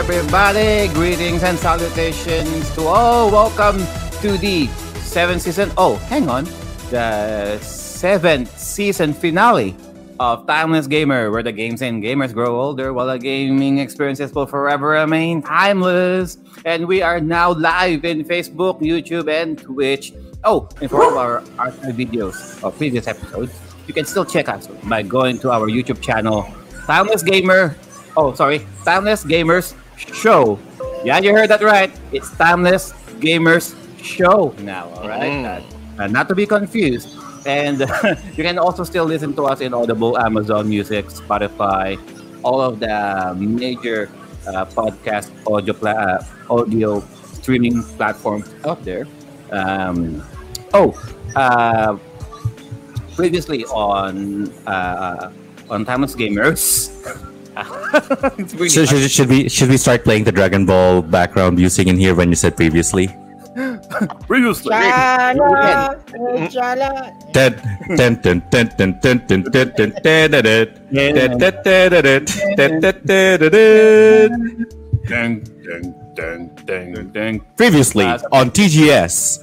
everybody. Greetings and salutations to all. Welcome to the seventh season. Oh, hang on. The seventh season finale of Timeless Gamer, where the games and gamers grow older while the gaming experiences will forever remain timeless. And we are now live in Facebook, YouTube, and Twitch. Oh, and for all our archive videos of previous episodes, you can still check us by going to our YouTube channel, Timeless Gamer. Oh, sorry, Timeless Gamers Show. Yeah, you heard that right. It's Timeless Gamers Show now. All right, Mm. Uh, not to be confused. And you can also still listen to us in Audible, Amazon Music, Spotify, all of the major uh, podcast audio pla- uh, audio streaming platforms out there. Um, oh, uh, previously on uh, on Timeless Gamers really so should, should, we should we start playing the Dragon Ball background music in here when you said previously? previously. Previously on TGS.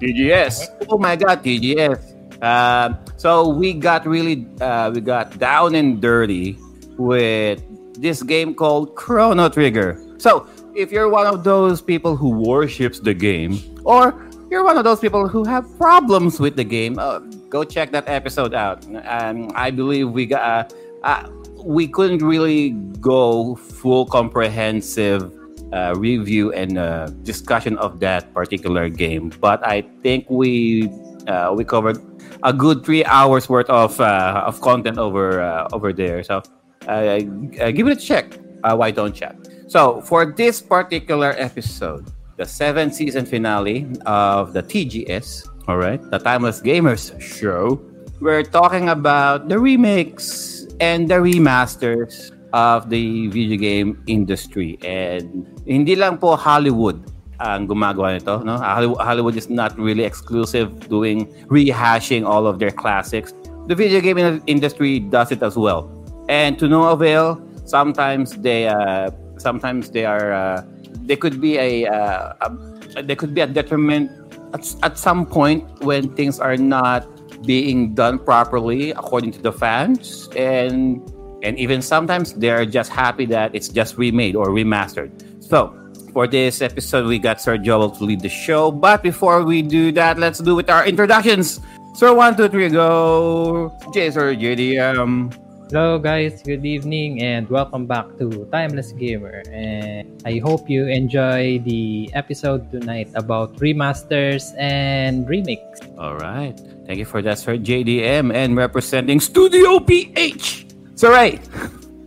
TGS. Oh my god, TGS. Uh, so we got really uh, we got down and dirty with this game called Chrono Trigger. So if you're one of those people who worships the game, or you're one of those people who have problems with the game, uh, go check that episode out. Um, I believe we got. Uh, uh, we couldn't really go full comprehensive uh, review and uh, discussion of that particular game, but I think we uh, we covered a good three hours worth of of content over over there. So give it a check. Uh, why don't you? So for this particular episode, the seventh season finale of the TGS, all right, the Timeless Gamers show, we're talking about the remakes and the remasters of the video game industry. And hindi lang po Hollywood ang gumagawa nito. No? Hollywood is not really exclusive doing rehashing all of their classics. The video game industry does it as well. And to no avail, sometimes they uh, sometimes they are uh, they could be a, uh, a they could be a detriment at, at some point when things are not being done properly according to the fans. And and even sometimes they're just happy that it's just remade or remastered. So for this episode we got sir joel to lead the show. But before we do that let's do with our introductions. Sir one two three go. Jay sir jdm Hello guys, good evening and welcome back to Timeless Gamer. And I hope you enjoy the episode tonight about remasters and remakes. all right thank you for that sir jdm and representing studio ph sir ray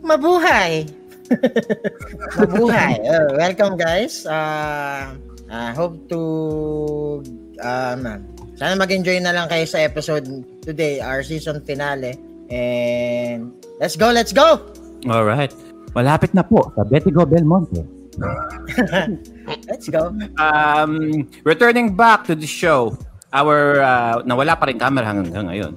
Mabuhay! Mabuhay! Uh, welcome guys. Uh, I hope to um, sana mag-enjoy na lang kayo sa episode today, our season finale. And let's go, let's go! all right malapit na po sa Betigo Belmonte Let's go. um, returning back to the show, our uh, nawala pa rin camera hanggang ngayon.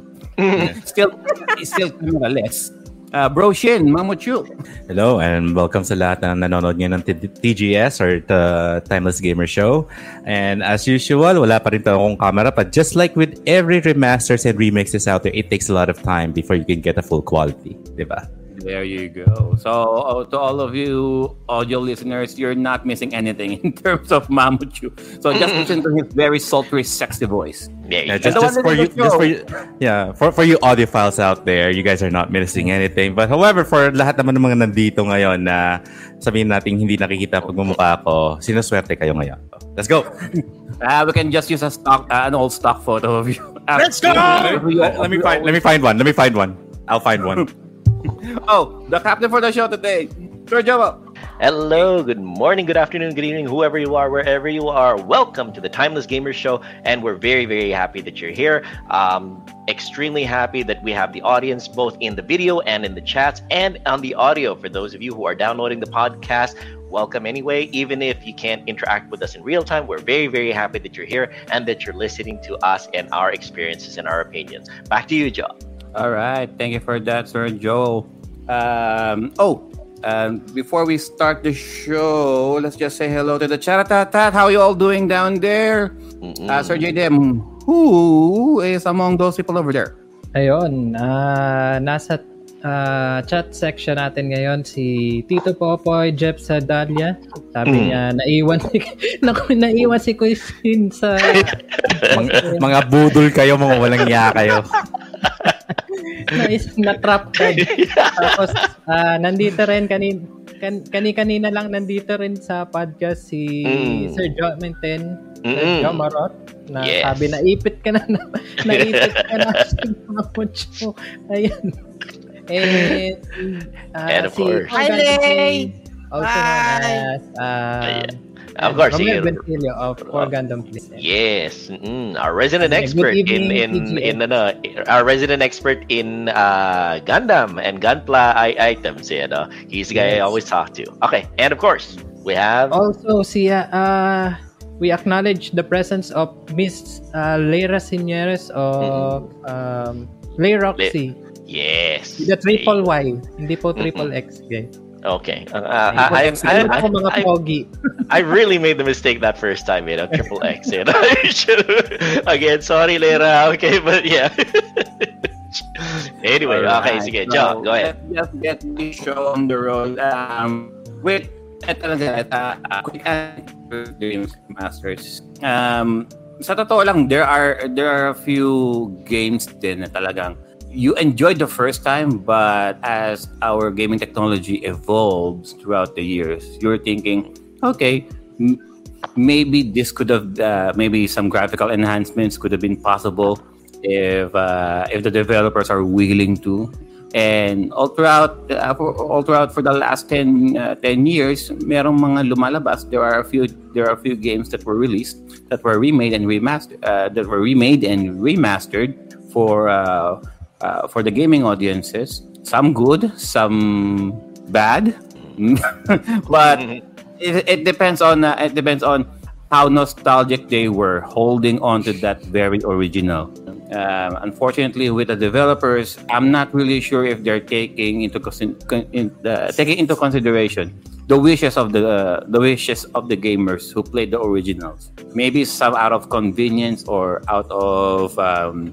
still still camera-less. Uh, Bro Shin, Mamuchu. Hello and welcome sa lahat na nanonood ngayon ng TGS or the Timeless Gamer Show. And as usual, wala pa rin akong camera but just like with every remasters and remixes out there, it takes a lot of time before you can get a full quality. Diba? There you go. So, uh, to all of you audio listeners, you're not missing anything in terms of Mamuchu. So, just listen to his very sultry, sexy voice. Yeah, go. just, just for you, just for you, yeah, for for you audiophiles out there, you guys are not missing anything. But however, for lahat naman ng mga nandito ngayon na sabihin natin hindi nakikita pag mumukha ko, sinuswerte kayo ngayon. Let's go. Uh, we can just use a stock, uh, an old stock photo of you. Let's go! let, let me find let me find one. Let me find one. I'll find one. Oh, the captain for the show today, Sir Joel. Hello, good morning, good afternoon, good evening, whoever you are, wherever you are. Welcome to the Timeless Gamers Show, and we're very, very happy that you're here. Um, extremely happy that we have the audience both in the video and in the chats and on the audio. For those of you who are downloading the podcast, welcome anyway. Even if you can't interact with us in real time, we're very, very happy that you're here and that you're listening to us and our experiences and our opinions. Back to you, Joe. All right. Thank you for that, Sir Joel. Um, oh, And before we start the show, let's just say hello to the Charatatat. How are you all doing down there? Uh, Sir JDM, who is among those people over there? Ayun, ah, nasa ah, chat section natin ngayon si Tito Popoy, Jeff Sadalia. Sabi Mm. niya, naiwan si, naku, naiwan si Kuisin sa... Mga, mga budol kayo, mga walang iya kayo. na, na trap ka. Tapos, ah, nandito rin kanin, kan, kani-kanina lang nandito rin sa podcast si Mm. Sir Joe Menten, Sir Mm-mm. Joe Marot, na Yes. sabi naipit ka na, na naipit ka na sa mga mucho. Ayan. And, ah, And of si course. Hi, Hi, Lay! Also Hi! known as um, Ayan. Of course, Romeo sige. Bentilio of For Gundam Please. Yes, mm, our resident Okay, expert in in TGA. in ano, our resident expert in uh, Gundam and Gunpla i- items. You know, he's the guy I always talk to. Okay, and of course we have Also, siya, uh, we acknowledge the presence of Miss uh, Leira Señeres of um, Leiroxy. yes, The triple Y, hindi po Mm-mm. triple X. Okay. Okay, uh, I, I, I, I, I, really made the mistake that first time, you know, triple X. You know, again, sorry, Lera. Okay, but yeah. anyway, okay, Alright, sige, so John, go ahead. Let's just get the show on the road. Um, with eh, talaga, uh, uh, quick answer, Games Masters. Um, sa totoo lang, there are there are a few games din na talagang you enjoyed the first time, but as our gaming technology evolves throughout the years, you're thinking, okay, m- maybe this could have, uh, maybe some graphical enhancements could have been possible if uh, if the developers are willing to. And all throughout, uh, for, all throughout for the last 10, uh, 10 years, merong mga lumalabas. There are a few there are a few games that were released that were remade and remastered uh, that were remade and remastered for uh, for the gaming audiences. Some good, some bad, but it, it depends on uh, it depends on how nostalgic they were holding on to that very original. Um, unfortunately, with the developers, I'm not really sure if they're taking into con- in, uh, taking into consideration the wishes of the uh, the wishes of the gamers who played the originals. Maybe some out of convenience or out of um,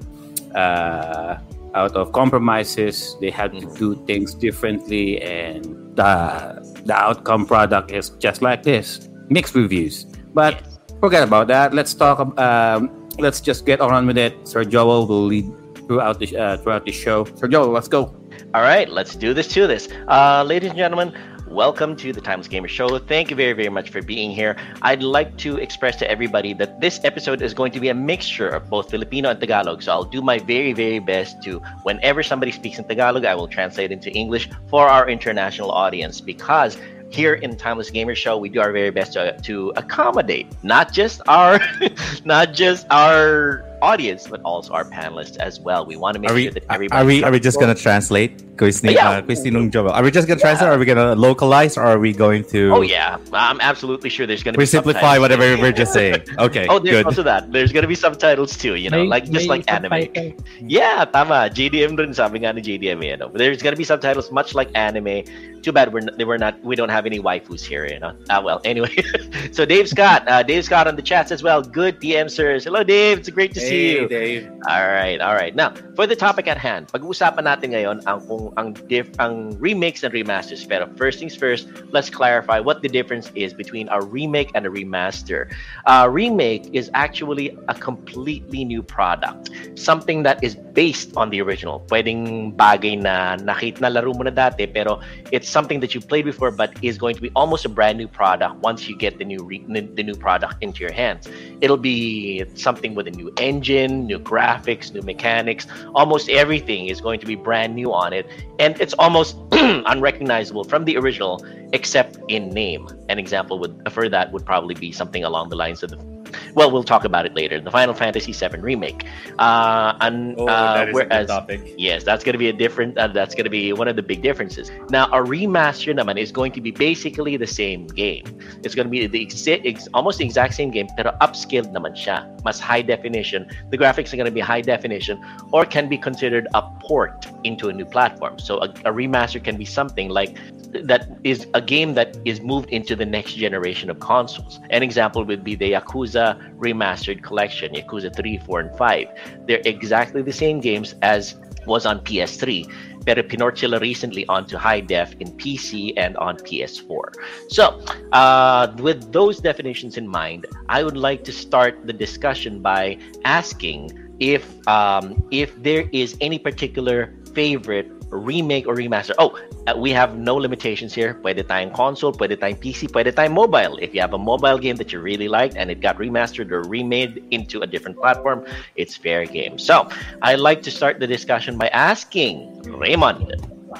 uh, out of compromises, they had to do things differently, and the the outcome product is just like this: mixed reviews. But forget about that. Let's talk. ab- Um, let's just get on with it. Sir Joel will lead throughout the uh, throughout the show. Sir Joel, let's go. All right, let's do this to this. Uh, ladies and gentlemen, welcome to the Timeless Gamer Show. Thank you very, very much for being here. I'd like to express to everybody that this episode is going to be a mixture of both Filipino and Tagalog. So I'll do my very, very best to, whenever somebody speaks in Tagalog, I will translate into English for our international audience because here in Timeless Gamer Show, we do our very best to, to accommodate not just our not just our audience, but also our panelists as well. We want to make Are we, sure that are we, are we just gonna translate? Quiz ni, Yeah. uh, quiz ni nung Are we just gonna translate or are we gonna localize or are we going to Oh yeah, I'm absolutely sure there's gonna we be simplify subtitles. whatever we're just saying? Okay, Oh, there's good. also that. There's gonna be subtitles too. You know, May- like just like anime. subtitle. Yeah, tama. JDM rin sabi nga ni JDM. You know, there's gonna be subtitles much like anime. Too bad we're not, they were not. We don't have any waifus here. You know. Ah well. Anyway, so Dave Scott, uh, Dave Scott on the chats as well. Good DM sirs. Hello, Dave. It's great to see you. Dave. All right, all right. Now, for the topic at hand, pag-uusapan natin ngayon ang kung ang diff, ang remakes and remasters. Pero first things first, let's clarify what the difference is between a remake and a remaster. A remake is actually a completely new product, something that is based on the original. Pwedeng bagay na nakita na laro mo na dati, pero it's something that you played before but is going to be almost a brand new product once you get the new re- the new product into your hands. It'll be something with a new engine, new graphics, new mechanics. Almost everything is going to be brand new on it, and it's almost unrecognizable from the original, except in name. An example would for that would probably be something along the lines of the well, we'll talk about it later. The Final Fantasy VII remake. Uh, and Oh, uh, that good whereas topic. yes, that's going to be a different. Uh, that's going to be one of the big differences. Now, a remaster naman is going to be basically the same game. It's going to be the ex- almost the exact same game, pero upscaled naman siya. Mas high definition. The graphics are going to be high definition, or can be considered a port into a new platform. So a, a remaster can be something like that is a game that is moved into the next generation of consoles. An example would be the Yakuza Remastered Collection, Yakuza 3, 4, and 5. They're exactly the same games as was on PS3, pero pinort sila recently onto high def in PC and on PS4. So, uh, with those definitions in mind, I would like to start the discussion by asking if um, if there is any particular favorite remake or remaster. Oh, uh, we have no limitations here. Pwede tayong console, pwede tayong PC, pwede tayong mobile. If you have a mobile game that you really liked and it got remastered or remade into a different platform, it's fair game. So, I'd like to start the discussion by asking Raymond,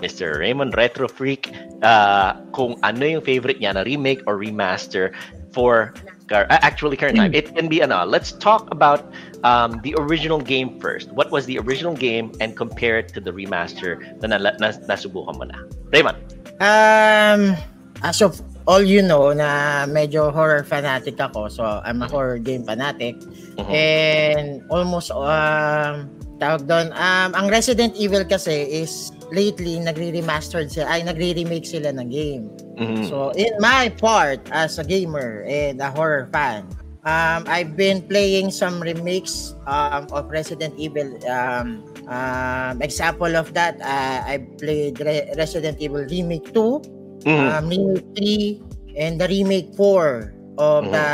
Mr. Raymond Retro Freak, uh, kung ano yung favorite niya na remake or remaster for actually current time. It can be ano. Let's talk about um, the original game first. What was the original game and compare it to the remaster na, na, na nasubukan mo na. Raymond. Um, as of all you know na medyo horror fanatic ako. So, I'm a horror game fanatic. Mhm. And almost, um, tawag doon, um, ang Resident Evil kasi is lately nagre-remastered sila, ay nagre-remake sila ng game. Mhm. So, in my part as a gamer and a horror fan, um, I've been playing some remakes um, of Resident Evil. Um, um, example of that, uh, I played Re- Resident Evil Remake 2, Mhm. um, Remake 3, and the Remake 4 of Mhm. the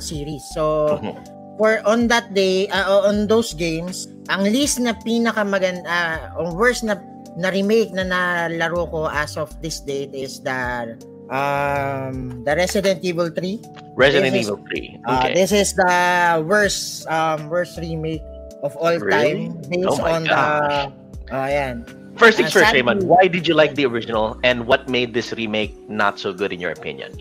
series. So, Mhm. for on that day, uh, on those games, ang least na pinakamaganda, uh, ang worst na na remake na nalaro ko as of this date is the um the Resident Evil 3. Resident this is- Evil 3. Uh, Okay. this is the worst um worst remake of all Really? time based Oh on the uh, ayan. first things uh, first, Raymond. Why did you like the original and what made this remake not so good in your opinion?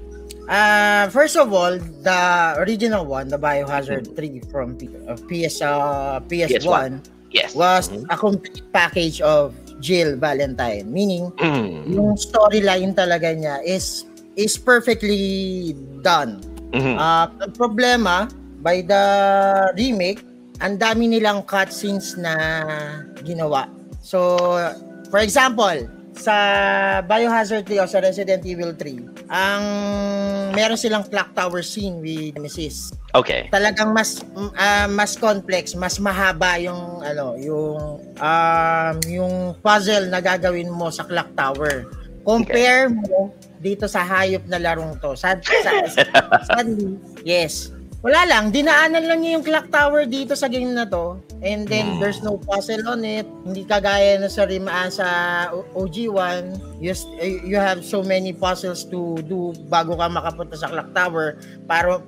Uh, first of all, the original one, the Biohazard 3 from P- uh, PS uh, PS1 Yes. was Mhm. a complete package of Jill Valentine, meaning Mhm. yung storyline talaga niya is is perfectly done. Mhm. Uh, ang problema by the remake, ang dami nilang cutscenes na ginawa. So, for example, sa Biohazard 3 o sa Resident Evil 3, ang meron silang clock tower scene with Nemesis. Okay. Talagang mas ah, mas complex, mas mahaba yung ano, yung um yung puzzle na gagawin mo sa clock tower. Compare mo dito sa hayop na larong to. Sad, sad, sadly, yes. Wala lang, dinaanan lang niya yung clock tower dito sa game na to. And then Mm. there's no puzzle on it. Hindi kagaya na sa Rima sa O- OG1, you, eh, you have so many puzzles to do bago ka makapunta sa clock tower. Para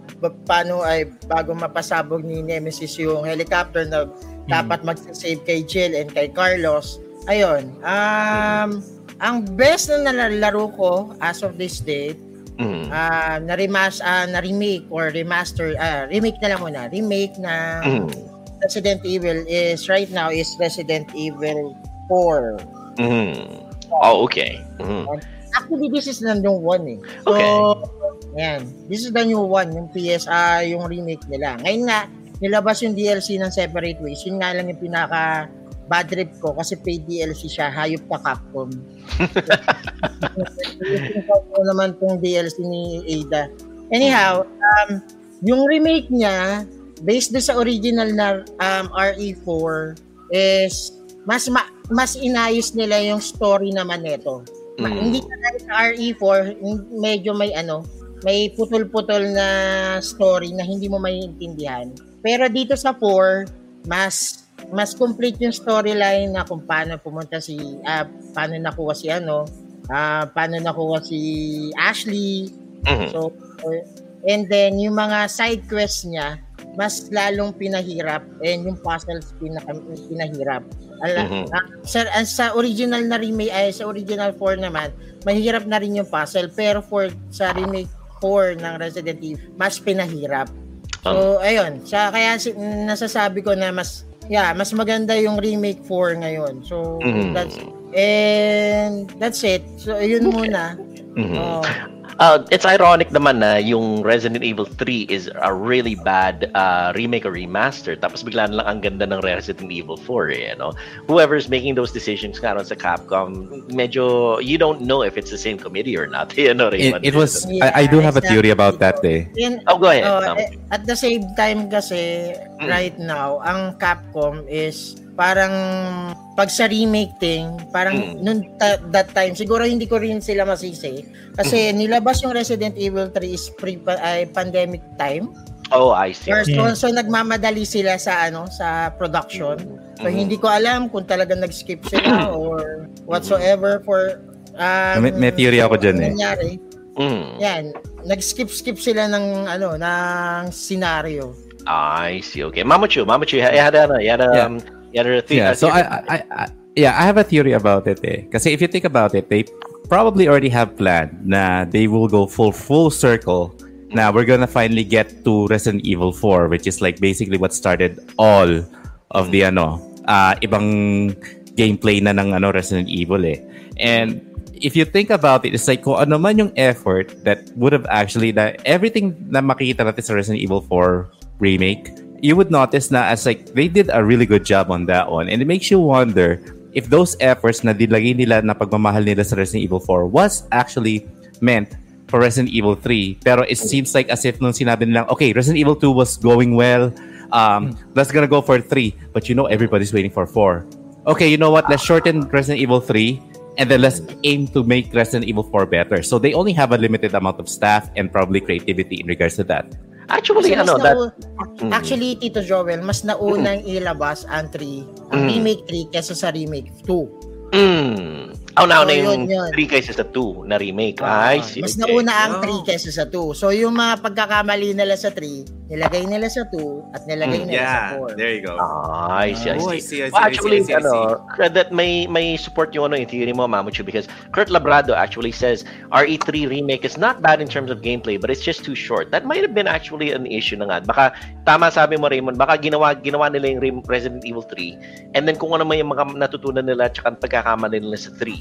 paano ay bago mapasabog ni Nemesis yung helicopter na dapat mag-save kay Jill and kay Carlos. Ayun. Um, ang best na nalalaro ko as of this date Mhm. ah na remas ah, na remake or remaster ah, remake na lang muna remake na Mhm. Resident Evil is right now is Resident Evil 4 Mhm. Oh, okay. Mhm. actually this is the new one eh so Okay. yan this is the new one yung PS ah yung remake nila ngayon nga nilabas yung DLC ng Separate Ways yun nga lang yung pinaka bad trip ko kasi paid DLC siya hayop ka Capcom Yung naman tong DLC ni Ada. Anyhow, um, yung remake niya, based sa original na um, RE4, is mas ma- mas inayos nila yung story naman nito. Ma- Mm. Hindi kagaya sa RE4, hin- medyo may ano, may putol-putol na story na hindi mo maiintindihan. Pero dito sa 4, mas mas complete yung storyline na kung paano pumunta si ah, paano nakuha si ano, ah paano nakuha si Ashley. Mhm. So uh, and then yung mga side quests niya mas lalong pinahirap and yung puzzles pinaka, pinahirap. Ala, Mhm. ah, sa, ah, sa original na remake ay sa original 4 naman, mahirap na rin yung puzzle pero for sa remake 4 ng Resident Evil, mas pinahirap. So, ayun. Sa, kaya si, nasasabi ko na mas, yeah, mas maganda yung remake 4 ngayon. So, Mhm. that's, and that's it. So, yun muna. Mhm. Oh, Uh, it's ironic naman na yung Resident Evil 3 is a really bad uh, remake or remaster. Tapos bigla na lang ang ganda ng Resident Evil 4 eh, no? Whoever's making those decisions nga ron sa Capcom, medyo, you don't know if it's the same committee or not. You know, It, Raymond? it was. I, I do have a theory about that. Eh. yun, Oh, go ahead. Oh, eh, at the same time kasi Mm. right now ang Capcom is parang pag sa remake thing, parang Mm. noon ta- that time siguro hindi ko rin sila masisi kasi Mm. nilabas yung Resident Evil 3 is pre ay pandemic time. Oh, I see. First Yeah. one, so nagmamadali sila sa ano sa production. So Mhm. hindi ko alam kung talagang nag-skip sila or whatsoever for um, May- may theory ako dyan eh. nangyari. Mm. Yan, nag-skip-skip sila ng ano ng scenario. I see. Okay. Mamuchu, Mamuchu, you had a, you had a, Yeah. um, you had a the- Yeah. So. I, I, I, yeah, I have a theory about it. Eh. Kasi if you think about it, they probably already have planned na they will go full full circle. Now we're gonna finally get to Resident Evil 4, which is like basically what started all of the ano, uh, ibang gameplay na ng ano Resident Evil eh. And if you think about it, it's like kung ano man yung effort that would have actually that everything na makikita natin sa Resident Evil 4 remake, you would notice na as like they did a really good job on that one. And it makes you wonder if those efforts na dilagay nila na pagmamahal nila sa Resident Evil 4 was actually meant for Resident Evil 3. Pero it seems like as if nung sinabi nilang, okay, Resident Evil 2 was going well, um, let's gonna go for 3. But you know, everybody's waiting for 4. Okay, you know what? Let's shorten Resident Evil 3 and then let's aim to make Resident Evil 4 better. So they only have a limited amount of staff and probably creativity in regards to that. Actually, mas ano, that, nau- Actually, Tito Joel, mas naunang ilabas ang 3, ang Mm. remake 3 kesa sa remake 2. mm. Oh, now So, na yung yun, yun. 3 kaysa sa 2 na remake. Ah, I see. Mas okay. nauna ang Oh. 3 kesa sa 2. So, yung mga pagkakamali nila sa 3, nilagay nila sa 2 at nilagay Mm, nila sa 4. there you go. Ah, I see, I Oh, see. I see, I see, Well, I actually, see, I see, I ano, that may may support yung ano yung theory mo, Mamuchu, because Kurt Labrado actually says RE3 remake is not bad in terms of gameplay, but it's just too short. That might have been actually an issue na nga. Baka tama sabi mo Raymond, baka ginawa ginawa nila yung Resident Evil 3 and then kung ano yung mga natutunan nila at pagkakamali nila sa 3,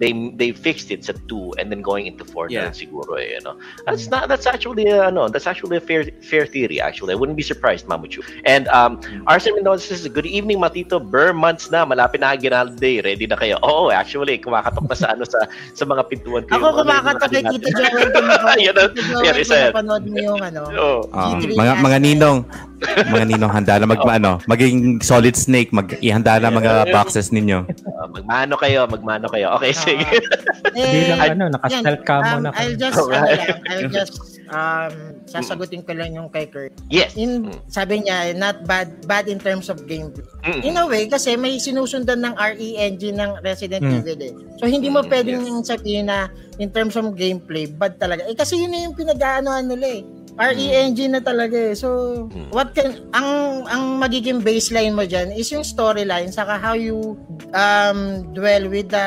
they they fixed it sa 2 and then going into 4 Yeah. na siguro eh, ano. That's not that's actually uh, ano, that's actually a fair fair theory actually. I wouldn't be surprised, Mamuchu. And um Arsen Mendoza says, Good evening, Matito. Burr months na. Malapit na Aguinaldo Day. Ready na kayo? Oo, actually, kumakatok na sa ano sa sa mga pintuan ko. Ako ano, kumakatok kay Tito Joel. kung mapa- Yan, ah. Yan, isa yan. napanood mo yung ano. Um, G3 mga mga ninong mga ninong handa na mag ano, maging solid snake, mag ihanda na mga boxes ninyo. Uh, magmano kayo, magmano kayo. Okay, sige. Hindi lang Eh, ano, naka-stealth yan, cam um, muna. I'll just, ano lang, I'll just, um, sasagutin ko lang yung kay Kurt. yes. In, Mm. sabi niya, not bad, bad in terms of gameplay. Mm. In a way, kasi may sinusundan ng RE engine ng Resident Mm. Evil eh. So, hindi mo Mm, pwedeng sabihin na in terms of gameplay, bad talaga. Eh, kasi yun na yung pinag-aanohan nila eh. RE engine na talaga eh. So, Mm. what can, ang, ang magiging baseline mo dyan is yung storyline saka how you um, dwell with the,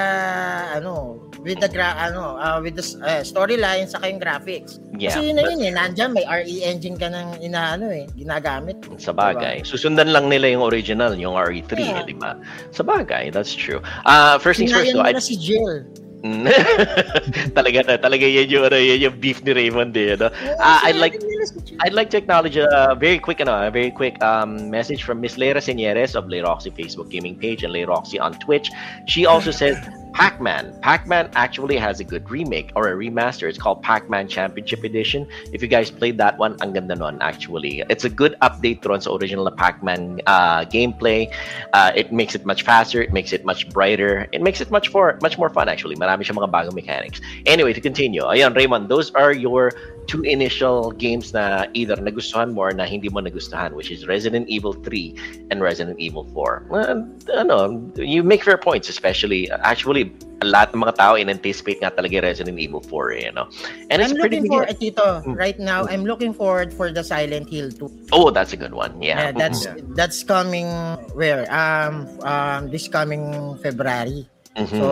ano, with the gra ano uh, with the uh, storyline saka yung graphics. Yeah. Kasi yun na yun eh, nandiyan may RE engine ka ng inaano eh, ginagamit. Sa bagay. Susundan lang nila yung original, yung RE3, Yeah. eh, di ba? Sa bagay, that's true. Uh, first things first, though, I, si Jill. Mm. talaga na, talaga yan yung, ano, yan yung beef ni Raymond eh, ano? Ah, I'd like I'd like to acknowledge a very quick, ano, a very quick um, message from Miss Leira Señeres of Leiroxy Facebook gaming page and Leiroxy on Twitch. She also says Pac-Man. Pac-Man actually has a good remake or a remaster. It's called Pac-Man Championship Edition. If you guys played that one, ang ganda nun actually. It's a good update ron sa original Pac-Man uh, gameplay. Uh, it makes it much faster. It makes it much brighter. It makes it much more much more fun actually. Marami siya mga bagong mechanics. Anyway, to continue. Ayan, Raymond, those are your two initial games na either nagustuhan mo or na hindi mo nagustuhan, which is Resident Evil 3 and Resident Evil 4. Well, ano, you make fair points, especially, actually, a lot ng mga tao in-anticipate nga talaga Resident Evil 4, eh, you know? And it's I'm looking for, eh, Tito, Mm. right now, I'm looking forward for the Silent Hill 2. Oh, that's a good one. Yeah. Yeah, that's that's coming where um um this coming February. Mhm. So,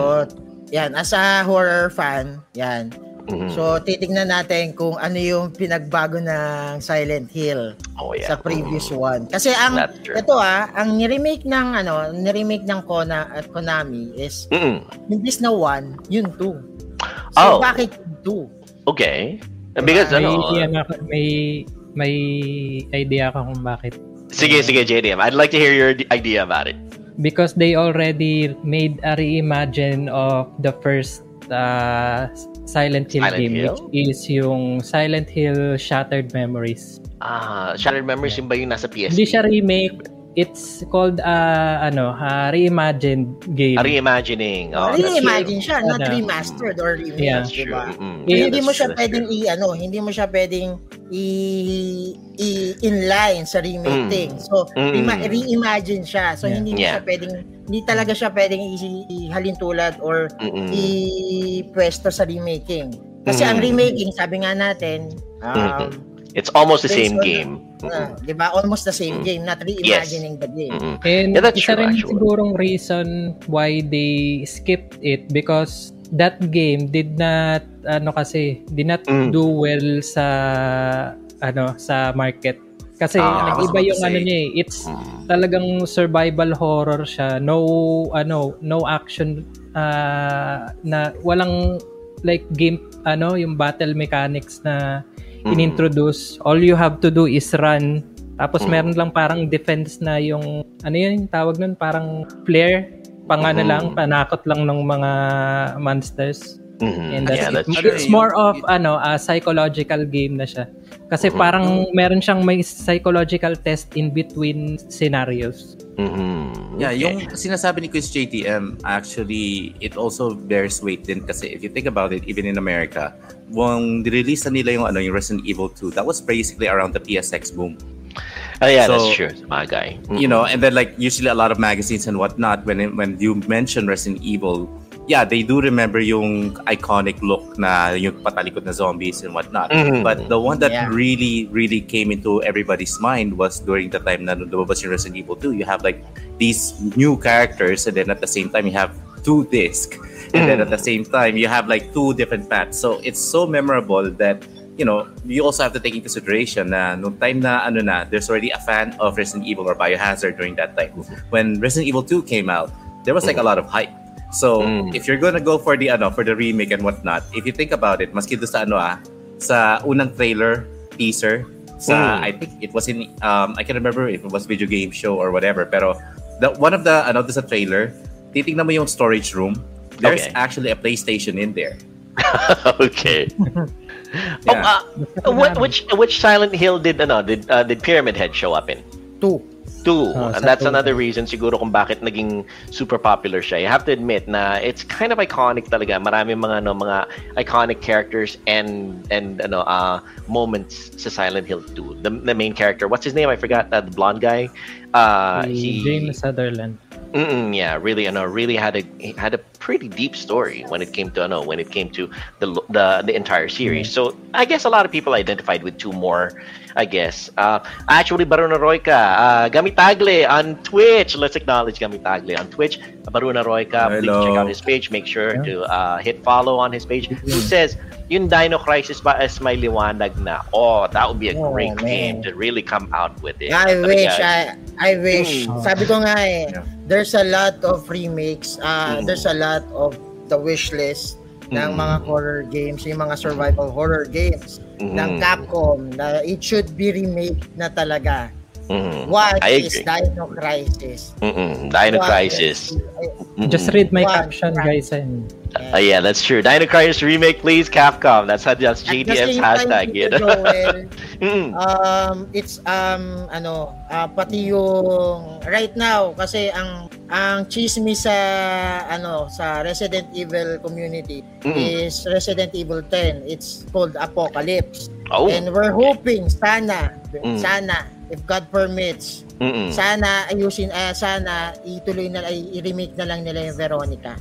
yan, as a horror fan, yan. Mhm. So, titignan natin kung ano yung pinagbago ng Silent Hill oh yeah. sa previous Mhm. one. Kasi ang ito ah, ang ni-remake ng ano, ni-remake ng Kona at Konami is Mm-mm. imbis na 1, yun 2. So, Oh. bakit 2? Okay. Because may, ano, idea na ako- may, may idea ka kung bakit. sige, sige, JDM. I'd like to hear your idea about it. Because they already made a reimagine of the first uh, Silent Hill Silent game, Hill? which is yung Silent Hill Shattered Memories. Ah, Shattered Memories yung ba yung nasa PSP? Hindi siya remake. It's called uh, ano, uh, reimagined game. Ah, reimagining. Oh, Re-imagine siya, not Ano. remastered or remake, Yeah. True. diba? Mm-mm. Yeah, hindi mo true, siya that's pwedeng true. i ano, hindi mo siya pwedeng i, i inline sa remake Mm. thing. So, Mm. re-imagine siya. So, Yeah. hindi mo Yeah. siya pwedeng hindi talaga siya pwedeng ihalin tulad or Mm-mm. i-pwesto sa remaking. Kasi Mm. ang remaking, sabi nga natin, um, It's almost the same on- game. ah, 'di ba? Almost the same Mm. game, not reimagining the game. Mm-mm. And Yeah, that's isa true, rin actually. sigurong reason why they skipped it because that game did not ano kasi did not Mm. do well sa ano sa market kasi Ah, nag-iba yung ano niya eh. It's Mm. talagang survival horror siya. No ano, no action ah, na walang like game ano, yung battle mechanics na Mm. inintroduce. All you have to do is run. Tapos Mm. meron lang parang defense na yung ano yun yung tawag nun parang flare pang ano Mm. lang panakot lang ng mga monsters Mhm. and that's Yeah, it. that's true. it's more of ano a psychological game na siya kasi Mhm. parang meron siyang may psychological test in between scenarios Mhm. Yeah, Okay. yung sinasabi ni Quiz JTM, actually, it also bears weight din kasi if you think about it, even in America, when release na nila yung, ano, yung Resident Evil 2, that was basically around the PSX boom. Oh, yeah, that's So- true. My guy. You know, and then like usually a lot of magazines and whatnot, when when you mention Resident Evil, yeah, they do remember yung iconic look na yung patalikod na zombies and whatnot. Mhm. But the one that Yeah. really, really came into everybody's mind was during the time na nung lumabas yung Resident Evil 2. You have like these new characters and then at the same time you have two discs. And then at the mm-hmm. same time you have like two different paths. So it's so memorable that you know, you also have to take into consideration na nung time na ano na, there's already a fan of Resident Evil or Biohazard during that time. Mm-hmm. When Resident Evil 2 came out, there was like a mm-hmm. lot of hype. So, Mm. if you're gonna go for the ano, for the remake and whatnot, if you think about it, maski doon sa ano ah, sa unang trailer, teaser, sa Mm. I think it was in um I can remember if it was video game show or whatever, pero the one of the ano doon sa trailer, titingnan mo yung storage room, there's Okay. actually a PlayStation in there. okay. Oh, uh, what, which which Silent Hill did ano did uh, did Pyramid Head show up in? 2. Two. Oh, and that's another reason siguro kung bakit naging super popular siya. You have to admit na it's kind of iconic talaga. Maraming mga ano, mga iconic characters and and ano uh moments sa Silent Hill 2. The, the main character, what's his name? I forgot. Uh, the blonde guy. Uh, he James Sunderland yeah, really, ano, really had a had a pretty deep story when it came to ano, when it came to the the the entire series. So I guess a lot of people identified with two more. I guess. Uh, actually, Baruna Royka, uh, Gamitagle on Twitch. Let's acknowledge Gamitagle on Twitch. Baruna Royka, please Hello. check out his page. Make sure to uh, hit follow on his page. Who says, yung Dino Crisis ba is may liwanag na? Oh, that would be a Oh, great man. game to really come out with it. I Talaga. wish, I, I wish. Mm. Sabi ko nga eh, Yeah. there's a lot of remakes, uh, Mm. there's a lot of the wish list ng Mm. mga horror games, yung mga survival horror games ng Mm. Capcom na it should be remake na talaga. Mm. What I is. Dino Crisis? Mm-mm. Dino What Crisis. is- Mm-mm. just read my One, caption guys and Uh, yeah, that's true. Dino Crisis remake, please, Capcom. That's how that's JDM's hashtag. Tito You know? Joel, Mm. um it's um ano ah, pati yung right now kasi ang ang chismis sa ano sa Resident Evil community Mm. is Resident Evil 10 it's called Apocalypse Oh. and we're hoping sana Mm. sana if God permits Mm-mm. sana ayusin eh, sana ituloy na ay i-remake na lang nila yung Veronica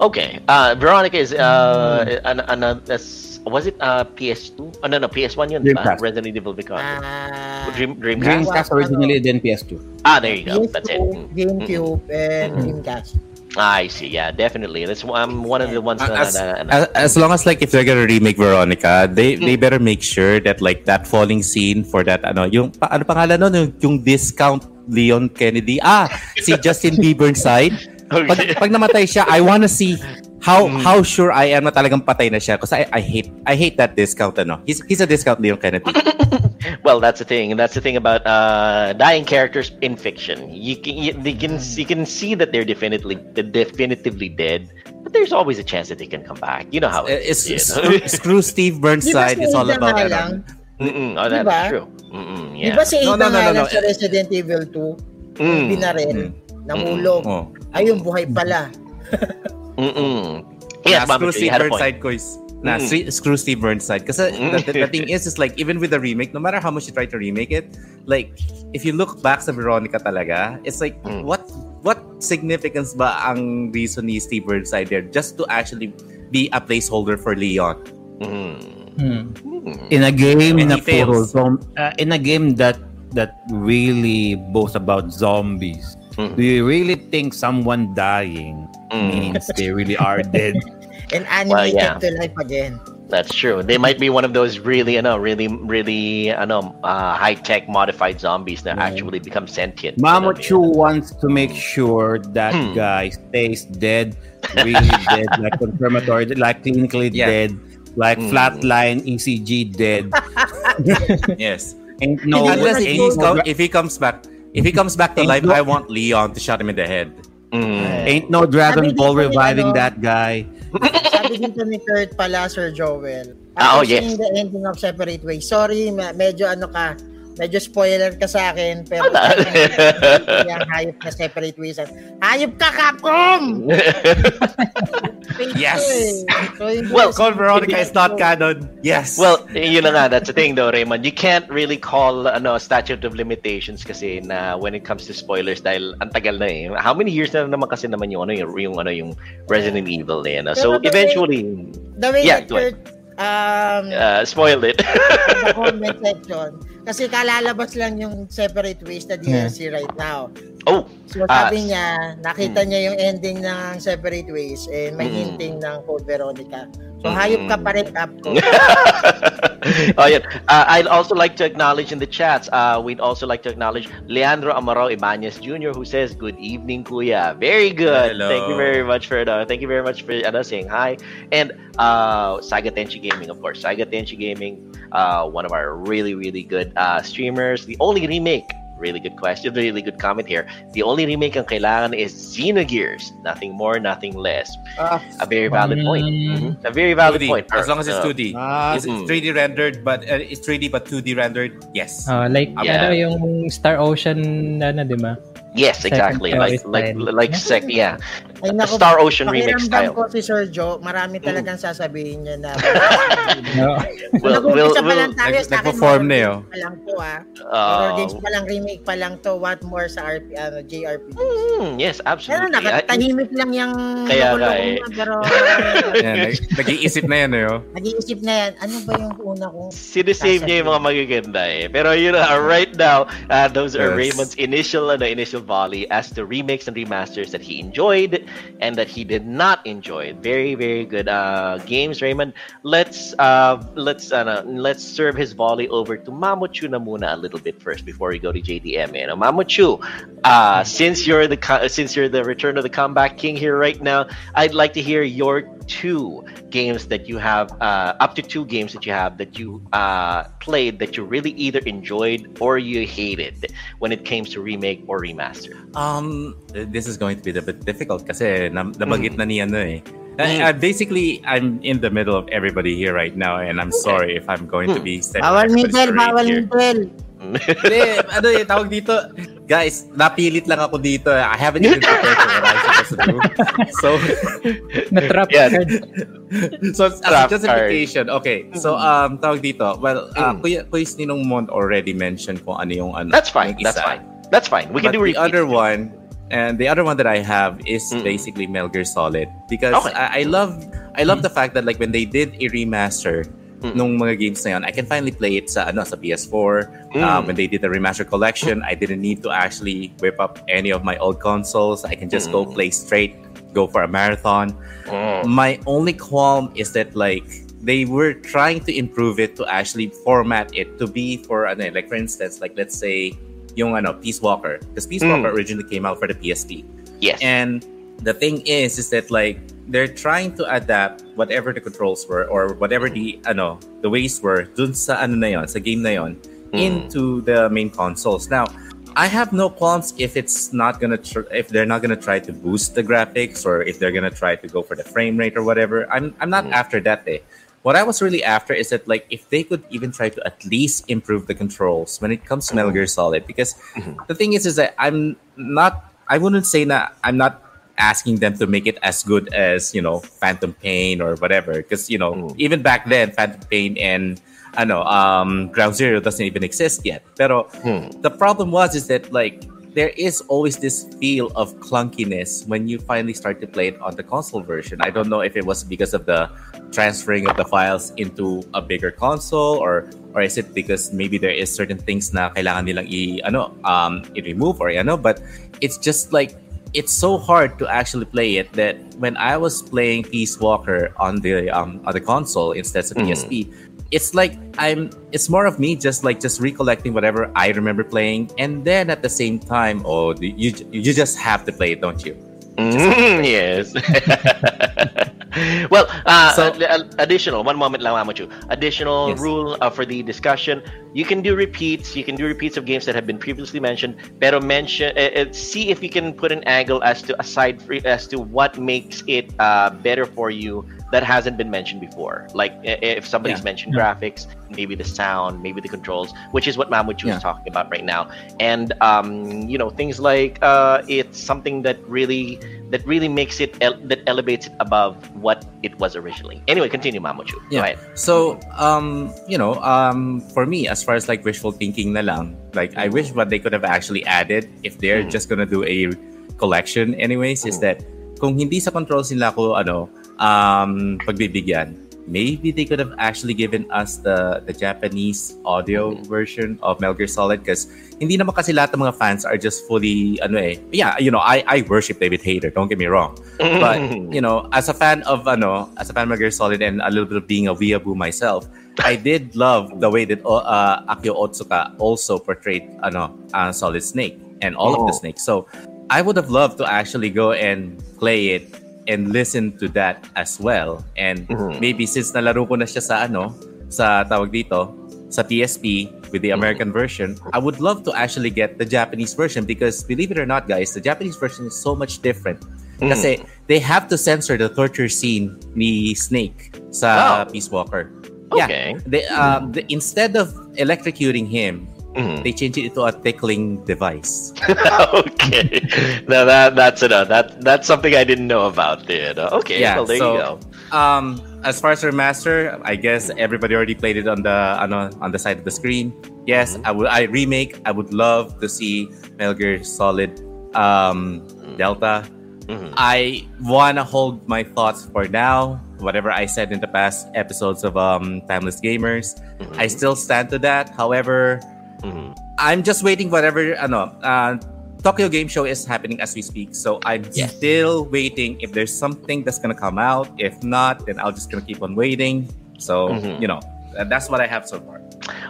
Okay. Uh, Veronica is uh, an, an, an, that's- was it uh, PS2? Oh, no, no, PS1 yun, diba? Dreamcast. Resident Evil Because. ah Dream, Dreamcast? Dreamcast originally, then PS2. Ah, there you go. PS2, That's it. Mm. GameCube and Mm. Dreamcast I see. Yeah, definitely. That's I'm one of the ones na, as, na- na- as, as long as like if they're gonna remake Veronica, they they better make sure that like that falling scene for that ano yung pa, ano pangalan nun yung, yung discount Leon Kennedy ah si Justin Bieber side pag, Okay. pag namatay siya I wanna see how how sure I am na talagang patay na siya kasi I, I hate I hate that discount ano he's he's a discount Leon Kennedy Well, that's the thing, and that's the thing about uh, dying characters in fiction. You can you, they can you can see that they're definitively they're definitively dead, but there's always a chance that they can come back. You know how it it's, is. screw, screw Steve Burnside it's all about nga ano. Mm-mm. Oh, that's Diba? true. Mm-mm. Yeah. ba si No, Ada no, no, no, no. sa Resident Evil 2, Mm. binaril, Mm. Namulog. oh. Ayun, buhay pala. Mm-mm. Yeah, screw Steve. Burnside ko is nah, Mm. stre- screw Steve Burnside kasi the, the, the thing is is like even with the remake no matter how much you try to remake it like if you look back sa Veronica talaga it's like Mm. what what significance ba ang reason ni Steve Burnside there just to actually be a placeholder for Leon Mm. Hmm. Mm. in a game And na puro zom- uh, in a game that that really boasts about zombies Mhm. do you really think someone dying Mm. means they really are dead And animated yeah. to life again. That's true. They might be one of those really, you know, really, really, I know, uh, high tech modified zombies that actually become sentient. Mamo You Chu know, wants to make sure that Hmm. guy stays dead, really dead, like confirmatory, like clinically Yeah. dead, like Hmm. flatline ECG dead. yes Ain't no, unless if, ain't he's if he comes back if he comes back to life I want Leon to shot him in the head Mm. ain't no Dragon Sabi Ball reviving ano, that guy. Sabi dito ni Kurt pala, Sir Joel. Ah, oh, yes. seeing the ending of Separate Ways. Sorry, medyo ano ka, medyo spoiler ka sa akin, pero Ano? yung hayop na Separate Ways. Hayop ka, Capcom! Yes! So, Well, Call Veronica is not canon yes Well, yun na nga, that's the thing though, Raymond. You can't really call ano statute of limitations kasi na when it comes to spoilers dahil ang tagal na eh. How many years na naman kasi naman yung ano yung, yung ano yung Resident Evil eh. No? So Pero the way- eventually The way Yeah, that. Kurt um, uh, spoiled it. sa comment section, kasi kalalabas lang yung Separate Ways na DLC right now. oh, So sabi niya, nakita hmm. niya yung ending ng Separate Ways and may Mm. hinting ng Code Veronica. So Mm. hayop ka pa rin, Capcom. oh yeah. Uh, I'd also like to acknowledge in the chats. Uh, we'd also like to acknowledge Leandro Amaro Ibanez Jr. who says, "Good evening, Kuya." Very good. Hello. Thank you very much for uh, thank you very much for uh, saying hi. And uh, Saga Tenchi Gaming, of course. Saga Tenchi Gaming, uh, one of our really really good uh, streamers. The only remake. Really good question. Really good comment here. The only remake ang kailangan is Xenogears. Nothing more, nothing less. Ah, A very valid point. Mm. Mhm. A very valid 2D, point. as long as it's Uh, 2D Ah, it's, Mm. it's 3D rendered but uh, it's 3D but 2D rendered yes Ah, like, Yeah. ano, yung Star Ocean, ano, di ba? Yes, exactly. Second Like like style. like sec yeah. ay naku, Star Ocean remake pakiramdam style. ko si Sir Joe, marami talagang sasabihin niya na. No. Well, we'll, Nag-uumpisa pa lang we'll, tayo nag- nagpo-form na yun. Pa lang to ah. Horror games uh, pa lang, remake pa lang to. What more sa RP, ano, JRPG. mm, yes, Pero absolutely. I- nakatahimik lang yung Kaya nga eh. pero nag-iisip na yan eh, oh. nag-iisip na yan, ano ba yung una kong Sinisave niya yung mga magaganda eh. Pero you know, right now, uh, those are Yes. Raymond's initial ano, initial volley as to remakes and remasters that he enjoyed and that he did not enjoy. Very, very good uh, games, Raymond. Let's uh, let's ano, let's serve his volley over to Mamochu na muna a little bit first before we go to JDM. You know, Mamochu, uh, since you're the since you're the return of the comeback king here right now, I'd like to hear your two games that you have uh, up to two games that you have that you uh, played that you really either enjoyed or you hated when it came to remake or remaster. Um, this is going to be a bit difficult kasi nam- nabanggit Mm. na ni ano eh. Mm. Uh, basically, I'm in the middle of everybody here right now and I'm sorry if I'm going to be stepping Bawal everybody middle, straight bawal here. middle. Hindi, ano eh, tawag dito. Guys, napilit lang ako dito. I haven't even prepared for what I'm supposed to do. So, Na-trap Yeah. card. so as a Trap justification, okay. So, um, tawag dito. Well, uh, Mm. Kuya, Kuya Ninong Mont already mentioned kung ano yung ano. That's fine. That's fine. That's fine. We can but do the other one, and the other one that I have is Mm. basically Metal Gear Solid because Okay. I, I love I love the fact that like when they did a remaster Mm. nung mga games na yun, I can finally play it sa ano sa PS4. Mm. Um, when they did the remaster collection, I didn't need to actually whip up any of my old consoles. I can just go Mm. play straight go for a marathon. Mm. My only qualm is that like they were trying to improve it to actually format it to be for ano, eh, like for instance, like let's say yung ano Peace Walker, because Peace Mm. Walker originally came out for the PSP. Yes. And the thing is, is that like they're trying to adapt whatever the controls were or whatever the ano the ways were dun sa ano na yon, sa game na yon Mm. into the main consoles. Now, I have no qualms if it's not gonna tr- if they're not gonna try to boost the graphics or if they're gonna try to go for the frame rate or whatever. I'm I'm not Mm. after that day. What I was really after is that like if they could even try to at least improve the controls when it comes to Metal Gear Solid because Mhm. the thing is is that I'm not I wouldn't say that I'm not asking them to make it as good as you know Phantom Pain or whatever because you know Mm. even back then Phantom Pain and I know um Ground Zero doesn't even exist yet pero Hmm. the problem was is that like there is always this feel of clunkiness when you finally start to play it on the console version. I don't know if it was because of the transferring of the files into a bigger console or or is it because maybe there is certain things na kailangan nilang i ano um i-remove or ano but it's just like it's so hard to actually play it that when I was playing Peace Walker on the um on the console instead of Mhm. PSP, it's like I'm it's more of me just like just recollecting whatever I remember playing, and then at the same time, oh, you you just have to play it, don't you? Mm, yes. well, uh, So- ad- ad- additional one moment lang, Mamuchu. Additional Yes. rule uh, for the discussion: you can do repeats. You can do repeats of games that have been previously mentioned. Pero mention, uh, see if you can put an angle as to aside for, as to what makes it uh, better for you that hasn't been mentioned before. Like if somebody's Yeah. mentioned graphics, maybe the sound, maybe the controls, which is what Mamuchu Yeah. is talking about right now. And um, you know things like uh, it's something that really that really makes it el- that elevates it above what it was originally. Anyway, continue, Mamuchu. Yeah. ahead. So, um, you know, um, for me, as far as like wishful thinking na lang, like I wish what they could have actually added if they're Mhm. just gonna do a collection anyways is Mhm. that kung hindi sa controls nila ko ano um pagbibigyan maybe they could have actually given us the the Japanese audio Mhm. version of Metal Gear Solid because hindi naman kasi lahat ng mga fans are just fully ano eh yeah you know I I worship David Hayter don't get me wrong but you know as a fan of ano as a fan of Metal Gear Solid and a little bit of being a weeaboo myself I did love the way that uh, Akio Otsuka also portrayed ano uh, Solid Snake and all of the Oh. snakes so I would have loved to actually go and play it and listen to that as well and Mhm. maybe since nalaro ko na siya sa ano sa tawag dito sa PSP with the American version I would love to actually get the Japanese version because believe it or not guys the Japanese version is so much different Mhm. kasi they have to censor the torture scene ni Snake sa Oh. Peace Walker Okay. yeah they, um, the, instead of electrocuting him Mhm. they changed it into a tickling device okay. Now that that's it. That that's something I didn't know about. There. Okay. Yeah, well, there so- you go. Um, as far as remaster, I guess everybody already played it on the ano, on the side of the screen. Yes, Mhm. I would. I remake. I would love to see Metal Gear Solid um, Delta. Mhm. I wanna hold my thoughts for now. Whatever I said in the past episodes of um, Timeless Gamers, Mhm. I still stand to that. However, Mhm. I'm just waiting. Whatever ano, uh, Tokyo Game Show is happening as we speak, so I'm Yes. still waiting. If there's something that's gonna come out, if not, then I'll just gonna keep on waiting. So Mhm. you know, that's what I have so far.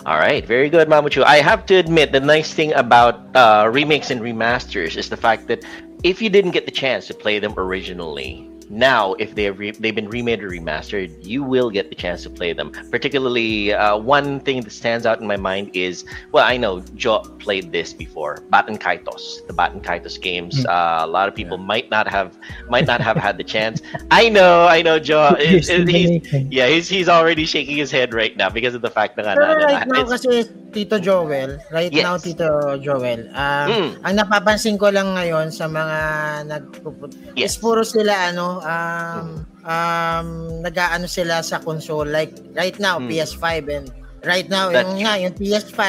All right, very good, Mamuchu. I have to admit, the nice thing about uh, remakes and remasters is the fact that if you didn't get the chance to play them originally, now if they've re- they've been remade or remastered, you will get the chance to play them. Particularly, uh, one thing that stands out in my mind is well, I know Joe played this before, Baten Kaitos, the Baten Kaitos games. Mm. Uh, a lot of people might not have might not have had the chance. I know, I know, Joe. It- it- he's, yeah, he's he's already shaking his head right now because of the fact that Pero right now it's- kasi Tito Joel, right Yes. now Tito Joel, um, Mm. ang napapansin ko lang ngayon sa mga nagpuput Yes. is puro sila ano um um nag-aano sila sa console like right now Mm. PS5 and right now That's yung nga yung PS5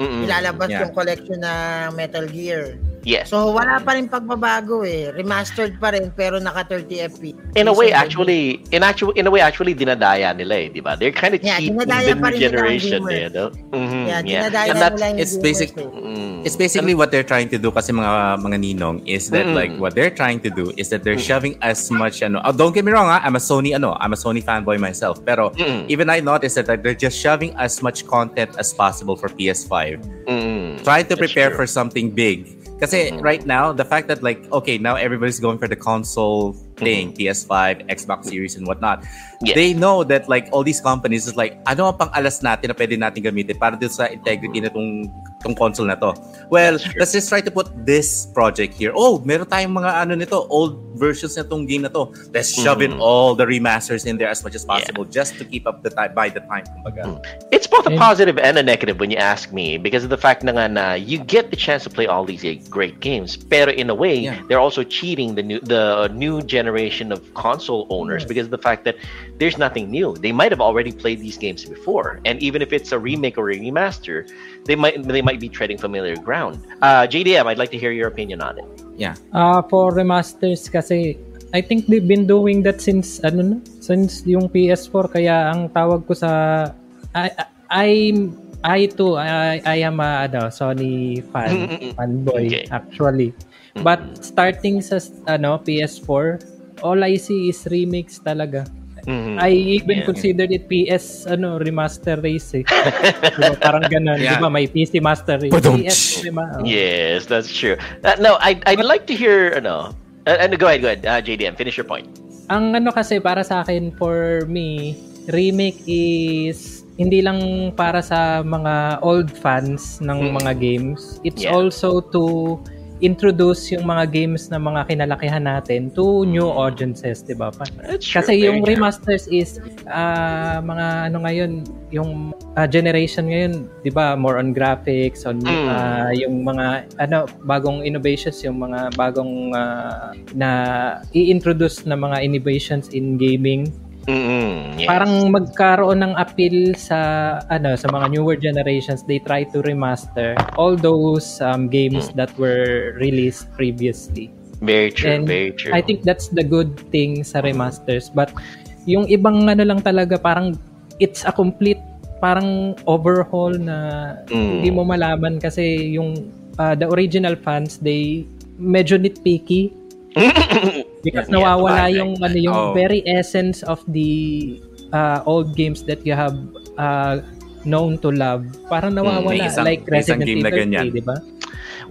Mm-mm. ilalabas Yeah. yung collection na Metal Gear. Yes. So wala pa rin pagbabago eh. Remastered pa rin pero naka 30 FPS. in a way, actually, in actual, in a way, actually, dinadaya nila eh, di ba? They're kind of Yeah, cheating dinadaya the pa new rin nila ang generation, eh, no? Mhm, Yeah, yeah. dinadaya And that- nila yung it's basic- eh. Mm. It's basically what they're trying to do kasi mga mga ninong is that Mm-mm. like what they're trying to do is that they're shoving as much ano. Oh, don't get me wrong, ah, I'm a Sony ano, I'm a Sony fanboy myself. Pero Mm. even I noticed that like, they're just shoving as much content as possible for PS5. Mm. Trying to That's prepare true. for something big. Kasi Mhm. right now, the fact that like okay, now everybody's going for the console thing, PS5, Xbox Series and whatnot. Yes. They know that like all these companies is like ano ang pang-alas natin na pwede natin gamitin para dun sa integrity na tong tong console na to. Well, let's just try to put this project here. Oh, meron tayong mga ano nito, old versions na tong game na to. Let's shove in Mhm. all the remasters in there as much as possible just to keep up the time by the time. Kumbaga. Mm. It's both a And- positive a negative when you ask me because of the fact na nga na you get the chance to play all these eh, great games pero in a way Yeah. they're also cheating the new the new generation of console owners because of the fact that there's nothing new. They might have already played these games before and even if it's a remake or a remaster they might they might be treading familiar ground. Uh JDM I'd like to hear your opinion on it. Uh, for remasters kasi I think they've been doing that since ano na, since yung PS4 kaya ang tawag ko sa I I I too I, I am a ano, Sony fan fanboy Okay. actually. But starting sa ano PS4 all I see is remakes talaga. Mhm. I even Yeah. considered it PS ano remaster race eh. Diba, parang ganun, Yeah. 'di ba? May PC master race. Badum. PS rema- oh. yes that's true uh, no I I'd like to hear ano uh, and go ahead go ahead uh, JDM finish your point Ang ano kasi para sa akin for me, remake is hindi lang para sa mga old fans ng Mm. mga games. It's Yeah. also to introduce yung mga games na mga kinalakihan natin to new audiences, 'di ba? Kasi yung remasters is ah, mga ano ngayon, yung ah, generation ngayon, 'di ba, more on graphics, on Mm. ah, yung mga ano bagong innovations, yung mga bagong ah, na i-introduce na mga innovations in gaming. Mm-mm, yes. Parang magkaroon ng appeal sa ano sa mga newer generations. They try to remaster all those um, games Mm. that were released previously. very true And very true I think that's the good thing sa remasters. But yung ibang ano lang talaga parang it's a complete parang overhaul na Mm. hindi mo malaman kasi yung uh, the original fans they medyo nitpicky because Yeah, nawawala bagay. yung ano yung Oh. very essence of the uh, old games that you have uh, known to love. Parang nawawala May isang- like Resident Evil ganyan. 3, di ba?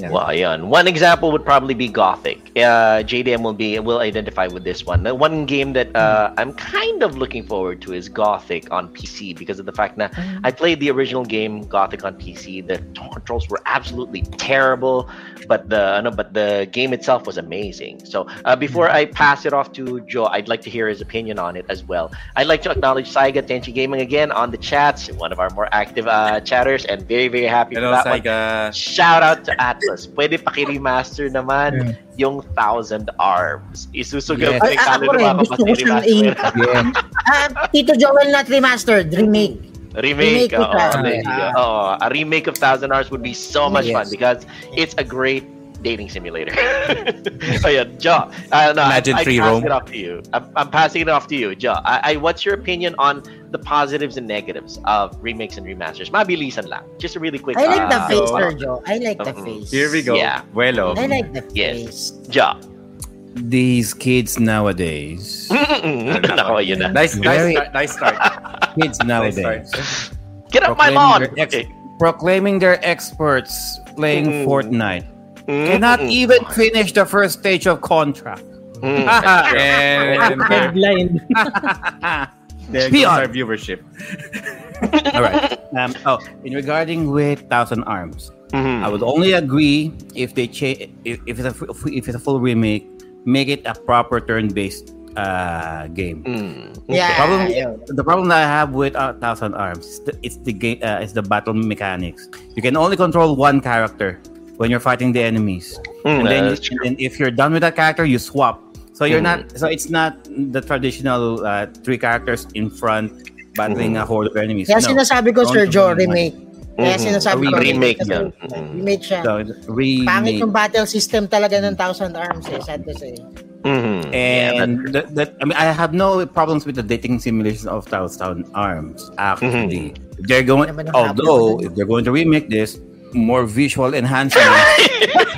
Yeah. Well, yan. One example would probably be Gothic. Uh, JDM will be will identify with this one. The one game that uh, I'm kind of looking forward to is Gothic on PC because of the fact that I played the original game Gothic on PC. The controls were absolutely terrible, but the ano, but the game itself was amazing. So uh, before I pass it off to Joe, I'd like to hear his opinion on it as well. I'd like to acknowledge Saiga Tenchi Gaming again on the chats, one of our more active uh, chatters, and very very happy Hello, for that one. Shout out to Atlus. Atlas, pwede paki-remaster naman yeah. yung Thousand Arms. Isusugaw yes. ko yung kaluluwa ko pa gusto remaster. Yeah. Ah, Tito Joel, not remastered, remake. Remake, remake oh, oh, oh, a remake of Thousand Arms would be so much yes. fun because it's a great dating simulator. Ayan, Jo. Uh, no, Imagine I, I free pass roam. it off to you. I'm, I'm passing it off to you, Jo. I, I, what's your opinion on the positives and negatives of remakes and remasters? Mabilisan lang. Just a really quick. I like the uh, face, so- Sir Joe. I like the face. Here we go. Yeah. Vuelo. I like the Yes. face. Jo. These kids nowadays, Nako, yun na. Nice, nice start. Nice start. kids nowadays, start. Get up my proclaiming lawn. ex- Okay. proclaiming they're experts playing Mm. Fortnite, Mm, cannot mm, even finish the first stage of Contra. mm. And Headline. there goes our viewership. All right. Um, oh, in regarding with Thousand Arms, Mhm. I would only agree if they change if, if it's a if it's a full remake, make it a proper turn-based uh, game. Mm. Yeah. Problem, yun. the problem that I have with uh, Thousand Arms is the, it's the game, uh, it's the battle mechanics. You can only control one character when you're fighting the enemies, Mm, and, then, that's and then if you're done with that character, you swap. So you're Mm. not. So it's not the traditional uh, three characters in front battling a horde of enemies. Kaya No. sinasabi ko, Sir Only Joe, one. remake. Kaya Mhm. sinasabi ko, remake kasi. Mhm. remake siya. So, remake. Pangit yung battle system talaga ng Thousand Arms eh, sad to say. Mhm. Yeah, And that, that, I mean, I have no problems with the dating simulation of Thousand Arms. Actually, Mm-hmm. they're going. Although, if they're going to remake this, more visual enhancements,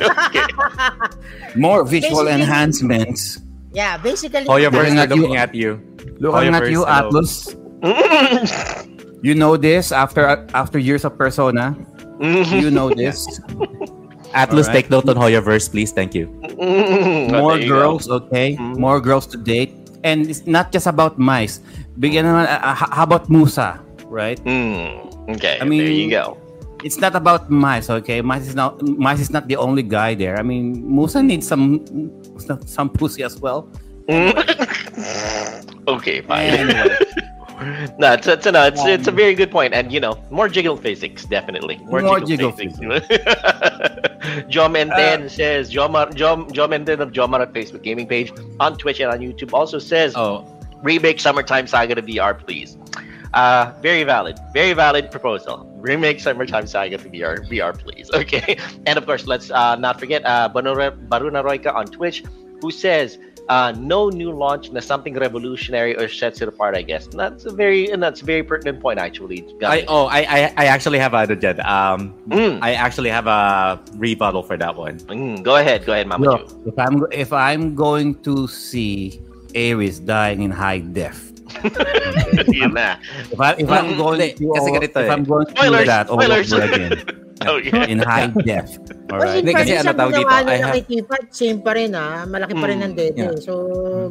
more visual Basically- enhancements. Yeah, basically, Hoyoverse Looking na at you. looking at you. Looking at you, hello. Atlus. You know this after after years of Persona. Mhm. You know this. Atlus, Alright. take note on Hoyoverse, please. Thank you. Mhm. Oh, more there you go. girls, okay? Mhm. More girls to date. And it's not just about Meis. Bigyan naman, uh, uh, how about Musa, right? Mm. Okay, I mean- there you go. It's not about Meis, okay? Meis is not Meis is not the only guy there. I mean, Musa needs some some pussy as well. Okay, fine. Anyway. no, it's, it's, no, it's, it's a very good point, and you know, more jiggle physics, definitely. More, More jiggle, jiggle physics. John Menden uh, says John Mar- John John Menden of John Mar Facebook gaming page on Twitch and on YouTube also says Oh, remake Summertime Saga to VR, please. Uh, very valid, very valid proposal. Remake Summertime Saga to VR, VR, please. Okay, and of course, let's uh, not forget uh, Baruna, Baruna Royka on Twitch, who says uh, no new launch na something revolutionary or sets it apart. I guess and that's a very and that's a very pertinent point actually. I oh I I, I actually have a dyan. Um, Mm, I actually have a rebuttal for that one. mm, go ahead, go ahead, Mama Look, if I'm if I'm going to see Aeris dying in high def, Ju. Yun na. if I if I'm going to Kasi all- ganito if eh. I'm going to Spoilers, do that all spoilers. over again Okay. in high def, all Well, right? Hindi, kasi ano tawag dito, I have- Keypad, same pa rin ah. Malaki pa rin ang dede. yeah. So,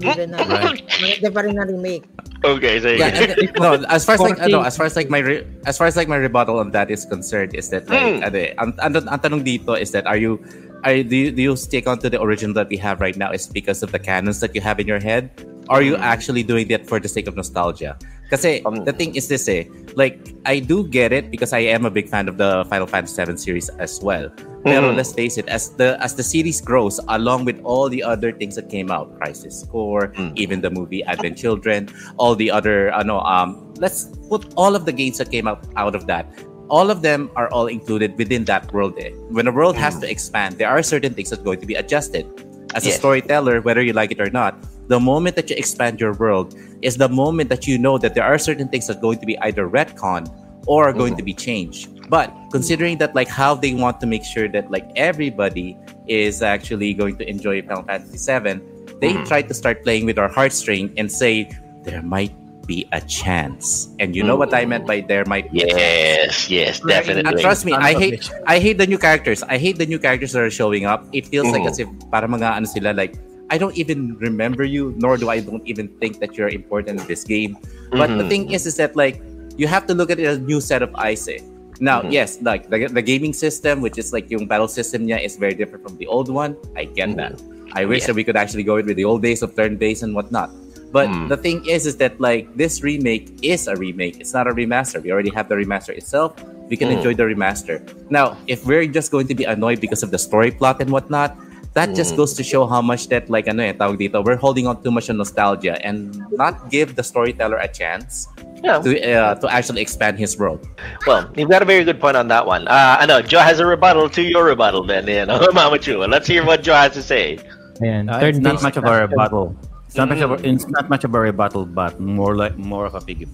given na. Right. Maganda pa rin na remake. Okay, so Yeah, and, no, as far as like 40. ano, as far as like my re- as far as like my rebuttal on that is concerned is that like Mm. ano, eh, ang, ang, ang tanong dito is that are you are do you, do you stick on to the original that we have right now is because of the canons that you have in your head? Are you actually doing that for the sake of nostalgia? Kasi Um, the thing is this eh, like I do get it because I am a big fan of the Final Fantasy VII series as well. Pero Mm. let's face it, as the as the series grows, along with all the other things that came out, Crisis Core, Mm. even the movie Advent Children, all the other, ano, um, let's put all of the games that came out out of that. All of them are all included within that world. Eh. When a world has to expand, there are certain things that are going to be adjusted. As a storyteller, whether you like it or not, the moment that you expand your world is the moment that you know that there are certain things that are going to be either retconned or are going to be changed. But considering that like how they want to make sure that like everybody is actually going to enjoy Final Fantasy VII, they Mhm. try to start playing with our heartstring and say there might be a chance. And you know what I meant by there might be a chance. Yes, yes, Right. definitely. And trust me, I hate. I hate the new characters. I hate the new characters that are showing up. It feels like Mhm. as if para mga ano sila like I don't even remember you, nor do I don't even think that you're important in this game. But the Mhm. thing is, is that like you have to look at it as a new set of eyes. Eh. Now, Mhm. yes, like the, the gaming system, which is like yung battle system niya, is very different from the old one. I get Mhm. that. I wish Yeah. that we could actually go with the old days of turn based and whatnot. But Mm. the thing is, is that like this remake is a remake. It's not a remaster. We already have the remaster itself. We can Mm. enjoy the remaster. Now, if we're just going to be annoyed because of the story plot and whatnot, that just Mm. goes to show how much that like ano eh, tawag dito, we're holding on too much on nostalgia and not give the storyteller a chance Yeah. to uh, to actually expand his world. Well, you've got a very good point on that one. Uh, I know Joe has a rebuttal to your rebuttal, then, you know, Mama Chua. Let's hear what Joe has to say. Ayan. Uh, it's not much of a rebuttal. It's not much of a, Mm. it's not much of a rebuttal, but more like more of a piggy.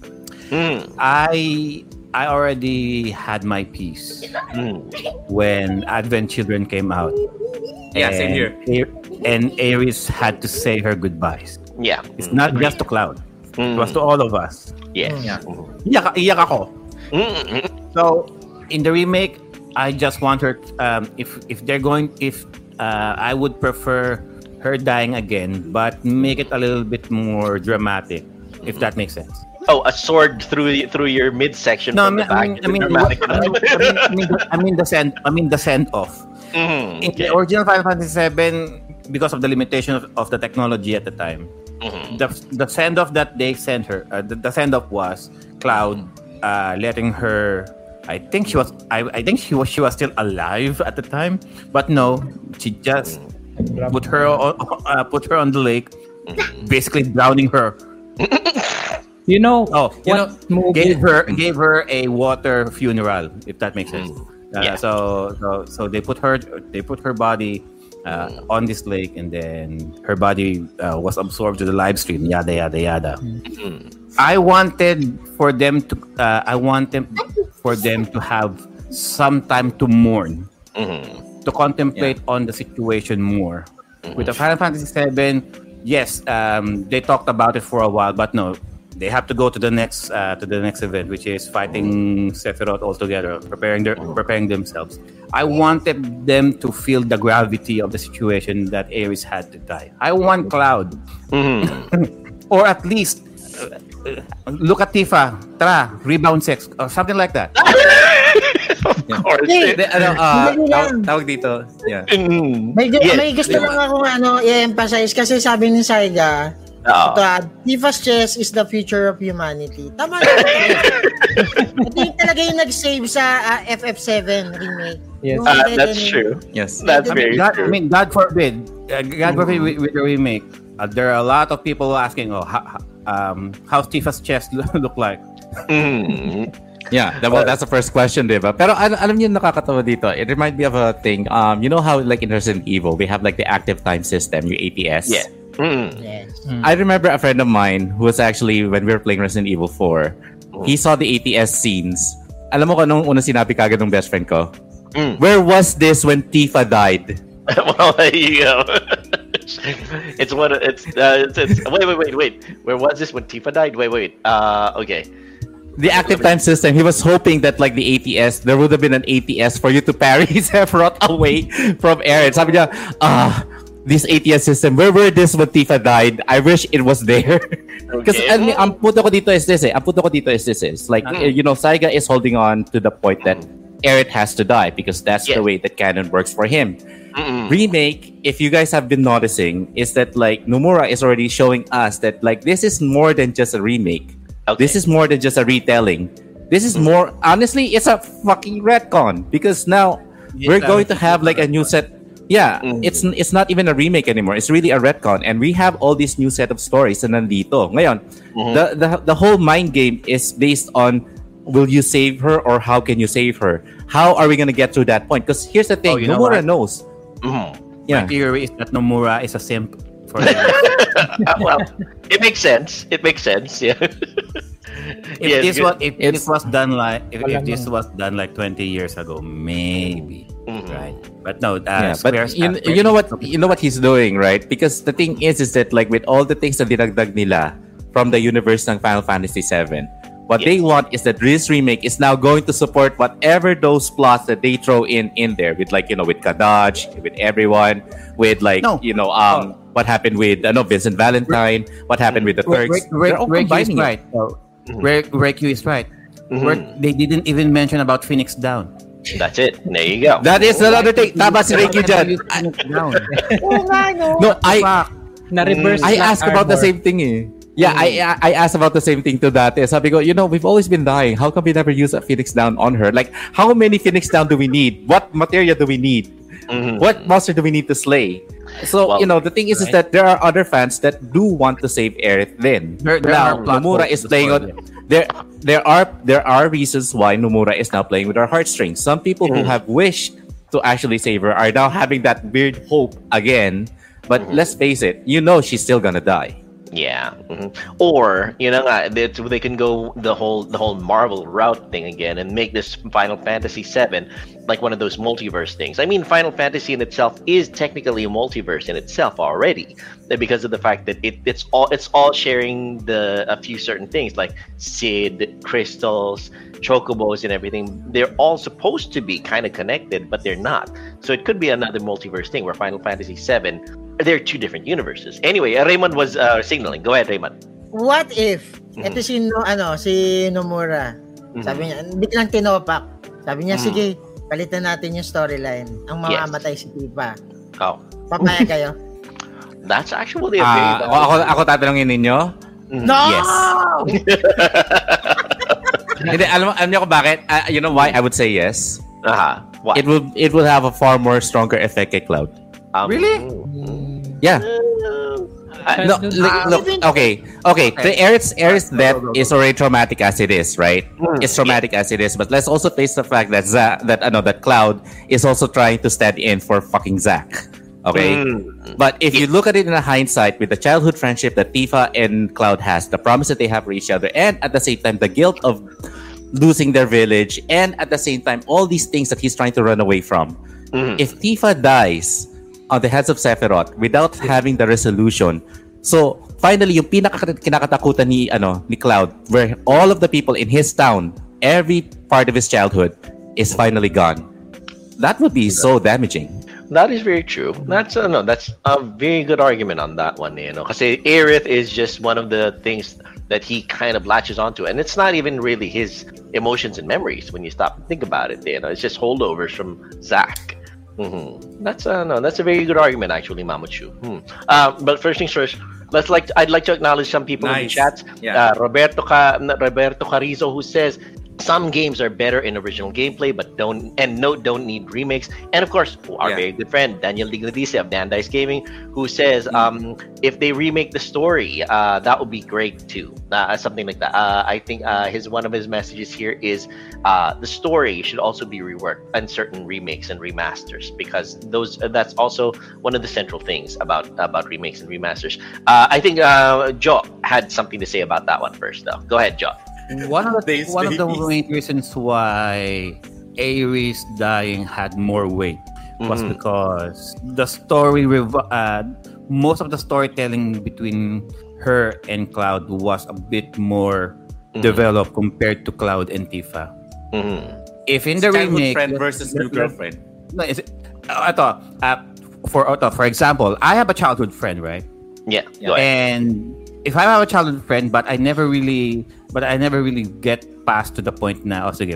Mm, I I already had my piece mm, when Advent Children came out. Yeah, same here. A- and Aeris had to say her goodbyes. yeah. It's not just to Cloud. It was Mm, to all of us. yes. Yeah. Iyak, iyak ako. Mm, mm, So in the remake, I just want her. Um, if if they're going, if uh, I would prefer her dying again, but make it a little bit more dramatic, if that makes sense. Oh, a sword through through your midsection No, I mean, the I back. mean, I mean, I mean, I mean, I mean, I mean the send, I mean the send off. Mhm, In okay. the original Final Fantasy VII, because of the limitation of, of the technology at the time, Mhm. the the send off that they sent her, uh, the, the send off was Cloud uh, letting her. I think she was. I, I think she was. She was still alive at the time, but no, she just put her on, uh, put her on the lake, basically drowning her. You know, Oh, you know, movie? gave her gave her a water funeral, if that makes sense. Uh, Yeah. So so so they put her they put her body uh, on this lake, and then her body uh, was absorbed to the Lifestream. Yada yada yada. I wanted for them to uh, I want them for them to have some time to mourn, to contemplate on the situation more. With the Final Fantasy VII, yes, um, they talked about it for a while, but no, they have to go to the next uh, to the next event, which is fighting Sephiroth all together, preparing their preparing themselves. I wanted them to feel the gravity of the situation that Aeris had to die. I want Cloud, or at least uh, uh, look at Tifa, tara, rebound sex, or something like that. of course. Hey, Hindi, ano, Madali lang. tawag, tawag dito. Yeah. Mm. May, Yes. may gusto lang ako ano, i-emphasize kasi sabi ni Saiga, Oo. ito, ah, Tifa's chess is the future of humanity. Tama talaga. Ito yung talaga yung nag-save sa ah, FF7 remake. Yes. Dead that's true. Yes. That's very God, true. I mean, God forbid, uh, God forbid with, with the remake, uh, there are a lot of people asking, "Oh, how, um, how's Tifa's chest look like?" Mm. Yeah, that, well, that's the first question, di ba? Pero al- alam niyo nakakatawa dito, it remind me of a thing. Um, you know how like in Resident Evil, we have like the active time system, yung ATS? Yeah. Mm. Yes. I remember a friend of mine who was actually, when we were playing Resident Evil 4, he saw the ATS scenes. Alam mo ko nung una sinabi kagad ng best friend ko, Mm. where was this when Tifa died? well, there you go. it's one. of- It's, uh, it's it's. Wait, wait, wait, wait. Where was this when Tifa died? Wait, wait. Uh, okay. The active time system, he was hoping that like the ATS, there would have been an ATS for you to parry Sephiroth away from Aerith. Sabi niya, ah, this ATS system, where were this when Tifa died? I wish it was there. Because Okay. I mean, ang puto ko dito is this eh. Ang puto ko dito is this is like, Mm. you know, Saiga is holding on to the point that Aerith has to die because that's the way that canon works for him. Mm-mm. Remake, if you guys have been noticing, is that like Nomura is already showing us that like this is more than just a remake. Okay. This is more than just a retelling. This is more honestly, it's a fucking retcon because now we're going to have like a new set. Yeah, Mm. it's it's not even a remake anymore. It's really a retcon, and we have all these new set of stories na nandito. Ngayon, Mhm. the, the the whole mind game is based on will you save her or how can you save her? How are we gonna get to that point? Because here's the thing, Oh, you know Nomura what? knows. Mhm. Yeah. My theory is that Nomura is a simp. For Uh, well, it makes sense. It makes sense. Yeah. if Yes, this good. was if It's- this was done like if, if this was done like 20 years ago, maybe Mhm. right. But no, uh, yeah, but you, you know what you know what he's doing, right? Because the thing is, is that like with all the things that dinagdag nila from the universe ng Final Fantasy VII, what they want is that this remake is now going to support whatever those plots that they throw in in there with like you know with Kadaj, with everyone, with like No. you know um what happened with uh, no Vincent Valentine, what happened with the Rick, Turks. Rick, They're all Rick is combining it. right. So, Rick, Rick is right. Mhm. Rick, they didn't even mention about Phoenix Down. That's it. There you go. That is another thing. Tama si Ricky dyan. Oo nga, no? No, I. Na-reverse I asked about the same thing eh. Yeah, I I asked about the same thing to dati. Sabi ko, you know, we've always been dying. How come we never use a Phoenix Down on her? Like, how many Phoenix Down do we need? What materia do we need? Mhm. What monster do we need to slay? So, Well, you know, the thing is, is that there are other fans that do want to save Aerith then. There- there now, are Nomura is playing on... There, there are there are reasons why Nomura is now playing with our heartstrings. Some people who Mhm. have wished to actually save her are now having that weird hope again. But Mhm. let's face it, you know she's still gonna die. Yeah. mhm. Or you know, they, they can go the whole the whole Marvel route thing again and make this Final Fantasy VII like one of those multiverse things. I mean, Final Fantasy in itself is technically a multiverse in itself already, uh, because of the fact that it, it's all it's all sharing the a few certain things like Cid, crystals, chocobos, and everything. They're all supposed to be kind of connected, but they're not. So it could be another multiverse thing where Final Fantasy VII they're two different universes. Anyway, uh, Raymond was uh, signaling. Go ahead, Raymond. What if, Mhm. ito si, no, ano, si Nomura, Mhm. sabi niya, biglang tinopak. Sabi niya, Mhm. sige, palitan natin yung storyline. Ang Yes. mamamatay si Tifa. Oh, Papaya kayo? that's actually a very Ah, ako, ako, ako tatanungin ninyo? Mhm. No! Yes. Hindi, alam, alam niyo ko bakit? Ah, you know why I would say yes? Uh-huh. What? It will it will have a far more stronger effect kay Cloud. Um, Really? mm, Yeah. uh, No, childhood. look, look, okay, okay. The Aerith's, Aerith's Go, death go, go, go. is already traumatic as it is, right? Mm, It's traumatic as it is, but let's also face the fact that Za- that ano, that Cloud is also trying to stand in for fucking Zack. Okay, Mm. but if you look at it in a hindsight, with the childhood friendship that Tifa and Cloud has, the promise that they have for each other, and at the same time the guilt of losing their village, and at the same time all these things that he's trying to run away from. Mhm. If Tifa dies on the heads of Sephiroth without having the resolution, so finally yung pinaka kinakatakutan ni ano ni Cloud, where all of the people in his town, every part of his childhood, is finally gone. That would be so damaging. That is very true. That's uh, no, that's a very good argument on that one. You know, because Aerith is just one of the things that he kind of latches onto, and it's not even really his emotions and memories when you stop and think about it. You know, it's just holdovers from Zack. Hmm That's uh, no, that's a very good argument actually, Mamachu. Hmm. Uh, but first things first, let's like I'd like to acknowledge some people in the Nice. chats. Yeah. Uh, Roberto Ca- Roberto Carizo who says some games are better in original gameplay but don't and no don't need remakes. And of course our Yeah. very good friend daniel dignadice of dan dice gaming who says Mm. um if they remake the story uh that would be great too. Uh, something like that. Uh, i think uh his one of his messages here is uh the story should also be reworked in certain remakes and remasters because those that's also one of the central things about about remakes and remasters. Uh i think uh joe had something to say about that one first though. Go ahead joe One of the one of the main reasons why Aeris dying had more weight was Mhm. because the story rev- uh, most of the storytelling between her and Cloud was a bit more Mhm. developed compared to Cloud and Tifa. Mhm. If in the Childhood remake, friend versus new girlfriend. No, is it, uh, ito, uh, for ito, for example, I have a childhood friend, right? yeah, ahead. And if I have a childhood friend, but I never really, but I never really get past to the point na, oh, sige,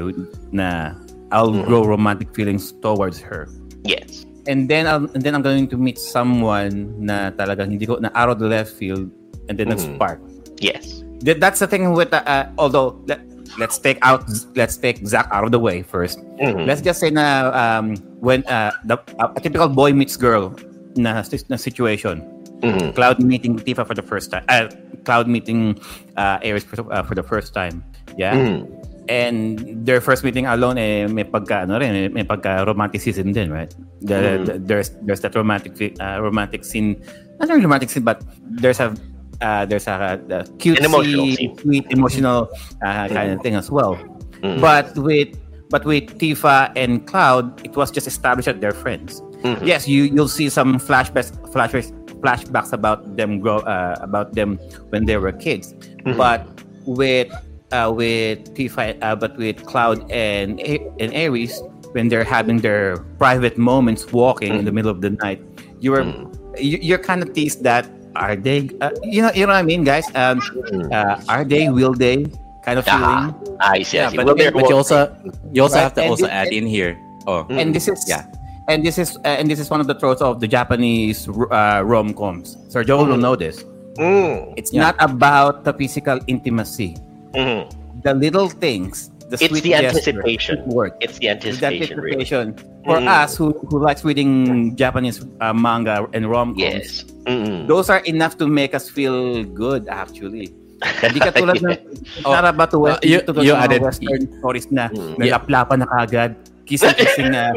na I'll Mhm. grow romantic feelings towards her. yes And then, I'll, and then I'm going to meet someone na talagang hindi ko, na out of the left field, and then Mhm. nag-spark. yes That, that's the thing with, uh, uh, although, let, let's take out, let's take Zack out of the way first. Mhm. Let's just say na um, when uh, the, a typical boy meets girl na, na situation, Mhm. Cloud meeting Tifa for the first time. Uh, Cloud meeting uh, Aeris for, uh, for the first time. Yeah. Mhm. And their first meeting alone eh may pagka ano rin, eh, may pagka romanticism din, right? The, Mm. the- there's there's that romantic uh, romantic scene. Not really romantic scene, but there's a uh, there's a, a cute An emotional scene. sweet emotional uh, kind of thing as well. Mhm. But with but with Tifa and Cloud, it was just established that they're friends. Mhm. Yes, you you'll see some flashbacks flashbacks flashbacks about them grow uh, about them when they were kids. Mhm. But with uh, with Tifa, uh, but with Cloud and A- and Aeris, when they're having their private moments walking in the middle of the night, you were Mhm. you, you're kind of teased that are they uh, you know you know what I mean, guys? Um, uh, are they? Will they? Kind of feeling. Ah, I see, I Yeah, see. but Well, But you also you also Right, have to and also it- add in here. Oh, and this is Yeah. And this is uh, and this is one of the tropes of the Japanese uh, rom coms. Sir Joel will know this. Mm. It's Yeah. not about the physical intimacy. Mhm. The little things, the It's sweet the gesture, anticipation. sweet work. It's the It's that anticipation, really. For Mm. us who, who likes reading Japanese uh, manga and rom coms, Yes. Mm-mm. those are enough to make us feel good actually. Hindi ka tulad ng, it's Oh, not about the uh, West, you- tulad you ng mga added- Western stories na Mm. may laplapan na kagad, kissing, kissing, uh,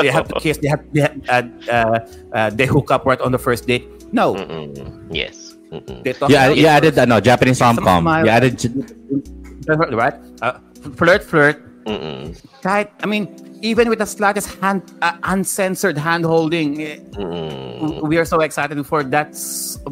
they have to kiss, they have, they, have, uh, uh, uh, they hook up right on the first date. No. Mm-mm. Yes. Mm-mm. They talk you, about you added first. ano, Japanese rom com. smile. You added right? Uh, flirt, flirt. Mm-mm. Kahit, I mean, even with the slightest hand, uh, uncensored hand holding, eh, we are so excited for that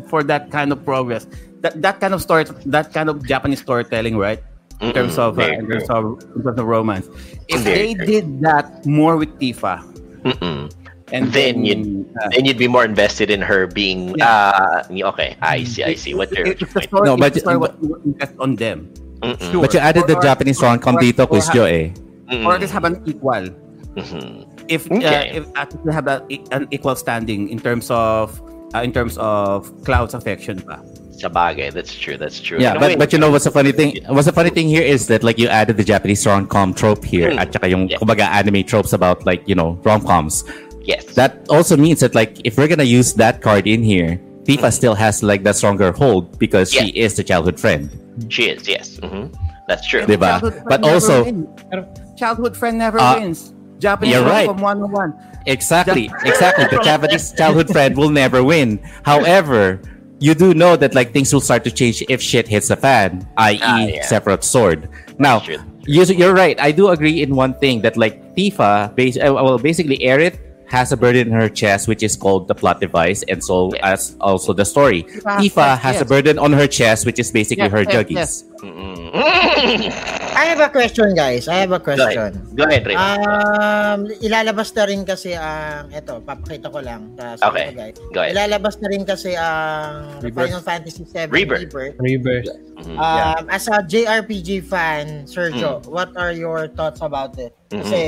for that kind of progress. That that kind of story, that kind of Japanese storytelling, right? In terms of uh, in terms of in terms of romance. If Very they true. did that more with Tifa, Mm-mm. and Then then, you'd- uh, Then you'd be more invested in her being. Uh, okay, I see. I see. What they're. if, if the story, No, if but- the story was was invest on them, sure. But you added the Or- Japanese or- rom com or- dito, or Quiz Jo eh. Or at least have an equal. Mhm. if Okay. uh, if at least have a, an equal standing in terms of uh, in terms of Cloud's affection pa. Sa bagay, that's true. That's true. Yeah, but way, but you know what's the funny thing? What's the funny thing here is that like you added the Japanese rom com trope here, Mm. at saka yung Yeah. kumbaga anime tropes about like you know rom coms. yes. That also means that like if we're gonna use that card in here, Tifa still has like the stronger hold because she is the childhood friend. She is, yes. hmm That's true. Diba? But also- wins. childhood friend never Uh, wins. Japanese you're friend right. from 101. Exactly, exactly. The Japanese childhood friend will never win. However, you do know that like things will start to change if shit hits the fan, i.e., Ah, yeah. separate sword. Now, That's true. you- you're right. I do agree in one thing that like Tifa, bas- uh, well, basically, Aerith has a burden in her chest, which is called the plot device, and so Yeah. as also the story. Tifa, Tifa yes, has a yes. burden on her chest, which is basically Yes, her yes, juggies. yes. I have a question, guys. I have a Go question. ahead. Go ahead. Um, ilalabas na rin kasi ang ito, papakita ko lang sa Okay. inyo, guys. Go ahead. Ilalabas na rin kasi ang Rebirth. Final Fantasy VII Rebirth. Rebirth. River. Mhm. Um, as a JRPG fan, Mm. Sergio, what are your thoughts about it? Kasi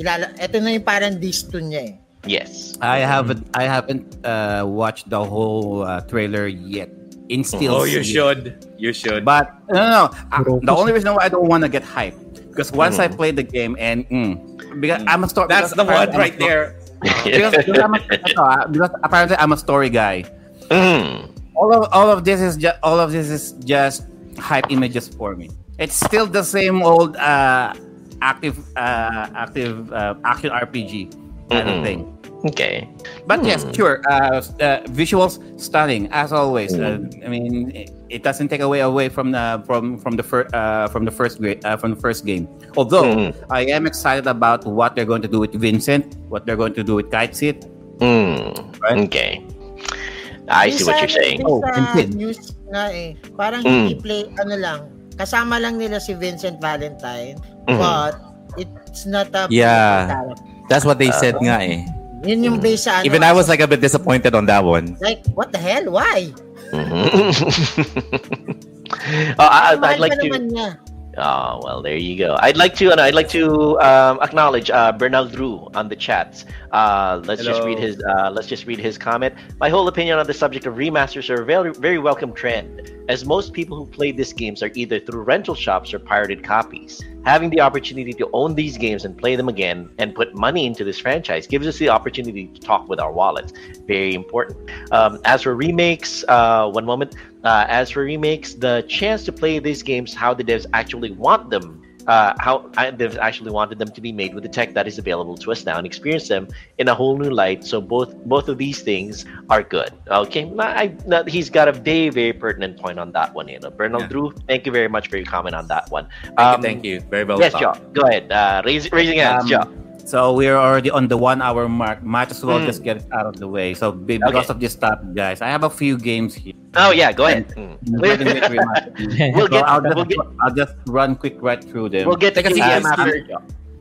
ilala ito na yung parang disto niya eh. Yes. I haven't I haven't uh, watched the whole uh, trailer yet. In still Oh, you see it. should. You should. But no, no, no. Uh, the only reason why I don't want to get hyped because once I Mm. play the game and mm, because I'm a story. That's the one right there. Because, because, I'm a, ah, because apparently I'm a story guy. Mm. All of all of this is just all of this is just hype images for me. It's still the same old uh, active uh, active uh, action RPG kind of Mhm. thing. Okay. But yes, Hmm. sure. Uh, uh, visuals stunning as always. Uh, I mean, it, it doesn't take away away from the from from the first uh, from the first grade uh, from the first game. Although Mhm. I am excited about what they're going to do with Vincent, what they're going to do with Cait Sith. Mm. Right. Okay. I see what you're saying. Oh, Sa Vincent. news nga eh. Parang Mm. hindi play, ano lang, kasama lang nila si Vincent Valentine, Mhm. but it's not a Yeah. character. That's what they said nga eh. Yun yung base sa ano. Even I was like a bit disappointed on that one. like, what the hell? Why? Mhm. oh, I, I'd, I'd like to. niya. Oh well, there you go. I'd like to, and I'd like to um, acknowledge uh, Bernal Drew on the chat. Uh, let's just read his. Uh, let's just read his comment. My whole opinion on the subject of remasters are a very, very welcome trend, as most people who play these games are either through rental shops or pirated copies. Having the opportunity to own these games and play them again and put money into this franchise gives us the opportunity to talk with our wallets. Very important. Um, as for remakes, uh, one moment. Uh, as for remakes, the chance to play these games how the devs actually want them, uh, how they've actually wanted them to be made with the tech that is available to us now, and experience them in a whole new light. So both both of these things are good. Okay, Na- I, he's got a very very pertinent point on that one. You know, Bernal Yeah. Drew, thank you very much for your comment on that one. Thank Um, you, thank you. Very well Yes. Joe, go ahead. Uh, raise, raising hands, Um, Joe. So we're already on the one hour mark. Might as well Mm. just get it out of the way. So be- because Okay. of this topic, guys, I have a few games here. Oh yeah, go ahead. Mm. We'll So get- I'll, just, we'll get- I'll just run quick right through them. We'll get the KDM after.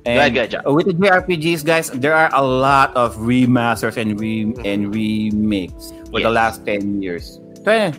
And Go ahead, go with the JRPGs, guys, there are a lot of remasters and re and remakes for the last ten years.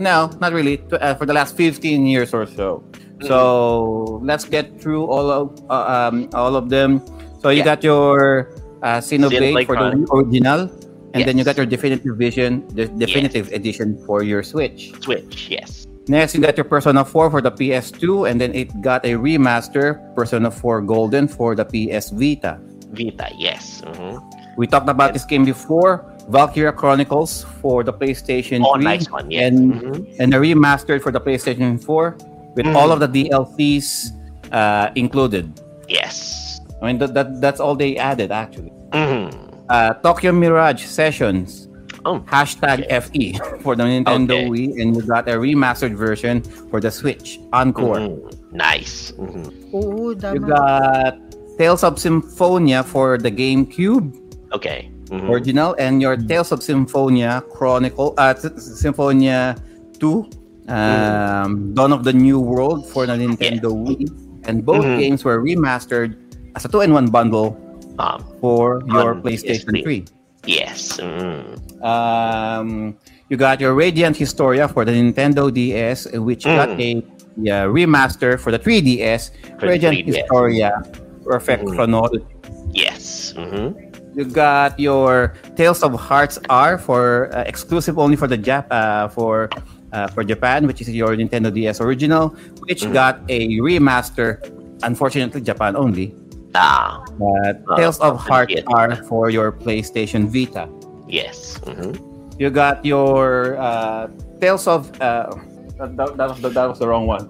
No, not really. Uh, for the last fifteen years or so. Mm-hmm. So let's get through all of uh, um, all of them. So you Yeah. got your uh, Xenoblade for the original, and then you got your definitive vision, the definitive edition for your Switch. Switch, yes. Next, you got your Persona 4 for the PS2, and then it got a remaster, Persona 4 Golden for the PS Vita. Vita, yes. Mhm. We talked about this game before, Valkyria Chronicles for the PlayStation Oh, 3, nice one, yes. and Mhm. and a remastered for the PlayStation 4 with Mhm. all of the DLCs uh, included. Yes. I mean, that, that that's all they added actually. Mhm. Uh, Tokyo Mirage Sessions, Oh, hashtag FE for the Nintendo Okay. Wii, and we got a remastered version for the Switch Encore. mhm. nice. Mhm. Oo, You dama. got Tales of Symphonia for the GameCube Okay. Mhm. original, and your Tales of Symphonia Chronicle, uh, Symphonia 2, um, Dawn of the New World for the Nintendo Wii. And both Mhm. games were remastered as a two in one bundle Um, for your PlayStation PS3. yes. Mhm. Um, you got your Radiant Historia for the Nintendo DS, which got Mm. a yeah, remaster for the 3DS. For Radiant 3DS. Historia, Perfect Mhm. Chronology. Yes. Mhm. You got your Tales of Hearts R for uh, exclusive only for the Jap uh, for uh, for Japan, which is your Nintendo DS original, which Mhm. got a remaster. Unfortunately, Japan only. Ah, But Uh, Tales of for the Hearts PS. R for your PlayStation Vita. yes. Mhm. You got your uh, Tales of uh, that, that, that was the, that was the wrong one.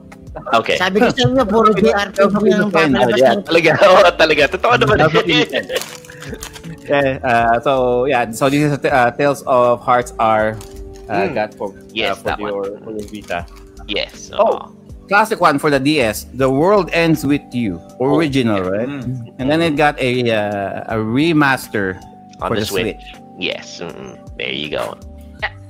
Okay. Sabi ko sa inyo, puro JRPG yung Oh, papalabas yeah, talaga. Oo, talaga. Totoo naman. Yeah. Uh, so yeah. So this is uh, Tales of Hearts R uh, Mm. got for Yes, uh, for that one. your for your Vita. yes. Oh, classic one for the DS. The world ends with you. Original, right? And then it got a uh, a remaster On for the the, Switch. Switch. Yes. mm-mm. There you go.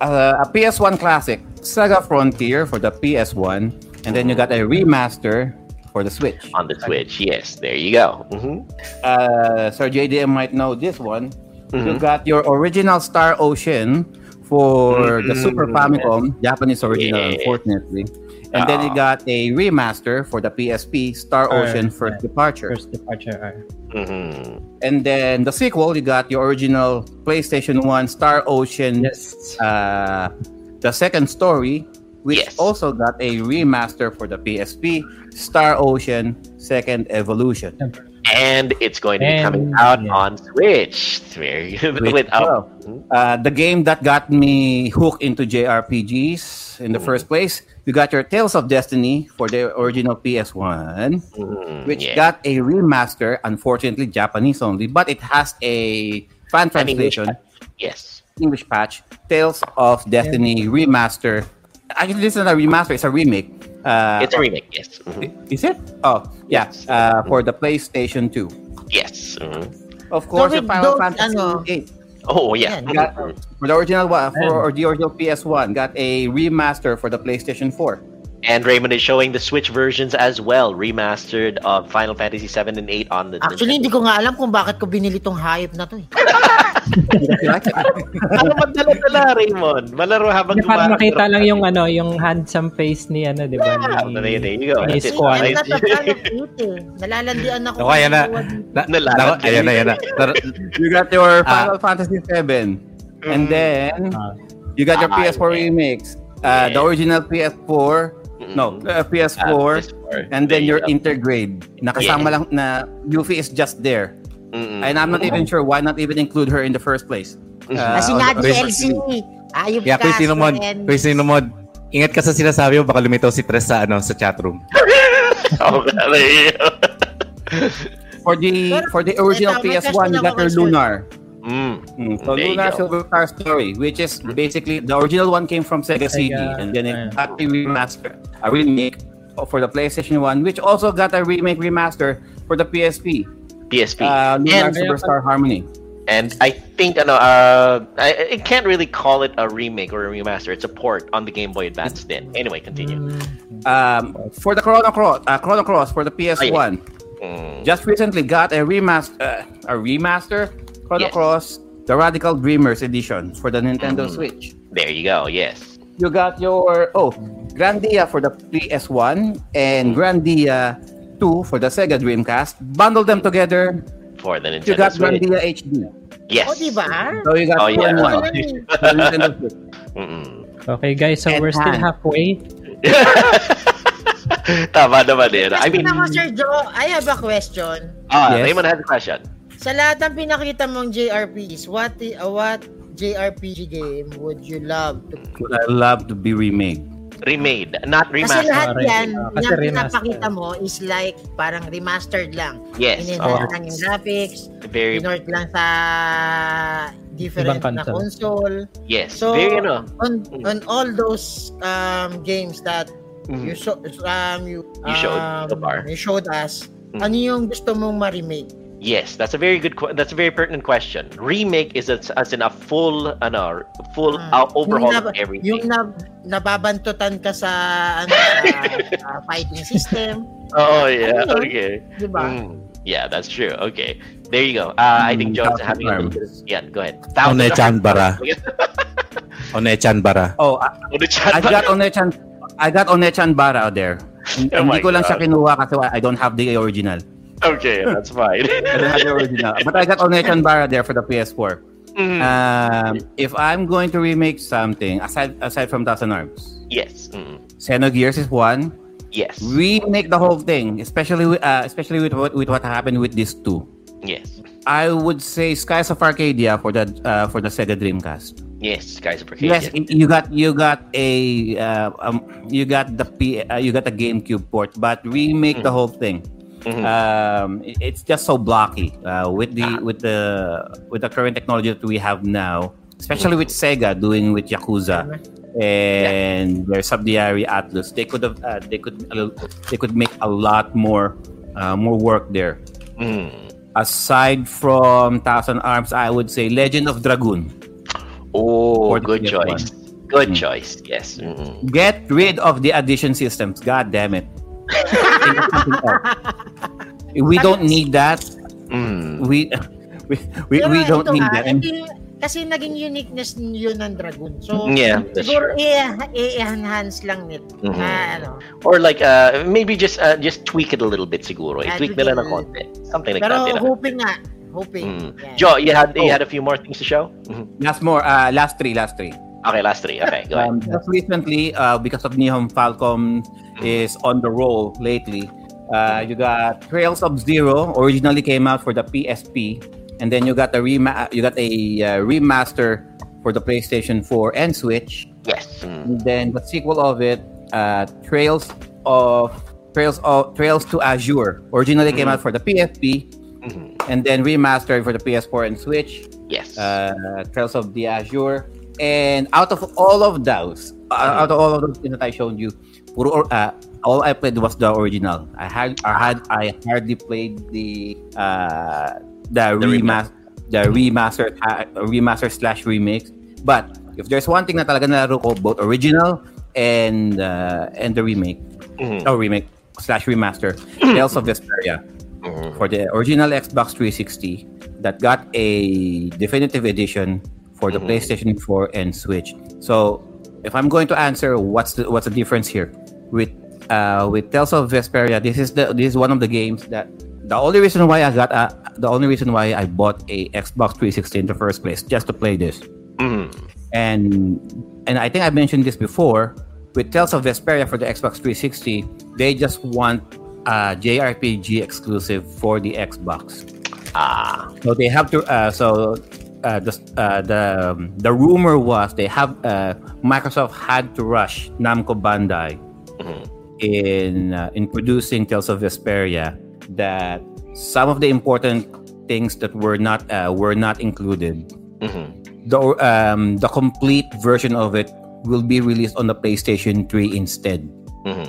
Uh, a PS1 classic, Saga Frontier for the PS1, and then you got a remaster for the Switch. On the Switch. Yes. There you go. hmm Uh, Sir JDM might know this one. You Mhm. got your original Star Ocean for the Super Mhm. Famicom, Japanese original, Yeah. unfortunately. And then you Ah. got a remaster for the PSP, Star Ocean yeah. First Departure. First departure. ah. hmm And then the sequel, you got your original PlayStation 1 Star Ocean, Yes. uh, the second story, which Yes. also got a remaster for the PSP, Star Ocean Second Evolution. And it's going to be coming out yeah. on Switch. Very good. Which- With, well, uh, the game that got me hooked into JRPGs in the Mm. first place, you got your Tales of Destiny for the original PS1, mm, which yeah. got a remaster, unfortunately Japanese only, but it has a fan An English translation, Yes. English patch, Tales of Destiny remaster. Actually, this is not a remaster; it's a remake. Uh, It's a remake. Yes. mhm. is it? Oh, yeah. Yes. Uh, for the PlayStation 2. Yes. mhm. Of course, with your Final those, Fantasy ano, 8. Oh, yeah. Got, mm-hmm. for the original one, for the original PS1, got a remaster for the PlayStation 4. And Raymond is showing the Switch versions as well, remastered of Final Fantasy 7 and 8 on the Actually, hindi ko nga alam kung bakit ko binili tong hype na to eh. Ano magdala-dala, Raymond? Malaro habang Hindi, para gumawa- makita lang yung ano, yung handsome face ni ano, 'di ba? Ah, Ni, there, you go. ni. Squad. Ay, eh. Nalalandian ako. Ako, ayan na. ayan na, ayan na. You got your Ah. Final Fantasy 7. And then, Ah. you got your Ah, PS4 yeah. remakes. Uh, The Yeah. original PS4. No, uh, Ah, PS4. PS4. and then your intergrade. Nakasama Yeah. lang na Yuffie is just there. Mm-mm. And I'm not even sure why not even include her in the first place. Uh, Kasi nga the- DLC. Ayop Kaya ka, Kuya Sinomod. Kuya Sinomod, ingat ka sa sinasabi mo, baka lumitaw si Tres sa, ano, sa chatroom. Oh, go. For the for the original ito, may PS1, you got your. Lunar. Mm. Mm, So There you Silver Star Story, which is basically the original one came from Sega CD, Sega, and then it yeah. got a remaster, a remake for the PlayStation One, which also got a remake remaster for the PSP. PSP. Uh, Lunar and, Silver Star Harmony. and I think ano, uh, I, I can't really call it a remake or a remaster. It's a port on the Game Boy Advance then. Anyway, continue. Um, for the Chrono Cross, uh, Chrono Cross for the PS1, Mm. just recently got a remaster, uh, a remaster Chrono Yes. Cross, the Radical Dreamers edition for the Nintendo Mm. Switch. There you go. Yes. You got your oh Grandia for the PS1 and Grandia 2 for the Sega Dreamcast. Bundle them together. For the Nintendo You got Switch. Grandia HD. Yes. Oh, di ba? So you got Oh, two yeah. and one. Ano yun? for the Nintendo Switch. Mm-mm. Okay guys, so And we're still hand. halfway. Tama naman din. I mean, naman, Sir Joe, I have a question. ah, Yes. Raymond has a question. Sa lahat ng pinakita mong JRPGs, what i- uh, what JRPG game would you love to Would I love to be remade? Remade, not Kasi remastered. lahat Correct. yan, kasi yung pinapakita mo is like parang remastered lang. Yes. Inenhance Oh, lang yung graphics, very, pinort lang sa different na console. yes. So, very, ano. on on all those um games that Mhm. you so, um you You showed um, so far. you showed us, Mhm. ano yung gusto mong ma-remake? Yes, that's a very good. That's a very pertinent question. Remake is as, as in a full, ano, full Ah, out overhaul yung of nab- everything. Yung na, nababantutan ka sa ano sa fighting system, oh yeah, Ano okay. di ba? Mm, yeah, that's true. Okay, there you go. Uh, I think Mm, John's having a yeah, go ahead. One-Chan bara. One-Chan bara. Oh, I, One-Chan I got Onechan. I got Onechan Bara there. Oh Hindi ko lang siya God. kinuha kasi I don't have the original. Okay, that's fine. I don't have the original. But I got Onechan Bara there for the PS4. Mm, Um, if I'm going to remake something aside aside from Thousand Arms, yes. Mm, Xenogears is one. yes. Remake the whole thing, especially with uh, especially with what with what happened with these two. Yes. I would say Skies of Arcadia for the uh, for the Sega Dreamcast. Yes, Skies of Arcadia. Yes, you got you got a uh, um, you got the P, uh, you got the GameCube port, but remake the whole thing. Mhm. Um, it- it's just so blocky uh, with the with the with the current technology that we have now, especially with Sega doing with Yakuza and their subsidiary Atlus. They could have uh, they could uh, they could make a lot more uh, more work there. Mm. Aside from Thousand Arms, I would say Legend of Dragoon. Oh, good PS1. choice. Good Mm. choice. Yes. Mm. Get rid of the addition systems. God damn it. We don't need that. Mm. We we, we, Pero we don't ito need nga, that. Hindi- kasi naging uniqueness yun ng Dragoon. So, Yeah, siguro i-enhance lang nito. Mhm. Na, ano. Or like uh maybe just uh, just tweak it a little bit siguro. Yeah, I-tweak tweak nila ng konti. Something like Pero that. know? hoping nga. Hoping. Mm. Yeah. Joe, you had you Oh. had a few more things to show? Mhm. last more, uh, last three, last three. Okay, last three. Okay, go ahead. Um, just recently, uh, because of Nihon Falcom is on the roll lately, uh, you got Trails of Zero originally came out for the PSP, and then you got a rema- you got a uh, remaster for the PlayStation 4 and Switch. Yes. And then the sequel of it, uh, Trails of Trails of Trails to Azure, originally came out for the PSP, Mhm. and then remastered for the PS4 and Switch. Yes. uh, Trails of the Azure. And out of all of those, uh, out of all of those things that I showed you, puro, uh, all I played was the original. I had, I had, I hardly played the uh, the, The remaster, the remaster, uh, remaster slash remix. But if there's one thing na talaga nalaro ko, both original and uh, and the remake, Mhm. oh remake slash remaster, Tales of Vesperia Mhm. for the original Xbox 360 that got a definitive edition for the Mhm. PlayStation 4 and Switch. So, if I'm going to answer what's the what's the difference here with uh, with Tales of Vesperia, this is the this is one of the games that the only reason why I got uh, the only reason why I bought a Xbox 360 in the first place just to play this. Mhm. And and I think I mentioned this before with Tales of Vesperia for the Xbox 360, they just want a JRPG exclusive for the Xbox. Ah. So they have to. Uh, so uh, the uh, the um, the rumor was they have uh, Microsoft had to rush Namco Bandai Mhm. in uh, in producing Tales of Vesperia that some of the important things that were not uh, were not included. Mhm. The um, the complete version of it will be released on the PlayStation 3 instead. Mhm.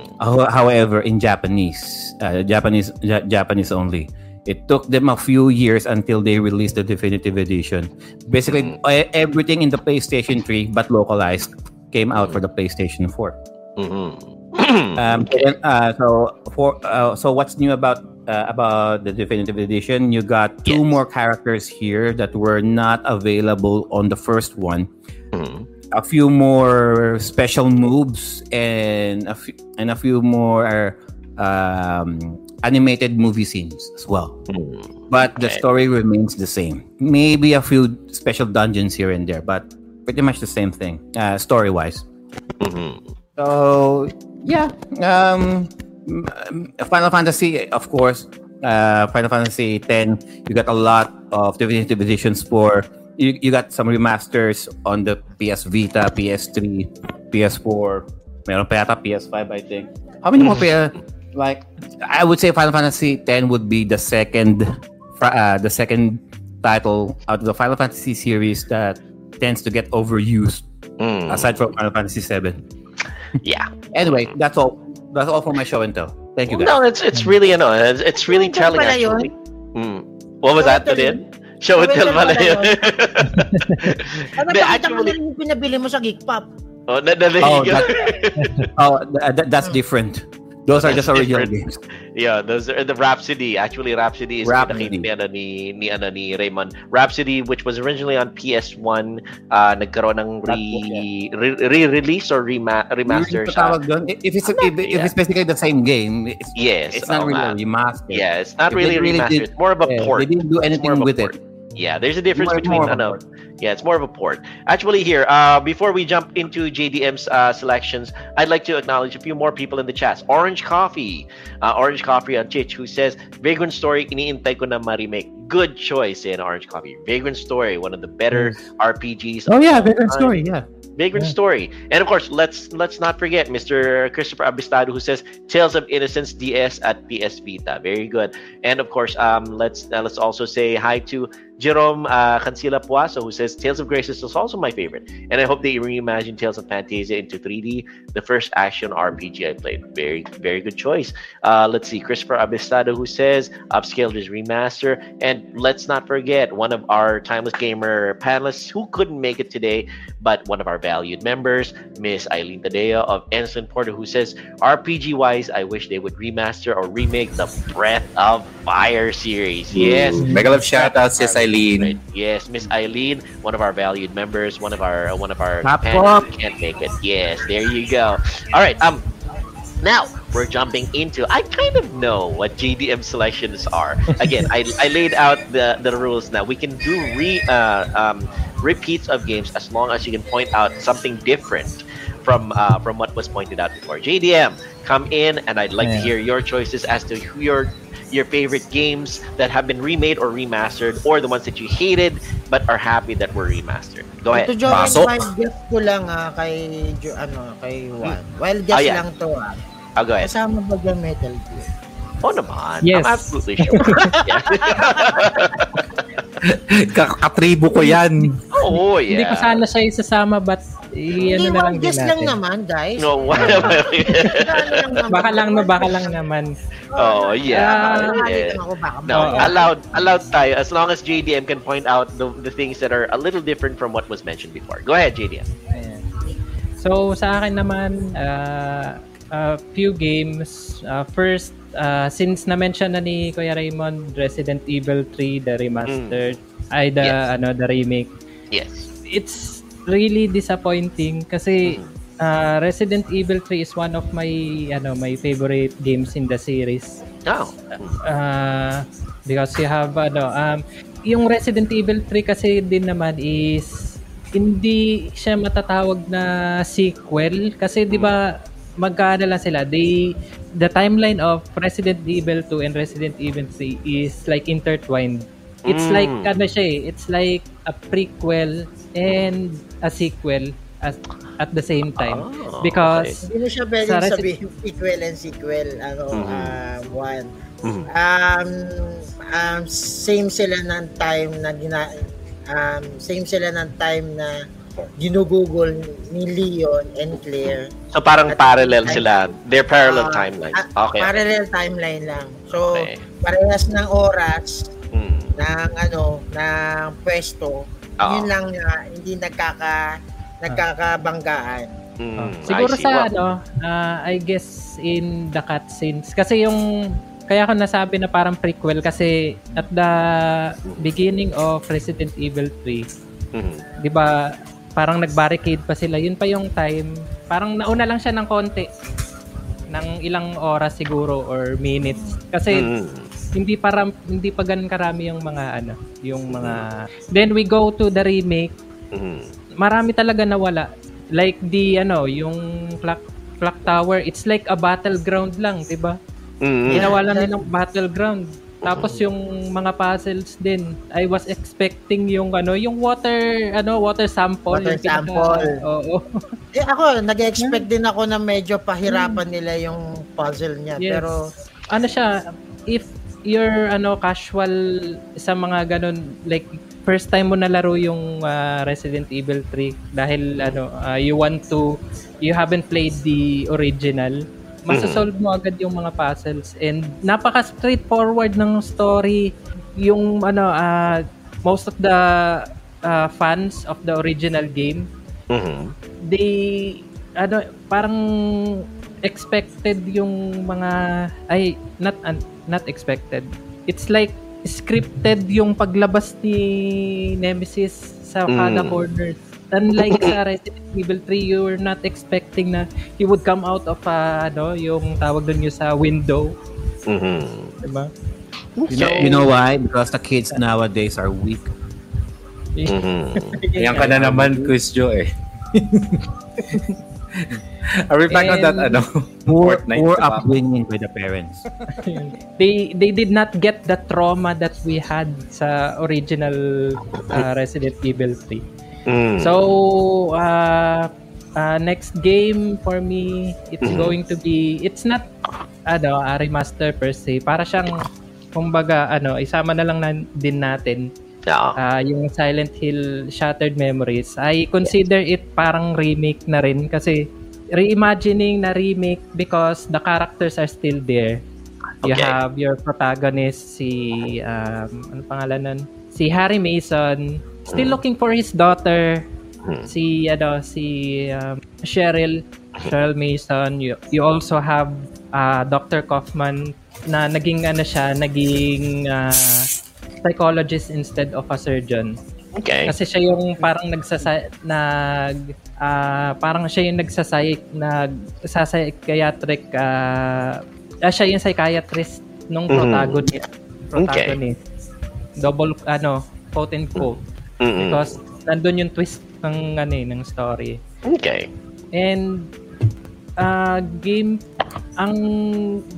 However, in Japanese, uh, Japanese, Ja- Japanese only, it took them a few years until they released the definitive edition. Basically, e- everything in the PlayStation 3 but localized came out for the PlayStation 4. Mhm. Um, and, uh, so for uh, so what's new about uh, about the definitive edition? You got two Yes. more characters here that were not available on the first one Mhm. a few more special moves and a few, and a few more um, animated movie scenes as well. Mhm. But the story remains the same. Maybe a few special dungeons here and there, but pretty much the same thing uh, story wise. Mhm. So yeah, um, Final Fantasy, of course. Uh, Final Fantasy X, you got a lot of definitive editions for. You, you got some remasters on the PS Vita, PS3, PS4. Meron pa yata PS5, I think. How many more pa? Like, I would say Final Fantasy X would be the second, uh, the second title out of the Final Fantasy series that tends to get overused, Mm. aside from Final Fantasy VII. Yeah. Anyway, that's all. That's all for my show and tell. Thank you guys. No, it's it's really ano, it's, it's really Show telling tell actually. Mm. What was Show that, and tell Din? yun? Show and tell tell pala pala yun. Ano, Hindi, pakita mo actually, na rin yung pinabili mo sa Geek Pop. oh, na, na, Oh, you go. Oh, th- th- that's different. Those are just original different. games. yeah, those are the Rhapsody. Actually, Rhapsody is Rhapsody. ni, ano, ni, ni, ano, ni Raymond. Rhapsody, which was originally on PS1, uh, nagkaroon ng re, re, re-release or rema, remaster siya. If it's if, if Yeah. it's basically the same game, it's, Yes. it's not oo really nga. a remaster. Yeah, it's not really really remaster. did- It's more of a Yeah, port. They didn't do anything with port. it. Yeah, there's a difference More- between more ano, yeah, it's more of a port. Actually, here, uh, before we jump into JDM's uh, selections, I'd like to acknowledge a few more people in the chat. Orange Coffee, uh, Orange Coffee on Chich, who says, Vagrant Story, iniintay ko na ma-remake. Good choice in Orange Coffee. Vagrant Story, one of the better RPGs. Oh yeah, Vagrant. Story. Yeah. Vagrant Yeah. Story. And of course, let's let's not forget Mr. Christopher Abistado who says Tales of Innocence DS at PS Vita. Very good. And of course, um, let's uh, let's also say hi to Jerome uh, Cancila Puaso who says Tales of Graces is also my favorite. And I hope they reimagine Tales of Phantasia into 3D, the first action RPG I played. Very very good choice. Uh, let's see, Christopher Abistado who says Upscaled is remaster. And let's not forget one of our Timeless Gamer panelists who couldn't make it today, but one of our valued members, Miss Eileen Tadeo of Ensign Porter, who says, RPG wise, I wish they would remaster or remake the Breath of Fire series. Yes. Mega love shoutouts, yes, Eileen. Right. Yes, Miss Eileen, one of our valued members, one of our one of our Clap, companions clap. who can't make it. Yes, there you go. All right. Um, now we're jumping into. I kind of know what JDM selections are. Again, I, I laid out the the rules. Now we can do re uh, um, repeats of games as long as you can point out something different from uh, from what was pointed out before. JDM, come in, and I'd like to hear your choices as to who your your favorite games that have been remade or remastered, or the ones that you hated but are happy that were remastered. Go Ito, ahead. Joel, Pasok. wild guess ko lang ah, kay, Jo, ano, kay Juan. Wild guess Ah, yeah. lang to ah. I'll go ahead. Kasama ba dyan Metal Gear? Oh naman. Yes. I'm absolutely sure. Katribo ko yan. oh, yeah. Hindi ko sana siya isasama but i ano Hindi, na lang guess lang naman, guys. No. Ano lang naman. Baka lang no, baka lang naman. oh, yeah. Ah, yeah. Ako, baka No, allowed allowed tayo as long as JDM can point out the, the things that are a little different from what was mentioned before. Go ahead, JDM. Ayan. So sa akin naman, uh, a few games. Uh, first, uh, since na-mention na ni Kuya Raymond, Resident Evil 3, the remastered, ay the, Yes. ano, the remake. Yes. It's really disappointing kasi uh, Resident Evil 3 is one of my ano my favorite games in the series. Oh. Uh, because you have ano um yung Resident Evil 3 kasi din naman is hindi siya matatawag na sequel kasi 'di ba magkaano lang sila they the timeline of Resident Evil 2 and Resident Evil 3 is like intertwined it's Mm. like ano siya eh, it's like a prequel and a sequel at, at the same time Oh, because Hindi mo siya pwedeng Sa Resi- sabihin sequel and sequel. Ano, Mhm. um, one. Mhm. Um, um, same sila ng time na gina... Um, same sila ng time na ginugugol ni Leon and Claire. So parang parallel sila. They're parallel Ah, timelines. ah, Okay. Parallel timeline lang. So, Okay. parehas ng oras. Ng ano, ng pwesto, Oo. yun lang na hindi nagkaka nagkakabanggaan. Hmm. Siguro I sa ano, ah, I guess in the cutscenes. Kasi yung, kaya ako nasabi na parang prequel kasi at the beginning of Resident Evil 3, mhm. di ba, parang nag-barricade pa sila. Yun pa yung time, parang nauna lang siya ng konti ng ilang oras siguro or minutes. Kasi Mhm. Hindi para hindi pa ganun karami yung mga ano, yung mga Then we go to the remake Mhm. marami talaga nawala. Like the ano, yung clock clock tower, it's like a battleground lang, 'di ba? Mhm. Ginawa lang nilang battleground. Tapos yung mga puzzles din, I was expecting yung ano, yung water ano, water sample, Water yung pinaka- sample. Oo. Eh ako, nag-expect din ako na medyo pahirapan nila yung puzzle niya. Yes. Pero, ano siya, if you're ano casual sa mga ganun like first time mo nalaro yung ah, Resident Evil 3 dahil ano ah, you want to you haven't played the original masasolve mo agad yung mga puzzles and napaka straightforward ng story yung ano ah, most of the ah, fans of the original game Mhm. they ano parang expected yung mga ay not un- not expected it's like scripted yung paglabas ni Nemesis sa kada Mm. corner unlike sa Resident Evil 3 you were not expecting na he would come out of uh, ano yung tawag doon yung sa window Mhm. diba You know, you know why? Because the kids nowadays are weak. Mhm. Yan ka na naman, Quiz Joe eh. Are we back on that, And- ano? Poor, Fortnite poor pa ba? upbringing by the parents. they they did not get the trauma that we had sa original uh, Resident Evil 3. Mm. So, uh, uh, next game for me, it's Mhm. going to be, it's not, ano, a remaster per se. Para siyang, kumbaga, ano, isama na lang na, din natin yeah. ah, yung Silent Hill Shattered Memories. I consider it parang remake na rin kasi reimagining na remake because the characters are still there. You Okay. have your protagonist, si, um, ano pangalan nun? Si Harry Mason, still Mm. looking for his daughter. Mm. Si, ano, si um, Cheryl, Cheryl Mason. You, you also have uh, Dr. Kaufman na naging, ano siya, naging uh, psychologist instead of a surgeon. Okay. Kasi siya yung parang nagsasa nag ah, parang siya yung nagsasay nag psychiatric ah ah, siya yung psychiatrist nung protagonist. Protagonist. Double ano, quote and quote Mm-mm. because nandun yung twist ng ano eh, ng story. Okay. And uh, game ang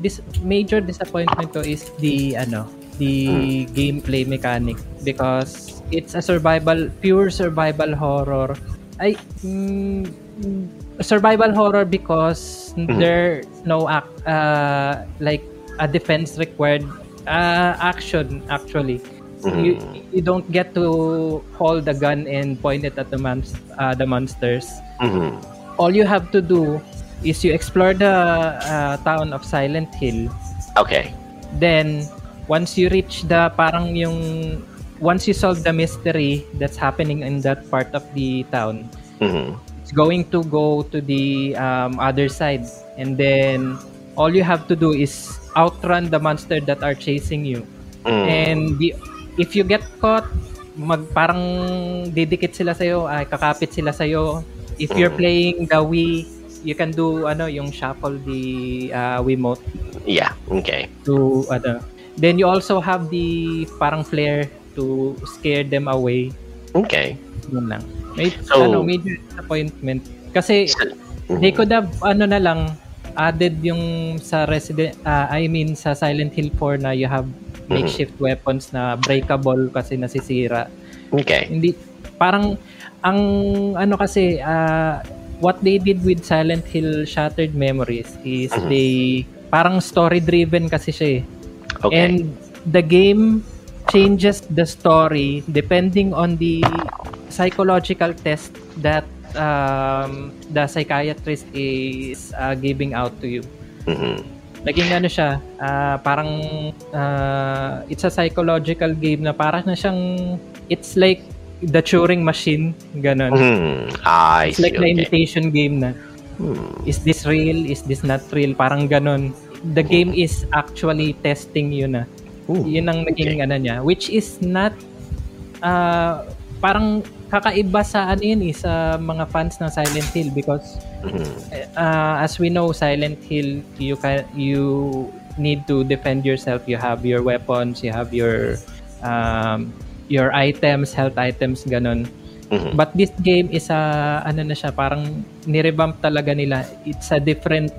dis- major disappointment ko is the ano, the gameplay mechanic because it's a survival pure survival horror. i mm, mm, survival horror because there's no act uh, like a defense required uh, action actually. You, you don't get to hold the gun and point it at the uh, the monsters Mhm. all you have to do is you explore the uh, town of Silent Hill. Okay. Then, once you reach the parang yung once you solve the mystery that's happening in that part of the town, Mhm. it's going to go to the um, other side, and then all you have to do is outrun the monster that are chasing you. Mm. And the, if you get caught, mag parang didikit sila sa'yo, ay kakapit sila sa'yo. If you're Mm. playing the Wii, you can do ano yung shuffle the uh, Wiimote Yeah. Okay. to ano. Then you also have the parang flare to scare them away. Okay. Yun lang. May, So- ano, major disappointment. Kasi Mhm. they could have ano na lang added yung sa Resident ah, I mean sa Silent Hill 4 na you have makeshift weapons na breakable kasi nasisira. Okay. Hindi parang ang ano kasi ah, what they did with Silent Hill Shattered Memories is Mhm. they parang story driven kasi siya eh. Okay. And the game changes the story depending on the psychological test that um, the psychiatrist is uh, giving out to you. Mhm. Naging ano siya, ah, parang ah, it's a psychological game na parang na siyang it's like the Turing machine, ganun. Mhm. I It's like see. na Okay. imitation game na. Hmm. Is this real? Is this not real? Parang ganun. The game is actually testing you na. Ooh, Yun ang naging ano niya. Which is not, ah, parang kakaiba sa ano yun eh, sa mga fans ng Silent Hill because uh, as we know, Silent Hill, you can you need to defend yourself. You have your weapons, you have your um, your items, health items, ganun. Mhm. But this game is a ano na siya, parang nirevamp talaga nila. It's a different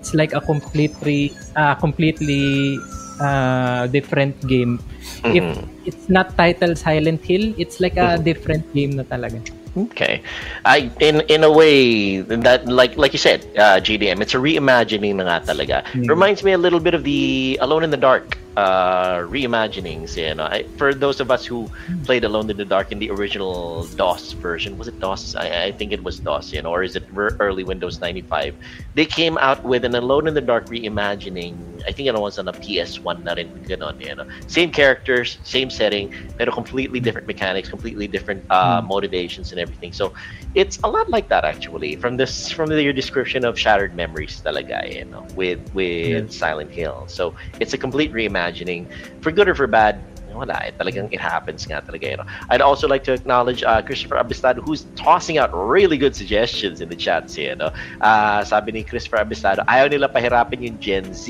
it's like a completely uh, completely uh, different game. If Mhm. it's not titled Silent Hill, it's like a Mhm. different game na talaga. Okay, I in in a way that like like you said, uh, GDM, it's a reimagining na nga talaga. Mm. Reminds me a little bit of the Alone in the Dark uh, reimaginings. You know, I, for those of us who played Alone in the Dark in the original DOS version, was it DOS? I, I think it was DOS. You know, or is it early Windows ninety five? They came out with an Alone in the Dark reimagining. I think it was on a PS1 na rin, you know. Same characters, same setting, pero completely different mechanics, completely different uh, motivations and everything. So it's a lot like that actually. From this from your description of Shattered Memories talaga, you know, with with Silent Hill. So it's a complete reimagining. For good or for bad, wala eh. Talagang it happens nga talaga. You know. I'd also like to acknowledge uh, Christopher Abistado who's tossing out really good suggestions in the chats here. No? Uh, sabi ni Christopher Abistado, ayaw nila pahirapin yung Gen Z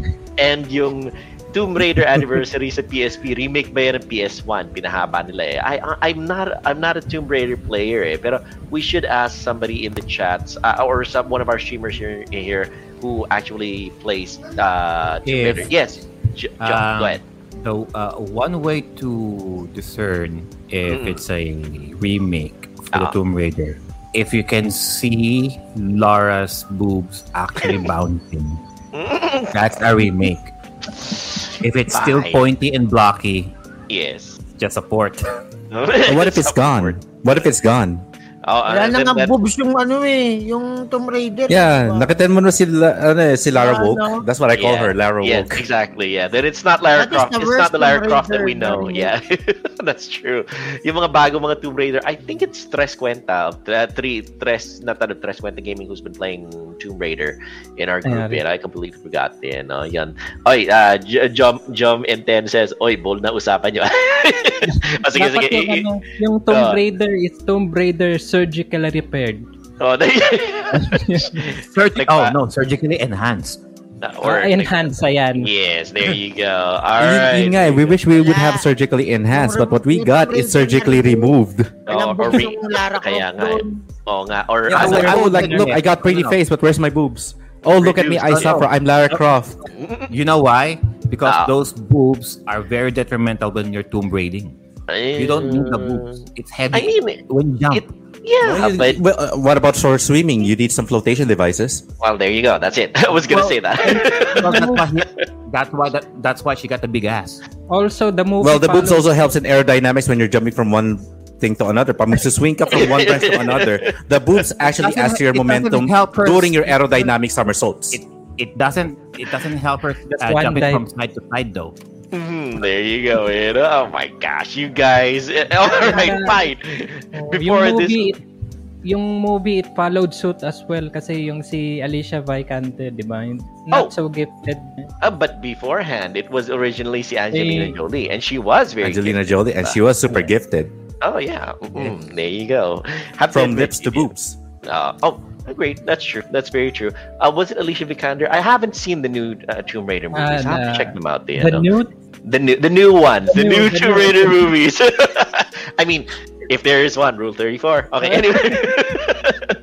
and yung Tomb Raider anniversary sa PSP remake ba yan ng PS1 pinahaba nila eh I, I I'm not I'm not a Tomb Raider player eh pero we should ask somebody in the chats uh, or some one of our streamers here here who actually plays uh Tomb Raider yes J- John, Um, go ahead So, uh, one way to discern if Mm. it's a remake for Ah. the Tomb Raider, if you can see Lara's boobs actually bouncing, that's a remake. If it's still pointy and blocky, yes just a port. What if it's gone? What if it's gone? Oh, uh, Wala na then nga that- boobs yung ano eh, yung Tomb Raider. Yeah, Diba? nakita mo na si, ano, eh, si Lara Ah, Woke. no. That's what I call Yeah. her, Lara Yes, Woke. exactly. Yeah, then it's not Lara That Croft. It's not the Lara Tomb Croft that Raider we know. na Yeah, that's true. Yung mga bago mga Tomb Raider, I think it's Tres Cuenta, uh, three Tres, not that Tres Cuenta Gaming who's been playing Tomb Raider in our group. Ayan. And I completely forgot din. Uh, yan. Oy, uh, Jom Jom M10 says, Oy, bold na usapan nyo. oh, sige, sige. Dapat yung, I- i- ano, yung Tomb Ah. Raider is Tomb Raider surgically repaired. Oh, Surg- Like oh no, surgically enhanced. or Ah, enhance, ayan. Yes, there you go. All Yun- right. yun nga eh, we wish we would have surgically enhanced, but what we got is surgically removed. Oh, Walang or boobs re- Kaya Croft nga eh. doon. Oo nga. Or, Yeah, ah, oh, like, they're oh, both like, look. I got pretty No, no. face, but where's my boobs? Oh, look at me, I suffer. I'm Lara Croft. You know why? Because Ah. those boobs are very detrimental when you're tomb raiding. You don't need the boobs. It's heavy I mean, when you jump. it, yeah, Well, but well, uh, what about shore swimming? You need some flotation devices. well, there you go. That's it. I was gonna Well, say that. Well, that's why he- that's why that, that's why she got the big ass. Also, the movie Well, the boobs also helps in aerodynamics when you're jumping from one thing to another. But Pag swing ka from one branch to another, the boobs actually doesn't- adds to your momentum help her- during your aerodynamic somersaults. It it doesn't it doesn't help her That's uh, jumping dive. from side to side though. Mhm, there you go. man. Oh my gosh, you guys. All right, fine. Oh, Before yung this, movie, it, yung movie it followed suit as well kasi yung si Alicia Vikander, di ba? Yung Oh. Not so gifted. uh, but beforehand, it was originally si Angelina Eh. Jolie, and she was very Angelina gifted. Jolie, and she was super gifted Oh yeah, Mhm, there you go. Have from lips to boobs. Uh, oh, great. That's true. That's very true. Uh, was it Alicia Vikander? I haven't seen the new uh, Tomb Raider movies. I have to check them out. There, The new the new the new ones, the, The new new- the Tomb new- Raider movies. I mean, if there is one, Rule Thirty Four. Okay, anyway.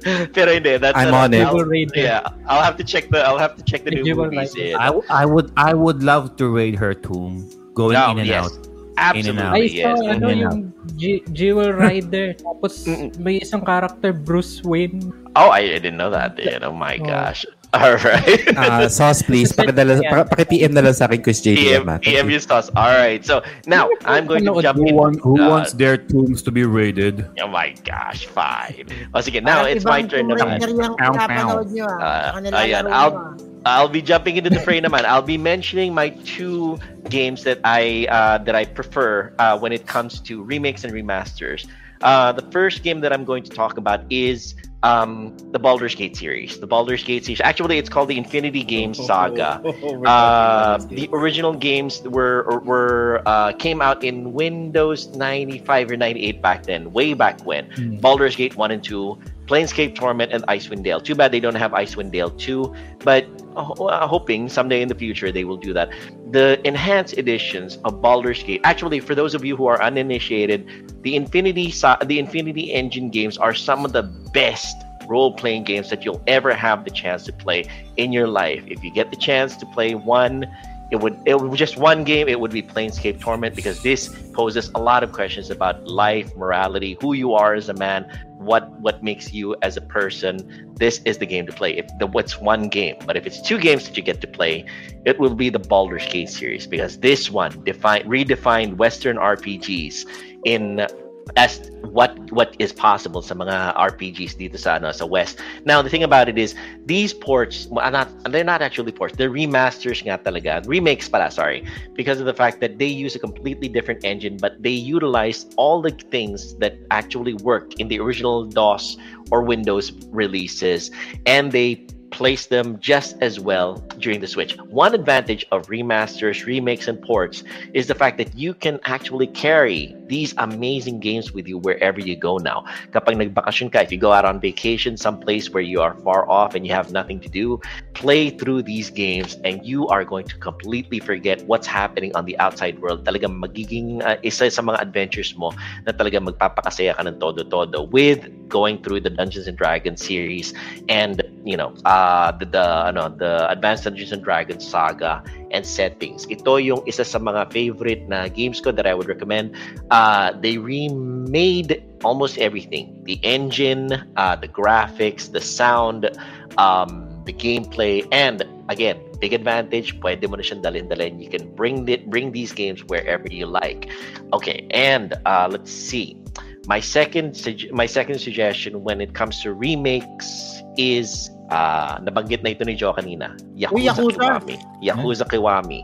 Pero hindi, that's I'm uh, on it. I'll- Yeah, I'll have to check the I'll have to check the The new movies. Raider. Yeah. I, w- I would I would love to raid her tomb, going No, in and yes. out. Absolutely, out. I yes. saw ano in and yung G- Jewel Rider tapos may isang character Bruce Wayne. Oh, I, I didn't know that. Then. Oh my Oh. gosh. All right. Uh, sauce, please. Pakidala, Yeah. pa- paki-PM na lang sa akin, Chris JDM. PM, ah. PM you. your thoughts. All right. So now I'm going to Ano, jump Who, in. want, who uh, wants their tombs to be raided? Oh my gosh, fine. O sige, now Parang it's my ibang turn Tomb naman. Yung pow. pinapanood nyo ah. Ah, ayan, I'll- ah. I'll be jumping into the fray naman. I'll be mentioning my two games that I uh, that I prefer uh, when it comes to remakes and remasters. Uh, the first game that I'm going to talk about is um, the Baldur's Gate series. The Baldur's Gate series. Actually, it's called the Infinity Games Saga. Uh, the original games were were uh, came out in Windows 95 or 98 back then, way back when. Hmm. Baldur's Gate 1 and 2, Planescape Torment, and Icewind Dale. Too bad they don't have Icewind Dale 2, but uh, uh, hoping someday in the future they will do that. The enhanced editions of Baldur's Gate. Actually, for those of you who are uninitiated, the Infinity the Infinity Engine games are some of the best role-playing games that you'll ever have the chance to play in your life. If you get the chance to play one it would it would just one game it would be planescape torment because this poses a lot of questions about life morality who you are as a man what what makes you as a person. This is the game to play. If the what's one game but if it's two games that you get to play it will be the Baldur's Gate series because this one define redefined western rpgs in as what what is possible sa mga RPGs dito sa ano sa West. Now the thing about it is these ports are ah, not they're not actually ports. They're remasters nga talaga. Remakes pala, sorry. Because of the fact that they use a completely different engine but they utilize all the things that actually work in the original DOS or Windows releases and they place them just as well during the Switch. One advantage of remasters, remakes, and ports is the fact that you can actually carry these amazing games with you wherever you go now. Kapag nagbakasyon ka, if you go out on vacation someplace where you are far off and you have nothing to do, play through these games and you are going to completely forget what's happening on the outside world. Talagang magiging uh, isa sa mga adventures mo na talagang magpapakasaya ka ng todo-todo with going through the Dungeons and Dragons series and you know uh the, the ano the Advanced Dungeons and Dragons saga and settings. Ito yung isa sa mga favorite na games ko that I would recommend. Uh they remade almost everything. The engine, uh the graphics, the sound, um the gameplay and again big advantage pwede mo na siyang dalhin-dalhin you can bring it bring these games wherever you like okay and uh, let's see my second my second suggestion when it comes to remakes is uh, nabanggit na ito ni Joe kanina Yakuza, Uy, Yakuza. Kiwami Yakuza Kiwami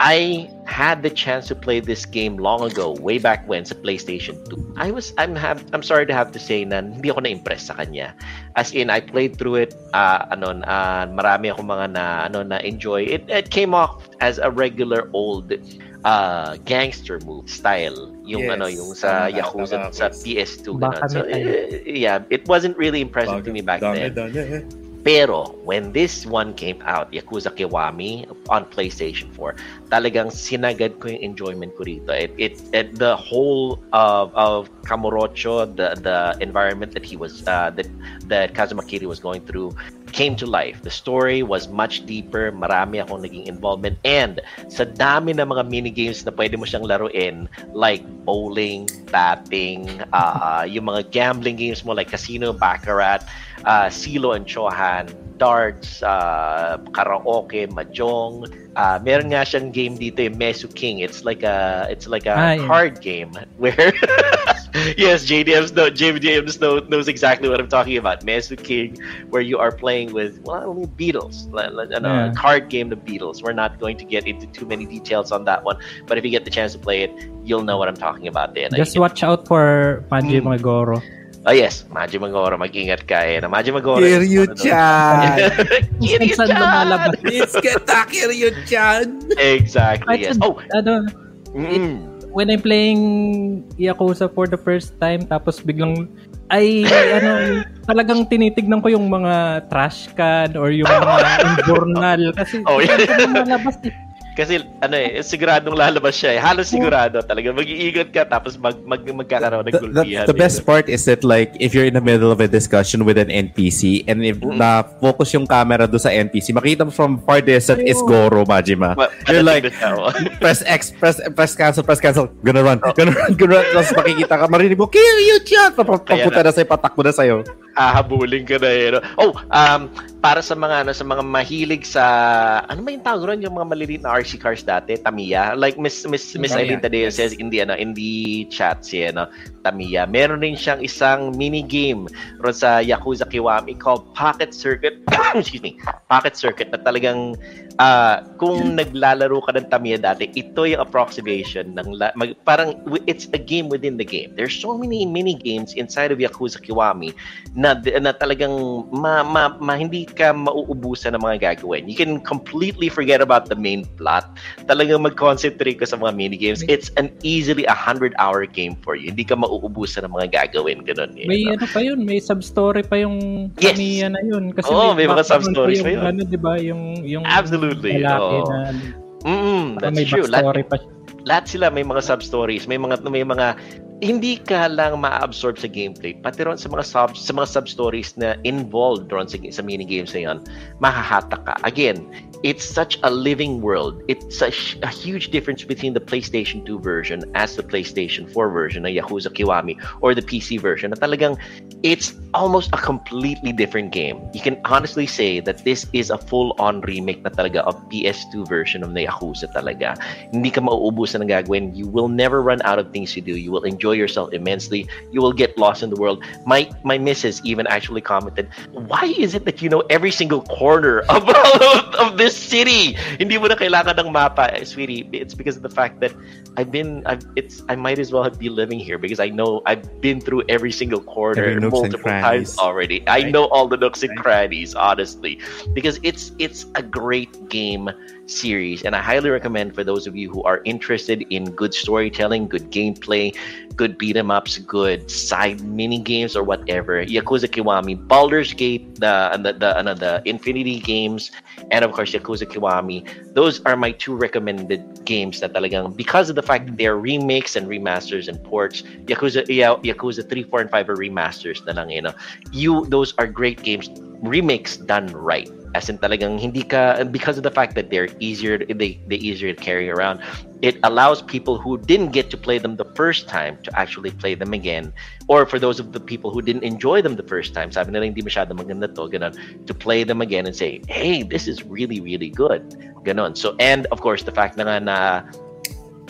I had the chance to play this game long ago, way back when sa PlayStation 2. I was I'm have I'm sorry to have to say na hindi ako na-impress sa kanya. As in I played through it uh, ano uh, marami akong mga na ano na enjoy. It it came off as a regular old uh, gangster move style yung Yes. ano yung sa Tama, Yakuza tama, sa boss. PS2 Baka ganun. So eh, yeah, it wasn't really impressive to me back Dami, then. dami. Pero when this one came out, Yakuza Kiwami on PlayStation 4, talagang sinagad ko yung enjoyment ko rito. It, it, it the whole of of Kamurocho, the the environment that he was uh, that that Kazuma Kiri was going through came to life. The story was much deeper, marami akong naging involvement and sa dami ng mga mini games na pwede mo siyang laruin like bowling, batting, uh, yung mga gambling games mo like casino, baccarat, uh, Cee-lo and Chohan, darts, uh, karaoke, mahjong. Uh, meron nga siyang game dito yung Mesu King. It's like a it's like a yeah. card game where yes, JDMs know JDMs know, knows exactly what I'm talking about. Mesu King, where you are playing with well, mean, beetles, like, like, Yeah. a card game, the beetles. We're not going to get into too many details on that one, but if you get the chance to play it, you'll know what I'm talking about. Then Just watch out for Manji Hmm. Magoro. Oh yes, Maji Magoro, mag-ingat ka eh. Na Maji Magoro. Hear is you, one of those- Chan! Minsan lumalabas. It's kita, hear you, Chan! Exactly, yes. Oh, ano, mm, when I'm playing Yakuza for the first time, tapos biglang, ay, ano, talagang tinitignan ko yung mga trash can or yung mga invernal. Kasi, Oh, yeah. lumalabas eh. Kasi ano eh, siguradong lalabas siya eh. Halos sigurado talaga. Mag-iingat ka tapos mag, mag, magkakaroon ng The, gulpihan. the, the eh. best part is that like if you're in the middle of a discussion with an NPC and if Mm. na-focus yung camera do sa NPC, makita mo from far distant is Goro, Majima. Ma- You're like, oh. press X, press press cancel, press cancel, gonna run, Oh. gonna run, gonna run. Tapos makikita ka, marinig mo, kill you, chat! Papunta na sa'yo, patakbo na sa'yo. hahabulin ka na eh. no? Oh, um, para sa mga ano sa mga mahilig sa ano ba yung tawag ron yung mga maliliit na RC cars dati, Tamiya. Like Miss Miss Miss Eileen Tadeo yes. says in the ano in the chat si ano Tamiya. Meron rin siyang isang mini game ron sa Yakuza Kiwami called Pocket Circuit. Excuse me. Pocket Circuit na talagang ah, kung naglalaro ka ng Tamiya dati, ito yung approximation ng la- mag, parang it's a game within the game. There's so many mini games inside of Yakuza Kiwami na, na talagang ma, ma, ma- hindi ka mauubusan ng mga gagawin. You can completely forget about the main plot. Talagang mag-concentrate ka sa mga mini games. It's an easily a 100-hour game for you. Hindi ka mauubusan ng mga gagawin. Ganun. May no? ano pa yun, may sub-story pa yung Yes. Tamiya na yun. Kasi Oo, may mga background sub-stories pa yun. Ano, di ba, yung, yung Absolutely, oo. na Mm, that's may true. Lahat, lahat sila may mga sub-stories, may mga may mga hindi ka lang ma-absorb sa gameplay, pati ron sa mga sub sa mga sub-stories na involved ron sa, sa mini games na yon, mahahatak ka. Again, it's such a living world. It's such a huge difference between the PlayStation 2 version as the PlayStation 4 version ng Yakuza Kiwami or the PC version na talagang it's almost a completely different game. You can honestly say that this is a full-on remake na talaga of PS2 version of the Yakuza talaga. Hindi ka mauubusan ng gagawin. You will never run out of things to do. You will enjoy yourself immensely. You will get lost in the world. My my missus even actually commented, "Why is it that you know every single corner of of this city? Hindi mo na kailangan ng mapa, Eh, sweetie. It's because of the fact that I've been I've, it's I might as well be living here because I know I've been through every single corner Every multiple times already. I know all the nooks and Right. crannies, honestly, because it's it's a great game series. And I highly recommend for those of you who are interested in good storytelling, good gameplay, good beat 'em ups, good side mini games or whatever. Yakuza Kiwami, Baldur's Gate, the the the, the, the Infinity games, and of course Yakuza Kiwami. Those are my two recommended games that talagang because of the fact that they're remakes and remasters and ports. Yakuza Yakuza 3, 4, and 5 are remasters na lang, you know. You those are great games, remakes done right. As in talagang hindi ka because of the fact that they're easier they they easier to carry around. It allows people who didn't get to play them the first time to actually play them again. Or for those of the people who didn't enjoy them the first time, sabi nila hindi masyado maganda to, ganun, to play them again and say, hey, this is really, really good. Ganon. So, and of course, the fact na nga na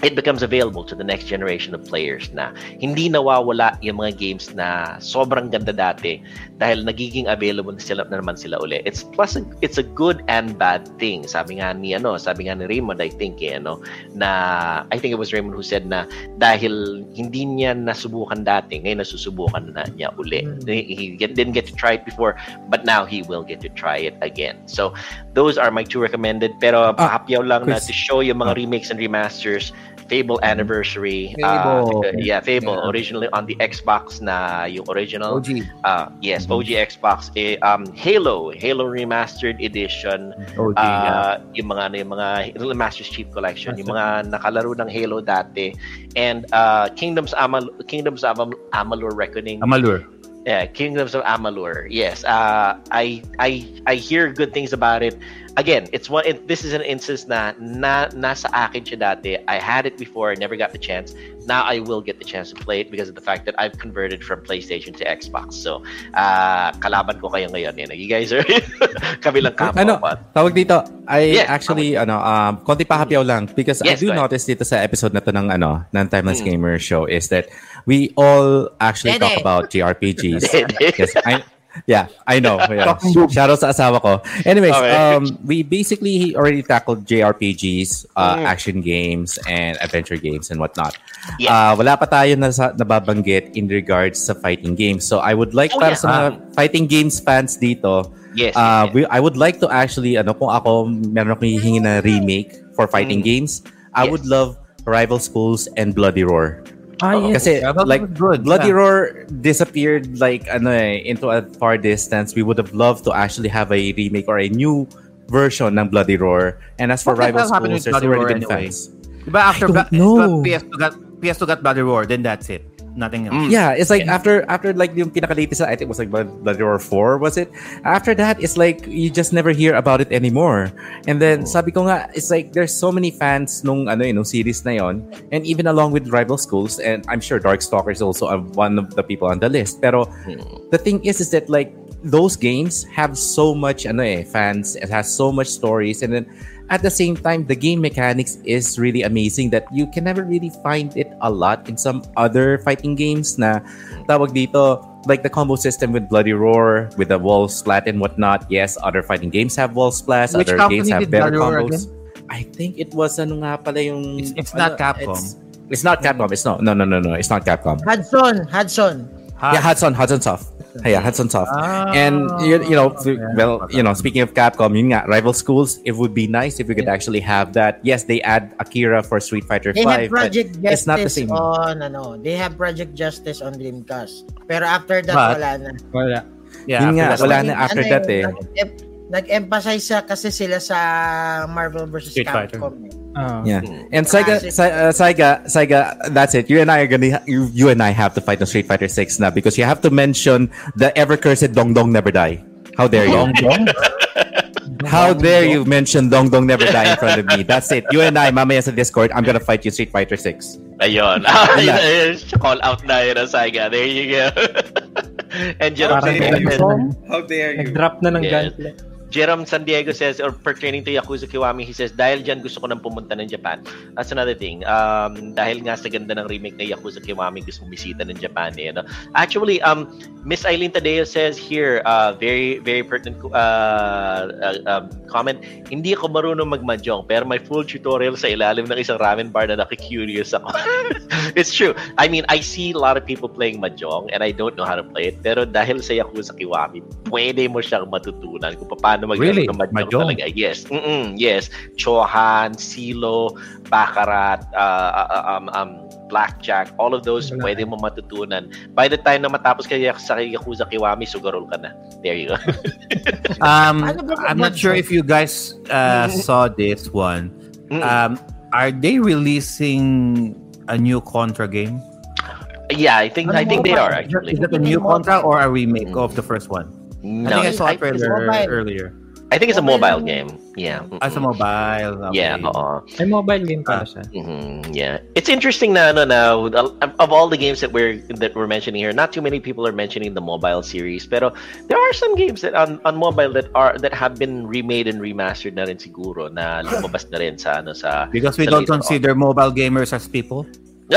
it becomes available to the next generation of players na hindi nawawala yung mga games na sobrang ganda dati dahil nagiging available na sila na naman sila uli. It's plus it's a good and bad thing. Sabi nga ni ano, sabi nga ni Raymond I think eh, ano, na I think it was Raymond who said na dahil hindi niya nasubukan dati, ngayon nasusubukan na niya uli. Mm. He get, didn't get to try it before, but now he will get to try it again. So those are my two recommended pero Ah, hapyaw lang na Chris. to show yung mga Ah. remakes and remasters Fable Anniversary. Fable. Uh, yeah, Fable. Yeah. Originally on the Xbox na yung original. OG. Uh, yes, OG Xbox. Eh, um, Halo. Halo Remastered Edition. OG, yeah. Uh, yung mga ano, yung mga Master's Chief Collection, yung mga nakalaro ng Halo dati. And uh, Kingdoms Amal Kingdoms of Am- Amalur Reckoning. Amalur. Yeah, Kingdoms of Amalur. Yes. Uh, I I I hear good things about it. Again, it's one. It, this is an instance na, na nasa akin siya dati. I had it before. I never got the chance. Now I will get the chance to play it because of the fact that I've converted from PlayStation to Xbox. So, uh, kalaban ko kayo ngayon. You, know, you guys are kabilang kampo. Ano, but- tawag dito, I Yeah, actually, ano, um, konti pa lang because I do notice dito sa episode na to ng, ano, ng Timeless Mm. Gamer Show is that we all actually talk Dede. about JRPGs. Yes, I, yeah, I know. Yeah. Shout out sa asawa ko. Anyways, Okay. um, we basically already tackled JRPGs, uh, Mm. action games, and adventure games and whatnot. Yeah. Uh, wala pa tayo nasa, nababanggit in regards sa fighting games. So I would like Oh, para yeah. sa mga fighting games fans dito, Yes. Uh, yes, yes. we, I would like to actually, ano, kung ako meron akong hihingi na remake for fighting Mm. games, I Yes. would love Rival Schools and Bloody Roar. Ah, yes. Kasi Yeah, like good, Bloody yeah. Roar disappeared like ano eh, into a far distance. We would have loved to actually have a remake or a new version ng Bloody Roar. And as for What the Rival Schools, there's Bloody already Roar been anyway? fans. Diba after I don't Bla- know. PS2 got PS2 got Bloody Roar, then that's it. Nothing else. Mm. Yeah, it's like after after like yung pinaka-latest na, I think was like Blood- Bloody Roar 4, was it? After that, it's like you just never hear about it anymore. And then sabi ko nga, it's like there's so many fans nung ano yun, nung series na yon, and even along with Rival Schools, and I'm sure Darkstalker is also uh, one of the people on the list. Pero Mm. the thing is, is that like those games have so much ano eh, fans. It has so much stories, and then at the same time, the game mechanics is really amazing that you can never really find it a lot in some other fighting games. Na tawag dito, like the combo system with Bloody Roar, with the wall splat and whatnot. Yes, other fighting games have wall splats. Which other games have better Bloody combos. I think it was ano nga pala yung It's- it's ano, not Capcom. It's, it's not Capcom. It's not. No, no, no, no. It's not Capcom. Hudson, Hudson. Yeah, Hudson, Hudson Soft. Yeah, Hudson Soft. Ah, and you, you know, okay. well, you know, speaking of Capcom, yun nga, rival schools, it would be nice if we could actually have that. Yes, they add Akira for Street Fighter They 5, have but Project Justice it's not the same. on ano, they have Project Justice on Dreamcast. Pero after that But- wala na. Wala. Yeah, Yun nga, after wala na after Ano that eh, nag- Nag-emphasize sa kasi sila sa Marvel vs. Street Fighter. Capcom. eh. Ah. Yeah, Mm. and Saiga, Classic. Sa- uh, Saiga, Saiga, that's it. You and I are gonna, you, you and I have to fight on Street Fighter 6 now because you have to mention the ever cursed Dong Dong Never Die. How dare you? How dare you mention Dong Dong Never Die in front of me? That's it. You and I, mamaya sa Discord, I'm gonna fight you Street Fighter 6. Ayun. Ayun, ayun. Call out na yun, Saiga. There you go. and Jerome Parang San Diego, ganito. How dare Nag-drop na ng Yes. gunplay. Jerome San Diego says, or pertaining to Yakuza Kiwami, he says, dahil dyan gusto ko nang pumunta ng Japan. That's another thing. Um, dahil nga sa ganda ng remake na Yakuza Kiwami, gusto mong bisita ng Japan. Eh, no? Actually, um, Miss Eileen Tadeo says here, uh, very, very pertinent uh, uh, um, comment, hindi ako marunong magmahjong, pero may full tutorial sa ilalim ng isang ramen bar na nakikurious ako. it's true. I mean, I see a lot of people playing mahjong and I don't know how to play it, pero dahil sa Yakuza Kiwami, pwede mo siyang matutunan kung paano na mag Really? na mahjong Mahjong? talaga. Yes. Mm-mm, yes. Chohan, Cee-lo, Baccarat, uh, uh, um, um, Blackjack, all of those Wala. pwede mo matutunan. By the time na matapos ka sa Yakuza Kiwami, sugarol ka na. There you go. Um, I'm not sure if you guys uh, saw this one. Um, are they releasing a new Contra game? yeah, I think I think they are actually. Is it a new Contra or a remake of the first one? I No, think I saw a I, trailer mobile. earlier. I think it's a Mobile. mobile game. Yeah. As a mobile. okay. Yeah, oo. Ay, mobile game pala Ah. siya. Mhm, yeah, it's interesting na ano na of all the games that we're that we're mentioning here, not too many people are mentioning the mobile series. Pero there are some games that on, on mobile that are that have been remade and remastered na rin siguro na lumabas na rin sa ano sa. Because we sa don't later on. consider mobile gamers as people.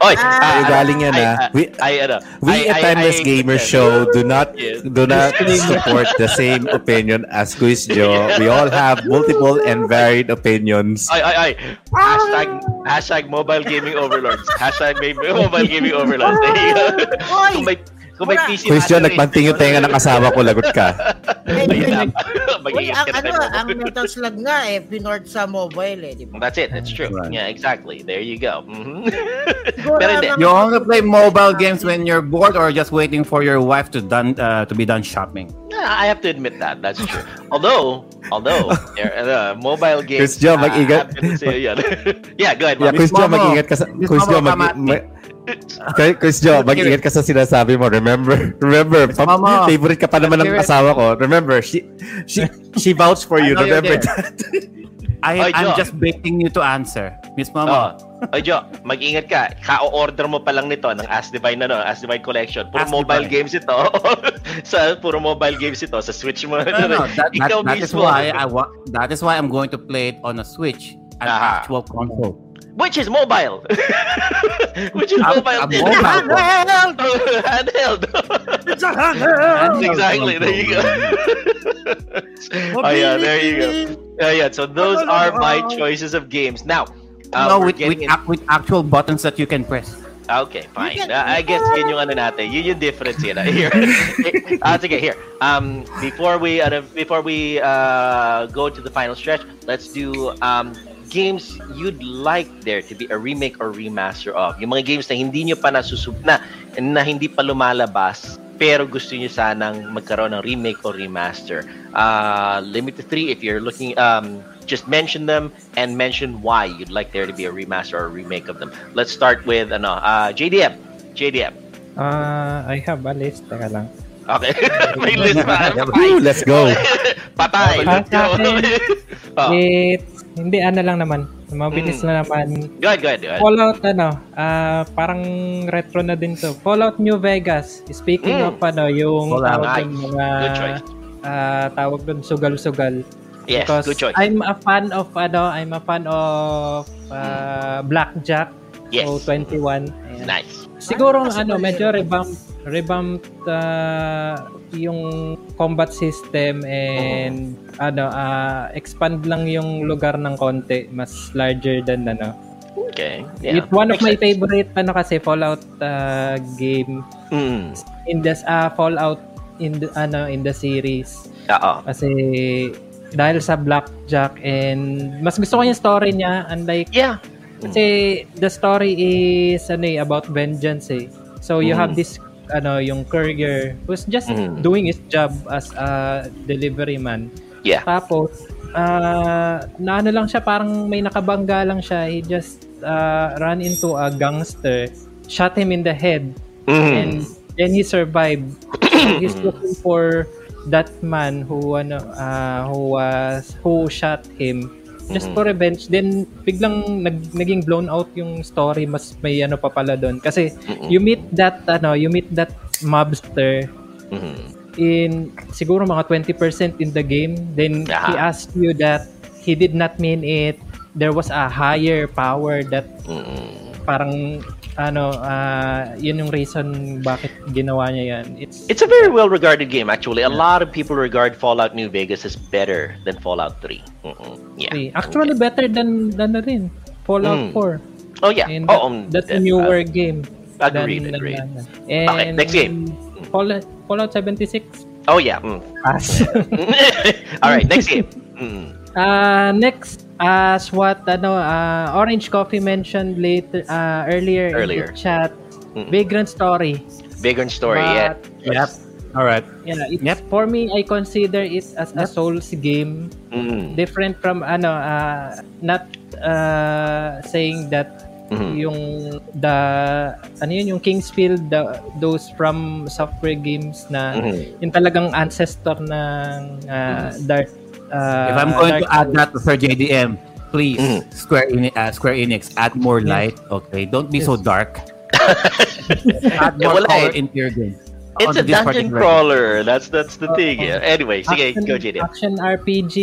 Oy, Ah, Tayo galing yan I- ah. We, I, ano, we I- at I- Timeless I- Gamer Show do not Yes. do not support the same opinion as Quiz Joe. We all have multiple and varied opinions. Ay, ay, ay. Hashtag, hashtag mobile gaming overlords. Hashtag mobile gaming overlords. There you go. Oy! kung may, kung may. PC battery. nagpanting yung tenga ng kasama ko, lagot ka. Ayun na. Uy, Mag-iingat ang ka ano, tayo. ang Metal Slug nga eh, pinort sa mobile eh, di ba? That's it. That's true. Right. Yeah, exactly. There you go. Mhm. Siguro Pero hindi. You only play mobile games when you're bored or just waiting for your wife to done uh, to be done shopping. Yeah, I have to admit that. That's true. Although, although, uh, mobile games. Chris Joe, mag-ingat. Uh, yeah, go ahead. Yeah, Momo. mag-ingat ka sa... Miss Quiz Chris Joe, mag-ingat ka sa sinasabi mo. Remember, remember, Momo. favorite ka pa naman ng asawa ko. Remember, she she she vouched for you. Remember that? I, Oy, I'm just baiting you to answer. Miss Oh. Mama. Oy, Joe, mag-ingat ka. Ka-order mo pa lang nito ng As Divine na no, As Divine Collection. Puro As mobile Divine. games ito. sa puro mobile games ito sa Switch mo. No, no, that, that, Ikaw that is mismo. why I want. That is why I'm going to play it on a Switch, an Aha. actual console. Which is mobile. Which is A- mobile. a din. mobile one. Handheld. It's a handheld exactly. There you go. oh yeah, there you go. Yeah, yeah. So those are my choices of games. Now, uh, no, we're with with, getting in- ac- with actual buttons that you can press. Okay, fine. can- Uh, I guess yun yung ano natin. Yun yung difference yun. ah. Here. uh, sige, here. Um, before we uh, before we uh, go to the final stretch, let's do um, games you'd like there to be a remake or remaster of. Yung mga games na hindi nyo pa nasusub na na hindi pa lumalabas pero gusto niyo sanang magkaroon ng remake or remaster. Uh, limit to three if you're looking um, just mention them and mention why you'd like there to be a remaster or a remake of them. Let's start with ano, uh, JDM. JDM. Ah, I have a list. Teka lang. Okay. May list pa. Woo, let's go. Patay. Let's go. oh, It's, hindi, ano lang naman. Mabilis Mm. na naman. go ahead, go ahead. Go ahead. Fallout, ano, ah, parang retro na din to. Fallout New Vegas. Speaking Mm. of, ano, yung Fallout. tawag Nice. dun, mga, Good choice. ah, tawag dun, sugal-sugal. Yes, Because good choice. I'm a fan of, ano, I'm a fan of ah, Blackjack. Yes. So, 21. Ayan. Nice. Siguro Ano, ano, medyo revamp revamped ah, yung combat system and ano ah, expand lang yung lugar ng konti, mas larger than ano. Okay. Yeah. It's one of Makes my sense. favorite ano kasi Fallout ah, game Mm. in the ah, Fallout in the ano in the series Oo. kasi dahil sa blackjack and mas gusto ko yung story niya unlike Yeah. kasi the story is ano eh, about vengeance eh. So you Mm. have this ano yung courier who's just Mm. doing his job as a delivery man. Yeah. Tapos ah na ano lang siya parang may nakabangga lang siya. He just ah, ran into a gangster, shot him in the head and Mm. then he survived. He's looking for that man who ano ah, who was who shot him just Mhm. for revenge then biglang nag, naging blown out yung story mas may ano pa pala doon kasi Mm-mm. you meet that ano you meet that mobster Mhm. in siguro mga 20% in the game then he Aha. asked you that he did not mean it there was a higher power that Mm-mm. parang ano ah, yun yung reason bakit ginawa niya yan it's It's a very well regarded game, actually. A lot of people regard Fallout New Vegas as better than Fallout 3. Mm-mm. Yeah. actually better than than na rin Mm. Fallout 4 Oh, yeah. and oh, um, that's a uh, newer game Agreed, than- agreed. than- Okay, and next game. Fallout, Fallout 76 Oh yeah. mm. Pass. All right, next game. Mm. Uh, next, as what ano, uh, Orange Coffee mentioned later uh, earlier, Earlier. in the chat, Mm-mm. Vagrant Story. Vagrant story. yeah. But, Yep. All right. Yeah, it's, Yep. for me, I consider it as a Souls game. Mm. Different from ano, uh, not uh, saying that Mhm. yung the ano yun yung Kingsfield the, those from software games na Mhm. yung talagang ancestor ng uh, Dark uh, If I'm going Dark to add that to Sir JDM, please, Mhm. Square, Enix, uh, Square Enix, add more Yes. light. Okay, don't be so dark. add Eh, more wala color eh. into your game. It's a dungeon particular crawler. That's that's the Uh, thing. uh, Yeah. Anyway, sige, action, go JD. action RPG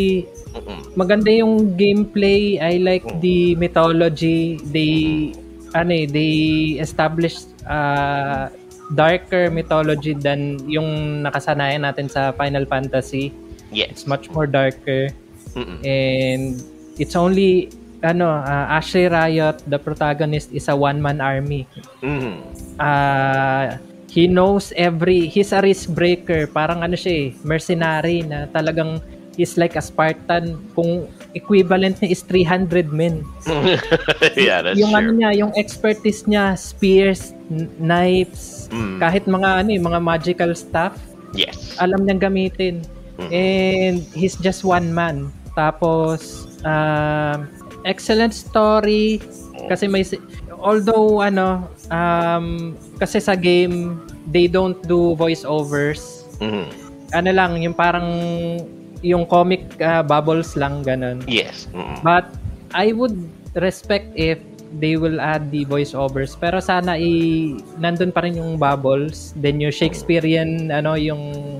Mm-mm. maganda yung gameplay I like the mythology they ano eh, they established uh, darker mythology than yung nakasanayan natin sa Final Fantasy Yes. it's much more darker Mm-mm. and it's only ano uh, Ashley Riot the protagonist is a one man army Mhm. uh, he knows every he's a risk breaker parang ano siya eh mercenary na talagang he's like a Spartan kung equivalent niya is 300 men yeah, that's yung ano niya yung expertise niya spears knives Mm. kahit mga ano eh, mga magical stuff Yes. alam niyang gamitin And he's just one man tapos um, excellent story kasi may although ano um, kasi sa game they don't do voiceovers Mhm. ano lang yung parang yung comic uh, bubbles lang ganun Yes. Mm-mm. but I would respect if they will add the voiceovers pero sana i nandun pa rin yung bubbles then yung Shakespearean ano yung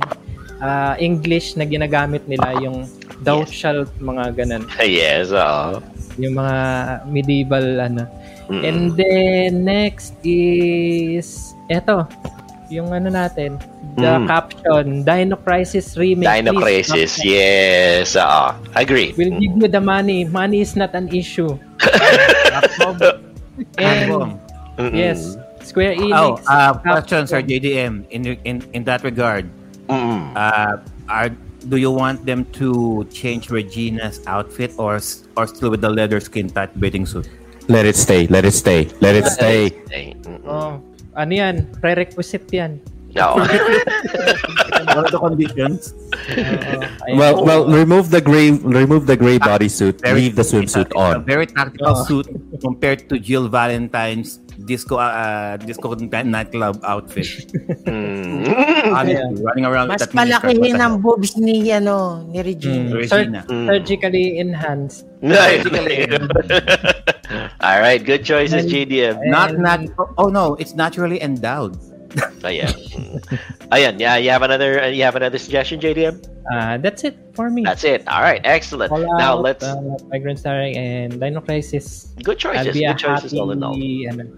uh, English na ginagamit nila yung thou Yes. shalt mga ganun Yes. oo. yung mga medieval ano Mm-mm. and then next is eto yung ano natin the Mm. caption Dino Crisis remake Dino please, Crisis. caption. Yes. oo. Agree. We'll give you the money. Money is not an issue. And yes, Square Oh, Enix. uh, Capcom. question, Sir JDM. In in in that regard, Uh, are do you want them to change Regina's outfit or or still with the leather skin tight bathing suit? Let it stay. Let it stay. Let it stay. Oh, ano yan? Prerequisite yan. No. What are the conditions? Well, well, remove the gray, remove the gray bodysuit. Leave the swimsuit it's a on. very tactical Oh. suit compared to Jill Valentine's disco uh, disco nightclub outfit. Mm. Honestly, running around Mas with that palakihin ang boobs ni, ano, ni Regina. Mm. Regina. Mm. Surgically enhanced. All right, good choices, JDM. Not nat- oh no, it's naturally endowed. Ayan. Ayan, yeah, you have another you have another suggestion, JDM? Uh, that's it for me. That's it. All right, excellent. Fallout, now let's uh, Vagrant Story and Dino Crisis. good I'll choices. a Good choices happy, all in all.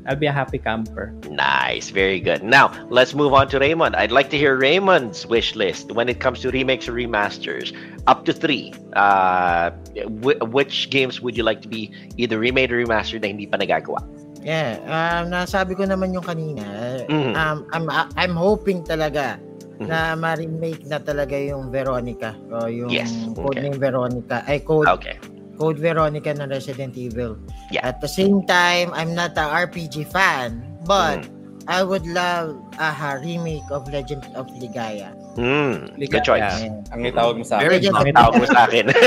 I'll be a happy camper. Nice, very good. Now let's move on to Raymond. I'd like to hear Raymond's wish list when it comes to remakes or remasters. Up to three. Uh, wh- which games would you like to be either remade or remastered na hindi pa nagagawa? Yeah, um, nasabi ko naman yung kanina. Mhm. Um, I'm, I'm hoping talaga Mhm. na ma-remake na talaga yung Veronica. O yung Yes, code okay. name Veronica. Ay, code, Okay. code Veronica ng Resident Evil. Yeah. At the same time, I'm not a RPG fan. But, Mm. I would love a remake of Legend of Ligaya. Mm, Liga- good choice. Yeah. Ang itawag mo sa Very Legend good. of Tawag mo sa akin.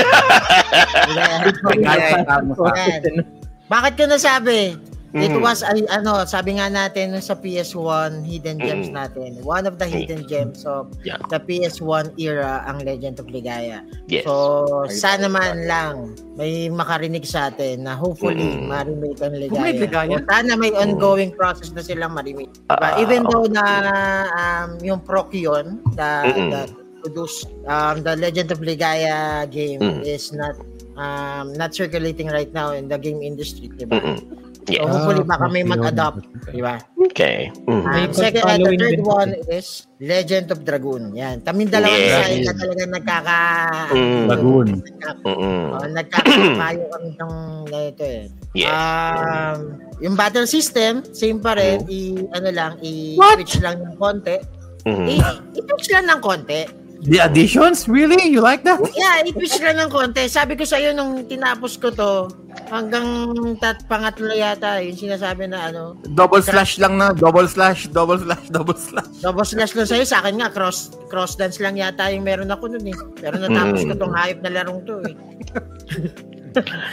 Bakit ko nasabi? It Mhm. was ay ano, sabi nga natin sa PS1 hidden gems Mm. natin. One of the hidden gems of Yeah. the PS1 era ang Legend of Ligaya. Yes. So sana man lang may makarinig sa atin na hopefully Mm. ma-remake ang Ligaya. Ligaya? O sana may ongoing process na silang ma-remake. Diba? Ah, Even though na um, yung Procyon that, Mm-mm. that produced um, the Legend of Ligaya game Mm. is not um, not circulating right now in the game industry, diba? Mm-mm. Yes. So hopefully baka may Ah, mag-adopt, di ba? Okay. Mm. Um, second, uh, the third one is Legend of Dragoon. Yan. Kaming dalawa Yeah. Sai na talaga nagkaka... Mm. Dragoon. Mm-mm. Oh, kami ng ganito eh. Yes. Um, yung battle system, same pa rin. I, ano lang, i-switch lang ng konti. Mhm. I- I-switch lang ng konti. The additions? Really? You like that? Yeah, ipis lang ng konti. Sabi ko sa'yo nung tinapos ko to, hanggang tat pangatlo yata, yung sinasabi na ano, Double slash lang na. Double slash, double slash, double slash. double slash lang sa'yo, sa akin nga, cross cross dance lang yata yung meron ako nun eh. Pero natapos ko tong hype na larong to eh.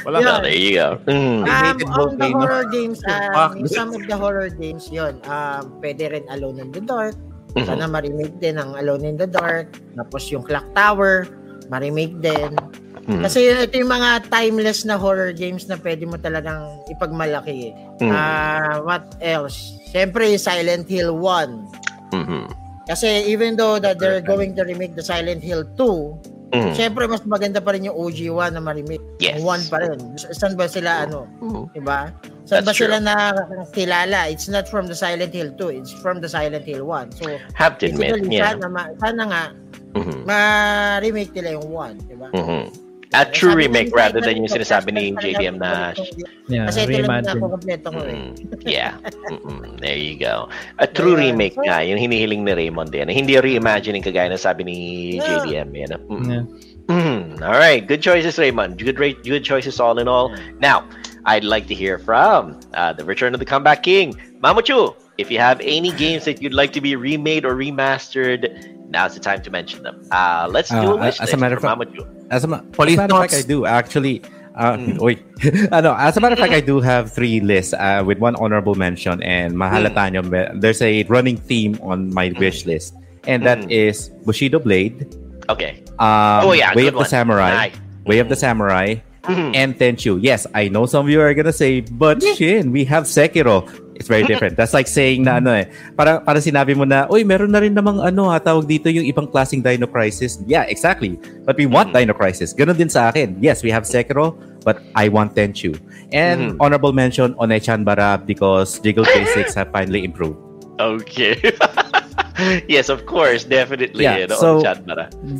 Wala Yeah. Oh, there you go. Mm. Um, on the horror games, um, some of the horror games, yun, um, pwede rin Alone in the Dark. Mhm. Sana ma-remake din ang Alone in the Dark. Tapos yung Clock Tower, ma-remake din. Mm. Kasi ito yung mga timeless na horror games na pwede mo talagang ipagmalaki eh. Mm. Ah, what else? Siyempre, Silent Hill 1. Mhm. Kasi even though that they're going to remake the Silent Hill 2, Mm. siyempre mas maganda pa rin yung OG1 na ma-remake. Yes. Yung 1 pa rin. Saan ba sila ano? Mm. Diba? Saan That's ba sila na kilala? It's not from the Silent Hill 2. It's from the Silent Hill 1. So, Have to admit, basically, yeah. sana, ma- sana nga, Mhm. ma-remake nila yung 1. Diba? Mhm. A true Sabi remake rather than yung ito, sinasabi ni talaga JDM na Yeah, Kasi ito lang na ako kompleto ko eh. Mm, yeah. Mm-mm. There you go. A true Yeah. remake nga, yung hinihiling ni Raymond din. Hindi reimagining kagaya na sabi ni Yeah. JDM. Yan. Mm. Yeah. Mm. All right. Good choices, Raymond. Good, ra- good choices all in all. Now, I'd like to hear from uh, the Return of the Comeback King, Mamuchu. If you have any games that you'd like to be remade or remastered, now's the time to mention them. Uh, let's do a Uh, wish as a list matter for of fact- Mamuchu. As a, ma- as a matter of fact. I do actually. Uh, Mm. Oy. ano, as a matter of fact, I do have three lists uh, with one honorable mention and mahalata nyo, me- there's a running theme on my wish list. And that Mm. is Bushido Blade, Okay. um, oh, yeah. Way good of the. Samurai, Nice. Way of the Samurai, Mhm. and Tenchu. Yes, I know some of you are gonna say, but Shin, we have Sekiro. It's very different. That's like saying na ano eh, para para sinabi mo na, uy, meron na rin namang ano ha, tawag dito yung ibang klaseng Dino Crisis. Yeah, exactly. But we want Dino Crisis. Ganon din sa akin. Yes, we have Sekiro, but I want Tenchu. And Mhm. honorable mention Onechanbara because Jiggle Physics have finally improved. Okay. yes, of course, definitely. Yeah, you know, so-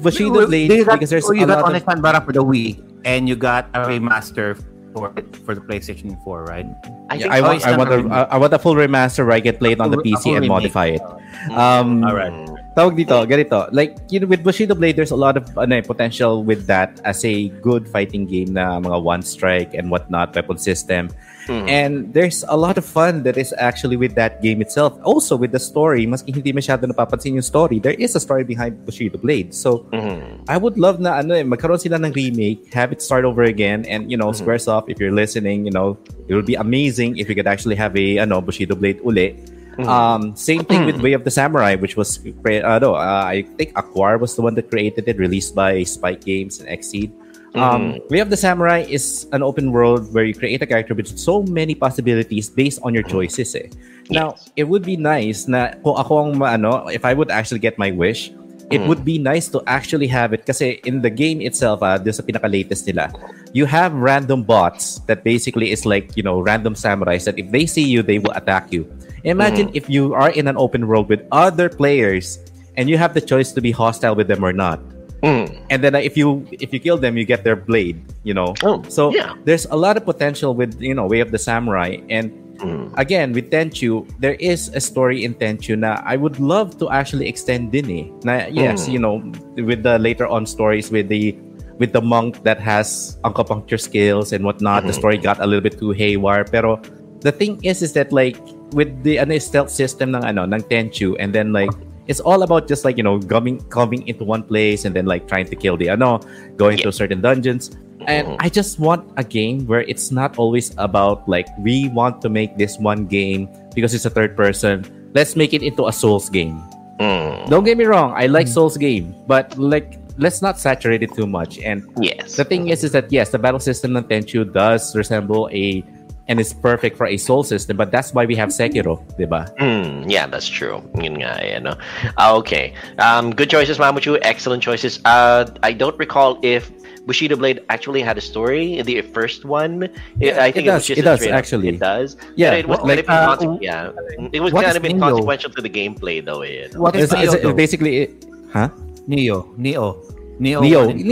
Bushido Blade, you got, because there's oh, you a got lot of Honest for the Wii, and you got a remaster for for the PlayStation 4, right? I Yeah, I want I want a a, remake. I want a full remaster where I can play it on the A full- a PC and remake. modify it. Um, Alright. Tawag dito, ganito. Like, you know, with Bushido Blade, there's a lot of ano, eh, potential with that as a good fighting game na mga one strike and whatnot, weapon system. Mhm. And there's a lot of fun that is actually with that game itself. Also, with the story, maski hindi masyado napapansin yung story, there is a story behind Bushido Blade. So, Mhm. I would love na ano eh, magkaroon sila ng remake, have it start over again, and you know, Mhm. Squaresoft, if you're listening, you know, it would be amazing if you could actually have a ano Bushido Blade uli. Mhm. Um, same thing with Mhm. Way of the Samurai, which was cre- ano, uh, I think Acquire was the one that created it, released by Spike Games and Exceed. Um, Way of the Samurai is an open world where you create a character with so many possibilities based on your choices. Eh. Now, Yes. it would be nice na kung ako ang ano, if I would actually get my wish, it Mm. would be nice to actually have it kasi in the game itself, ah, doon sa pinaka-latest nila, you have random bots that basically is like, you know, random samurais that if they see you, they will attack you. Imagine if you are in an open world with other players and you have the choice to be hostile with them or not. Mhm. And then if you if you kill them, you get their blade, you know. Oh, So yeah. there's a lot of potential with, you know, Way of the Samurai and Mhm. again with Tenchu there is a story in Tenchu Now I would love to actually extend din eh. Na yes, Mm. you know, with the later on stories with the with the monk that has acupuncture skills and whatnot, the Mhm. story got a little bit too haywire. Pero the thing is is that like with the ano, stealth system ng ano ng Tenchu and then like it's all about just like you know coming coming into one place and then like trying to kill the ano going Yeah. to certain dungeons and Mhm. I just want a game where it's not always about like we want to make this one game because it's a third person. Let's make it into a Souls game. Mhm. Don't get me wrong, I like Souls game, but like let's not saturate it too much. And Yes. the thing is, is that yes, the battle system of Tenchu does resemble a and it's perfect for a soul system, but that's why we have Sekiro, diba? Mm, yeah, that's true. Yun nga, eh, no? Ah, okay. Um, good choices, Mamuchu. Excellent choices. Uh, I don't recall if Bushido Blade actually had a story. In the first one, Yeah, I think it does, was just it a does, straight up- actually. It does. Yeah, But it was what- kind like, of uh, inconse- yeah, it was what kind is of bit Neo? consequential to the gameplay, though. Eh, no? What is It's, it's, Neo? it's though? basically, huh? Neo, Neo, Neo, Neo, one and-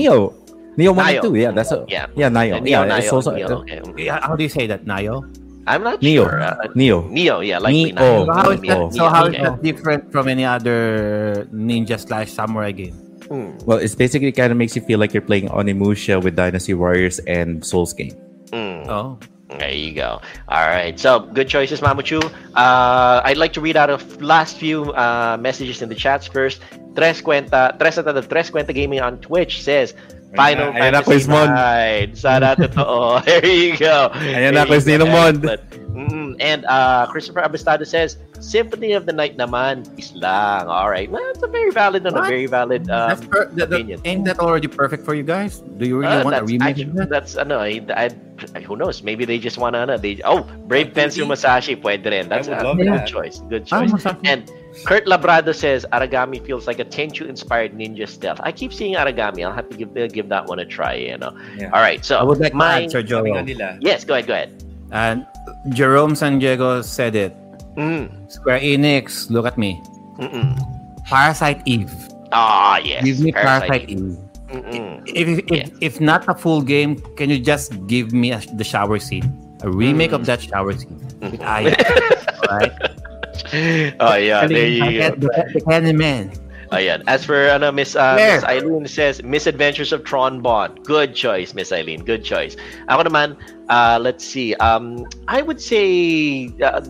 Neo, Neo one Nio. two. Yeah, that's a, Yeah. yeah, Nio. Neo, yeah, it's Neo, also Neo, okay. Yeah, How do you say that, Neo? I'm not Neo, sure. Uh, Neo. Neo, yeah, likely Neo. Neo. So how is Neo. that, so how is that different from any other ninja slash samurai game? Well, it's basically kind of makes you feel like you're playing Onimusha with Dynasty Warriors and Souls game. Mm. Oh. There you go. All right. So good choices, Mamuchu. Uh, I'd like to read out of last few uh, messages in the chats first. Tres Cuenta, Tres at the Tres Cuenta Gaming on Twitch says, Final Ayan na, Fantasy Quiz Mon. 9. Sana totoo. There you go. Ayan There na, Quiz you Mon. Mm, and uh, Christopher Abastado says, Symphony of the Night naman, is lang. All right. Well, that's a very valid and a very valid um, That's per- that, that, opinion. ain't that already perfect for you guys? Do you really Uh, want a that's remake actu- of that? That's ano, I, I, who knows? Maybe they just wanna ano, they oh, Brave Tensei Masashi pwede rin. That's a good that. choice. Good Ah, choice. Masashi. and Kurt Labrado says Aragami feels like a Tenchu inspired ninja stealth. I keep seeing Aragami. I'll have to give give that one a try, you know. Yeah. All right. So I would like my to add, Yes, go ahead, go ahead. And Jerome San Diego said it. Mm. Square Enix, look at me. Mm-mm. Parasite Eve. Ah, yes. Give me Parasite. Parasite Eve. Mm-mm. If, if, Yes. if not a full game, can you just give me a, the shower scene? A remake Mm. of that shower scene with Mhm. Aya. Alright? Oh yeah, there you go. The, the Candyman. Ayan. As for ano, Miss uh, Miss Eileen says, Misadventures of Tron Bonne. Good choice, Miss Eileen. Good choice. Ako naman, uh, let's see. Um, I would say uh,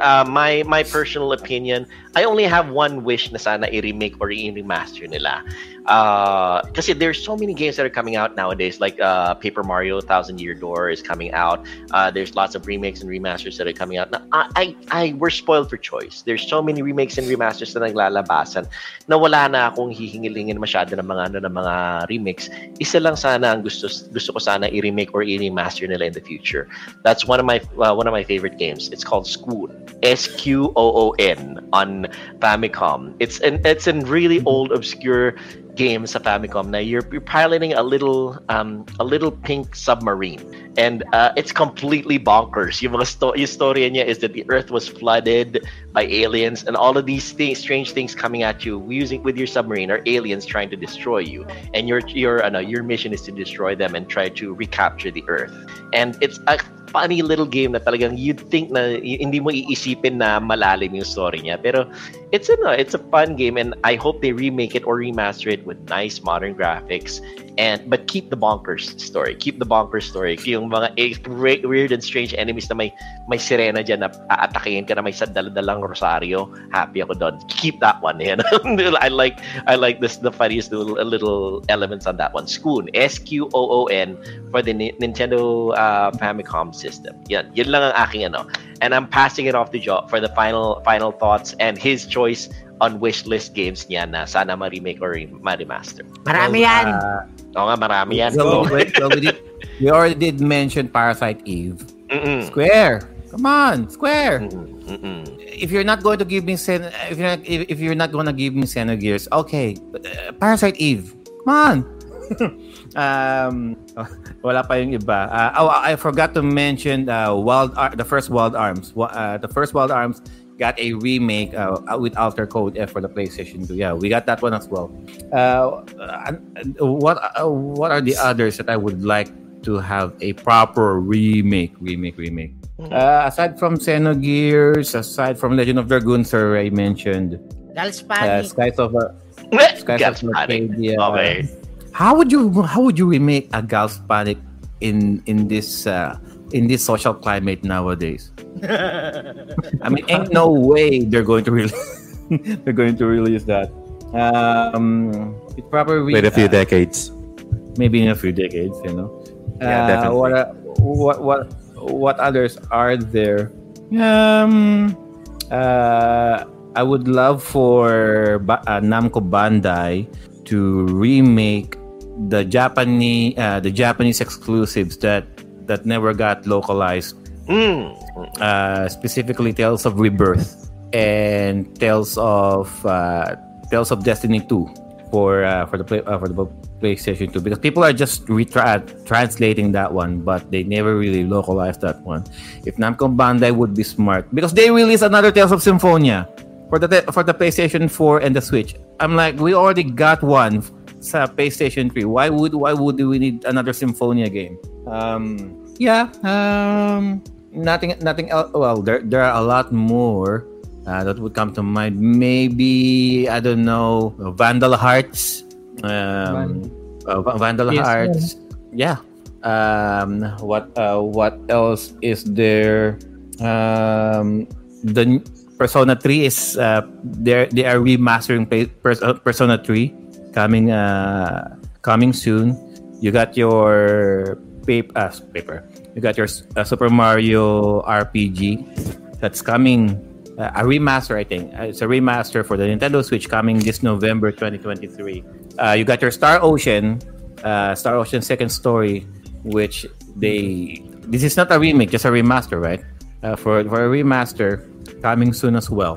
uh, my my personal opinion, I only have one wish na sana i-remake or i-remaster nila. Uh, kasi there's so many games that are coming out nowadays, like uh, Paper Mario Thousand Year Door is coming out. Uh, there's lots of remakes and remasters that are coming out. Na, I, I, I, we're spoiled for choice. There's so many remakes and remasters na naglalabasan na wala na akong hihingilingin masyado ng mga ano ng mga remakes. Isa lang sana ang gusto gusto ko sana i-remake or i-remaster nila in the future. That's one of my uh, one of my favorite games. It's called Sqoon. S Q O O N on Famicom. It's an it's a really mm-hmm. old obscure game sa Famicom na you're, you're piloting a little um a little pink submarine and uh, it's completely bonkers. Yung mga sto- yung story niya is that the earth was flooded by aliens and all of these things strange things coming at you using with your submarine are aliens trying to destroy you and your your ano, your mission is to destroy them and try to recapture the earth. And it's a funny little game na talagang you'd think na hindi mo iisipin na malalim yung story niya pero it's a it's a fun game and I hope they remake it or remaster it with nice modern graphics and but keep the bonkers story. Keep the bonkers story. Yung mga eh, weird and strange enemies na may may sirena dyan na aatakihin ka na may sadaladalang rosaryo happy ako doon. Keep that one. Yan I like I like this the funniest little, little elements on that one. Scoon S Q O O N for the Ni- Nintendo uh, Famicom system. Yan. Yun lang ang aking ano. And I'm passing it off to Joe for the final final thoughts and his choice on wish list games niya na sana ma-remake or ma-remaster. Marami yan. uh, Oo nga, marami yan. so, wait, so we, did, we already did mention Parasite Eve. Mm-mm. Square. Come on, Square. Mm-mm. Mm-mm. If you're not going to give me Sen, if you're not, if, if you're not going to give me Xenogears, okay. Uh, Parasite Eve. Come on. um, wala pa yung iba. Uh, oh, I forgot to mention uh, Wild Ar- the first Wild Arms. Uh, the first Wild Arms got a remake uh, with Alter Code F for the PlayStation 2. Yeah, we got that one as well. Uh, what uh, what are the others that I would like to have a proper remake, remake, remake? Uh, aside from Xenogears, aside from Legend of Dragoon, Sir Ray mentioned uh, Skies of uh, Skies of. Arcadia. Okay. How would you how would you remake a Gals Panic in in this uh, in this social climate nowadays? I mean, ain't no way they're going to release they're going to release that. Um, it probably Wait a few uh, decades. maybe in a few decades, you know. Yeah, Uh, definitely. What are- what what what others are there? Um, uh, I would love for ba- uh, Namco Bandai to remake the Japanese uh, the Japanese exclusives that that never got localized Mm. uh, specifically Tales of Rebirth and Tales of uh, Tales of Destiny 2 for uh, for the play, uh, for the PlayStation 2 because people are just retra- translating that one but they never really localized that one. If Namco Bandai would be smart because they released another Tales of Symphonia for the for the PlayStation 4 and the Switch. I'm like we already got one sa PlayStation 3. Why would why would we need another Symphonia game? Um yeah, um nothing nothing else well there there are a lot more uh, that would come to mind maybe i don't know vandal hearts Um, uh, Vandal Yes, Hearts. Yeah. Um, what uh, what else is there? Um, the Persona 3 is uh, they they are remastering uh, Persona 3 coming uh, coming soon. You got your paper uh, paper. You got your uh, Super Mario RPG that's coming uh, a remaster I think. Uh, it's a remaster for the Nintendo Switch coming this November 2023. Uh, you got your Star Ocean uh, Star Ocean Second Story which they this is not a remake, just a remaster, right? Uh, for for a remaster coming soon as well.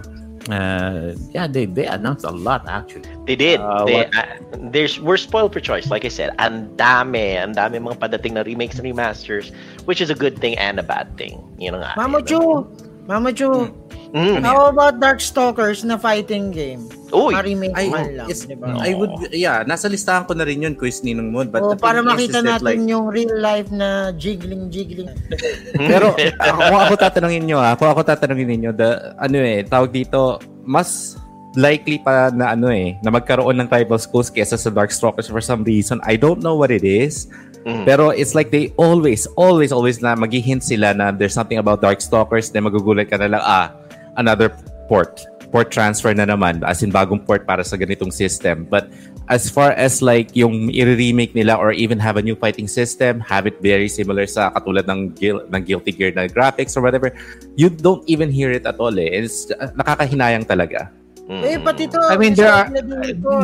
Uh, yeah, they they announced a lot actually. They did. Uh, they, uh, there's we're spoiled for choice. Like I said, ang dami, ang dami mga padating na remakes and remasters, which is a good thing and a bad thing. Yun nga. Mama Chu, Mama Chu, Mm. how about Darkstalkers na fighting game? Uy, Pa-remake I, man lang, it's, di ba? I would, yeah, nasa listahan ko na rin yun, Quiz Ninong Moon. But O, the thing para makita natin like, yung real life na jiggling-jiggling. Pero ako, kung ako tatanungin nyo ha, kung ako tatanungin ninyo, the, ano eh, tawag dito, mas likely pa na ano eh, na magkaroon ng rival schools kesa sa Darkstalkers for some reason. I don't know what it is. Mhm. Pero it's like they always, always, always na mag-hint sila na there's something about Darkstalkers, then magugulat ka na lang, ah, another port. Port transfer na naman, as in bagong port para sa ganitong system. But as far as like yung i-remake nila or even have a new fighting system, have it very similar sa katulad ng, Guil- ng Guilty Gear na graphics or whatever, you don't even hear it at all eh. It's uh, nakakahinayang talaga. Mm. Eh, pati to, I mean, there are.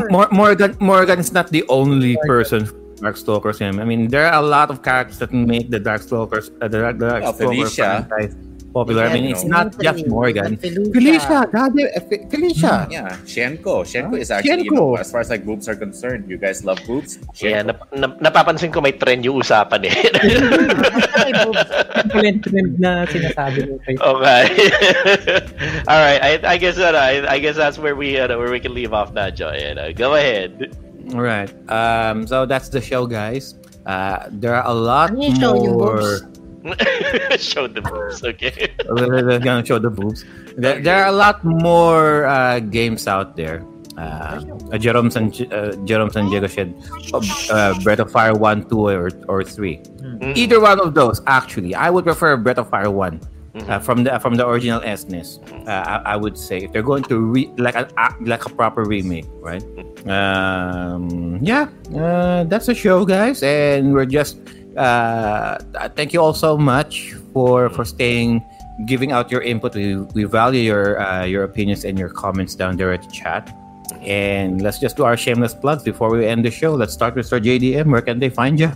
Mor- Morgan Morgan is not the only person Darkstalkers game. I mean, there are a lot of characters that make the Darkstalkers uh, the, the Darkstalkers Felicia. franchise popular. I mean, it's not just Morrigan. Felicia. Felicia, God, eh, Fe- Felicia. Yeah, Hsien-Ko. Hsien-Ko is Hsien-Ko. actually, you know, as far as like boobs are concerned, you guys love boobs? Yeah, Hsien-Ko. nap- nap- napapansin ko may trend yung usapan eh. Trend, trend na sinasabi mo. Okay. All right. I, I guess uh, I, I guess that's where we uh, where we can leave off now, Joy. Uh, go ahead. All right. Um, so that's the show, guys. Uh, there are a lot Ano yung show, more. Show the boobs, okay? We're gonna show the boobs. There, there are a lot more uh, games out there. Uh, uh, Jerome San uh, Jerome San Diego said uh, Breath of Fire one, two, or or three. Mm. Either one of those, actually, I would prefer Breath of Fire one. Uh, from the from the original SNES, uh, I, I would say if they're going to re like a like a proper remake, right? Um, yeah, uh, that's the show, guys, and we're just uh, thank you all so much for for staying, giving out your input. We we value your uh, your opinions and your comments down there at the chat. And let's just do our shameless plugs before we end the show. Let's start with Sir JDM. Where can they find you?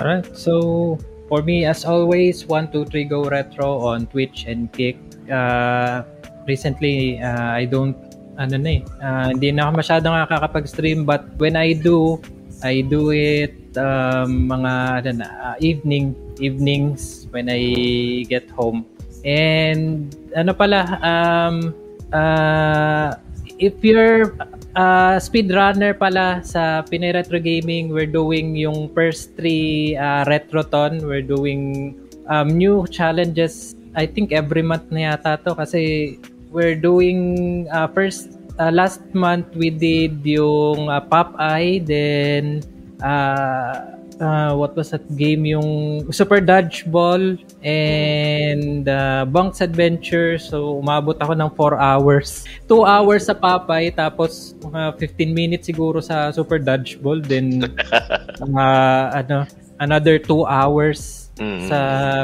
Alright, so for me, as always, 123 Go Retro on Twitch and Kick. Uh, recently, uh, I don't, ano na eh, uh, hindi na ako masyadong nakakapag-stream but when I do, I do it um, mga ano na, uh, evening, evenings when I get home. And ano pala, um, uh, if you're uh, speedrunner pala sa Pinay Retro Gaming, we're doing yung first three uh, Retroton. We're doing um, new challenges. I think every month na yata to kasi we're doing uh, first uh, last month we did yung uh, Popeye then uh, uh, what was that game yung Super Dodgeball and uh, Bunk's Adventure so umabot ako ng 4 hours 2 hours sa Popeye tapos mga 15 minutes siguro sa Super Dodgeball then mga ano another 2 hours Mm. sa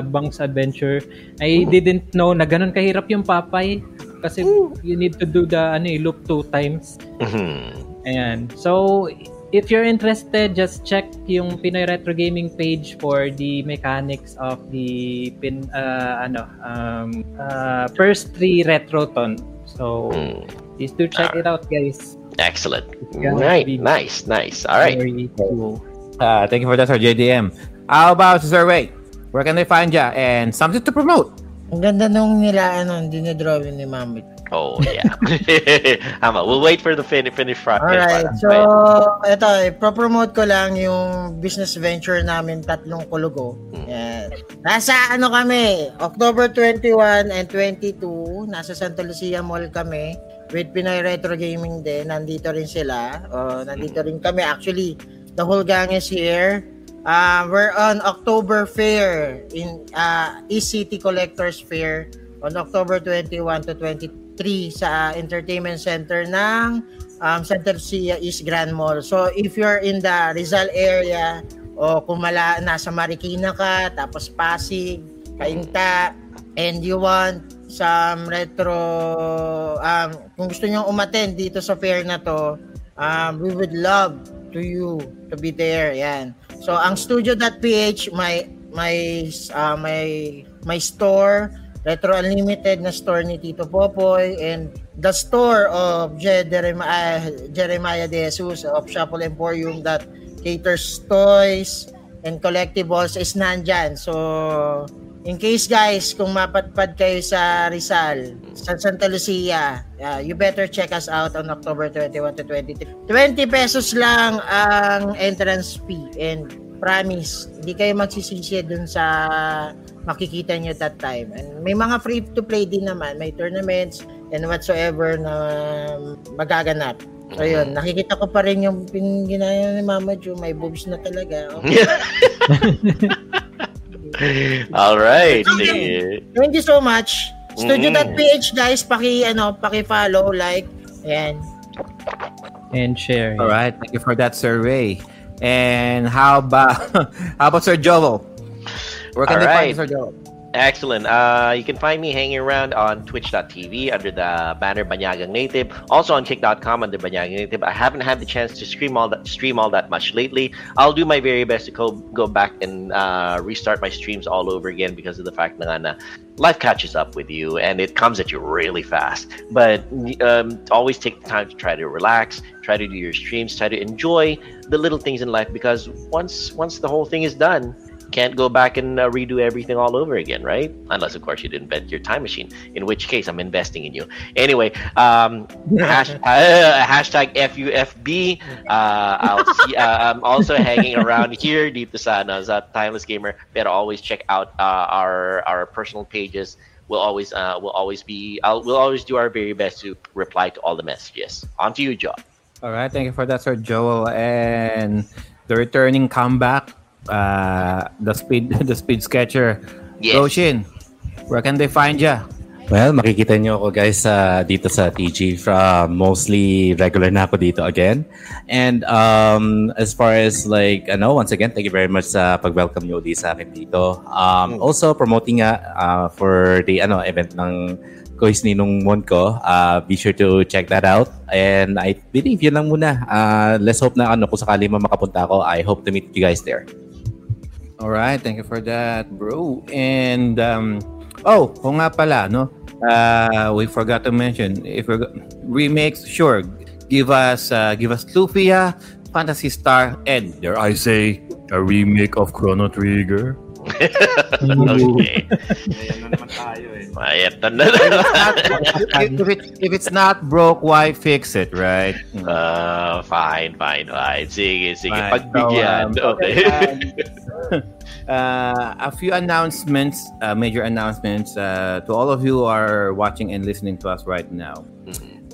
Bunk's Adventure I didn't know na ganun kahirap yung Popeye kasi you need to do the ano eh, loop two times Mhm. Ayan. So, if you're interested, just check yung Pinoy Retro Gaming page for the mechanics of the pin uh, ano um uh, first three Retroton. So, Mm. please do check it out, guys. Excellent. Right. Nice. Nice. All right. Very cool. Uh, thank you for that, Sir JDM. How about Sir Ray? Where can they find you? And something to promote. Ang ganda nung nila, ano, dinodrawing ni Mamit. Oh yeah. Ama, we'll wait for the fin- finish front. Alright, so, eto, ipropromote ko lang yung business venture namin, tatlong kulugo. Yan. Nasa ano kami, October 21 and 22, nasa Santa Lucia Mall kami. with Pinoy Retro Gaming din. Nandito rin sila. O, nandito rin kami. Actually, the whole gang is here. Uh, we're on October Fair in uh, East City Collectors Fair on October 21 to 23 sa Entertainment Center ng um, Santa Lucia East Grand Mall. So if you're in the Rizal area o kung mala, nasa Marikina ka, tapos Pasig, Kainta, and you want some retro, um, kung gusto nyo umattend dito sa fair na to, um, we would love to you to be there. Yan. So ang studio.ph my my uh, my my store Retro Unlimited na store ni Tito Popoy and the store of Jeremiah, Jeremiah De Jesus of Shuffle Emporium that caters toys and collectibles is nandyan. So, in case guys, kung mapatpad kayo sa Rizal, sa Santa Lucia, uh, you better check us out on October 21 to 23. 20 pesos lang ang entrance fee and promise, hindi kayo magsisisi dun sa makikita nyo that time. And may mga free to play din naman, may tournaments and whatsoever na magaganap. So yun, nakikita ko pa rin yung ginaya ni Mama Jo, may boobs na talaga. Okay. All right. Okay. Thank you so much. Studio.ph guys, paki ano, paki-follow, like, ayan. And share. All right, thank you for that survey. And how about how about Sir Joel? Where can All they right. find Sir Joel? Excellent. Uh, you can find me hanging around on twitch.tv under the banner Banyagang Native. Also on kick.com under Banyagang Native. I haven't had the chance to stream all that stream all that much lately. I'll do my very best to go, go back and uh, restart my streams all over again because of the fact that life catches up with you and it comes at you really fast. But um, always take the time to try to relax, try to do your streams, try to enjoy the little things in life because once once the whole thing is done, can't go back and uh, redo everything all over again, right? Unless, of course, you didn't invent your time machine, in which case I'm investing in you. Anyway, um, hash, uh, hashtag FUFB. Uh, I'll see, uh, I'm also hanging around here, dito sa, ano, a Timeless Gamer. Pero always check out uh, our our personal pages. We'll always uh, we'll always be I'll, we'll always do our very best to reply to all the messages. On to you, Joe. All right, thank you for that, Sir Joel. And the returning comeback, uh, the speed, the speed sketcher, Yes. Roshin. Where can they find ya? Well, makikita nyo ako guys sa dito sa TG. From mostly regular na ako dito again. And um, as far as like, ano, once again, thank you very much sa pag-welcome nyo ulit sa akin dito. Um, also, promoting nga uh, for the ano event ng Kois Ninong Monko. Uh, be sure to check that out. And I believe yun lang muna. Uh, let's hope na ano, kung sakali man makapunta ako, I hope to meet you guys there. All right, thank you for that, bro. And um, oh, kung nga pala, no, uh, we forgot to mention if we're go- remakes, sure, give us uh, give us Lufia, Fantasy Star, and dare I say a remake of Chrono Trigger. okay. Ay, na if, if, it, if it's not broke, why fix it, right? Uh, fine, fine, fine. Sige, sige. Fine. Pagbigyan. So, um, okay. uh, a few announcements, uh, major announcements uh, to all of you who are watching and listening to us right now.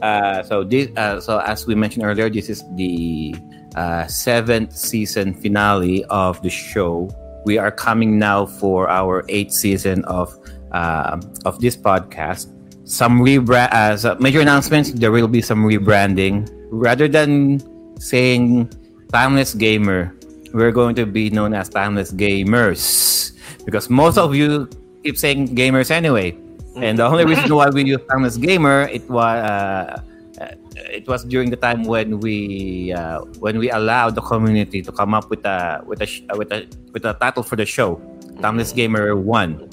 Uh, so this, uh, so as we mentioned earlier, this is the uh, seventh season finale of the show. We are coming now for our eighth season of uh, of this podcast. Some rebrand, uh, major announcements. There will be some rebranding. Rather than saying "timeless gamer," we're going to be known as timeless gamers because most of you keep saying gamers anyway. And the only reason why we use timeless gamer it was uh, uh, it was during the time when we uh, when we allowed the community to come up with a with a with a with a title for the show, timeless gamer one,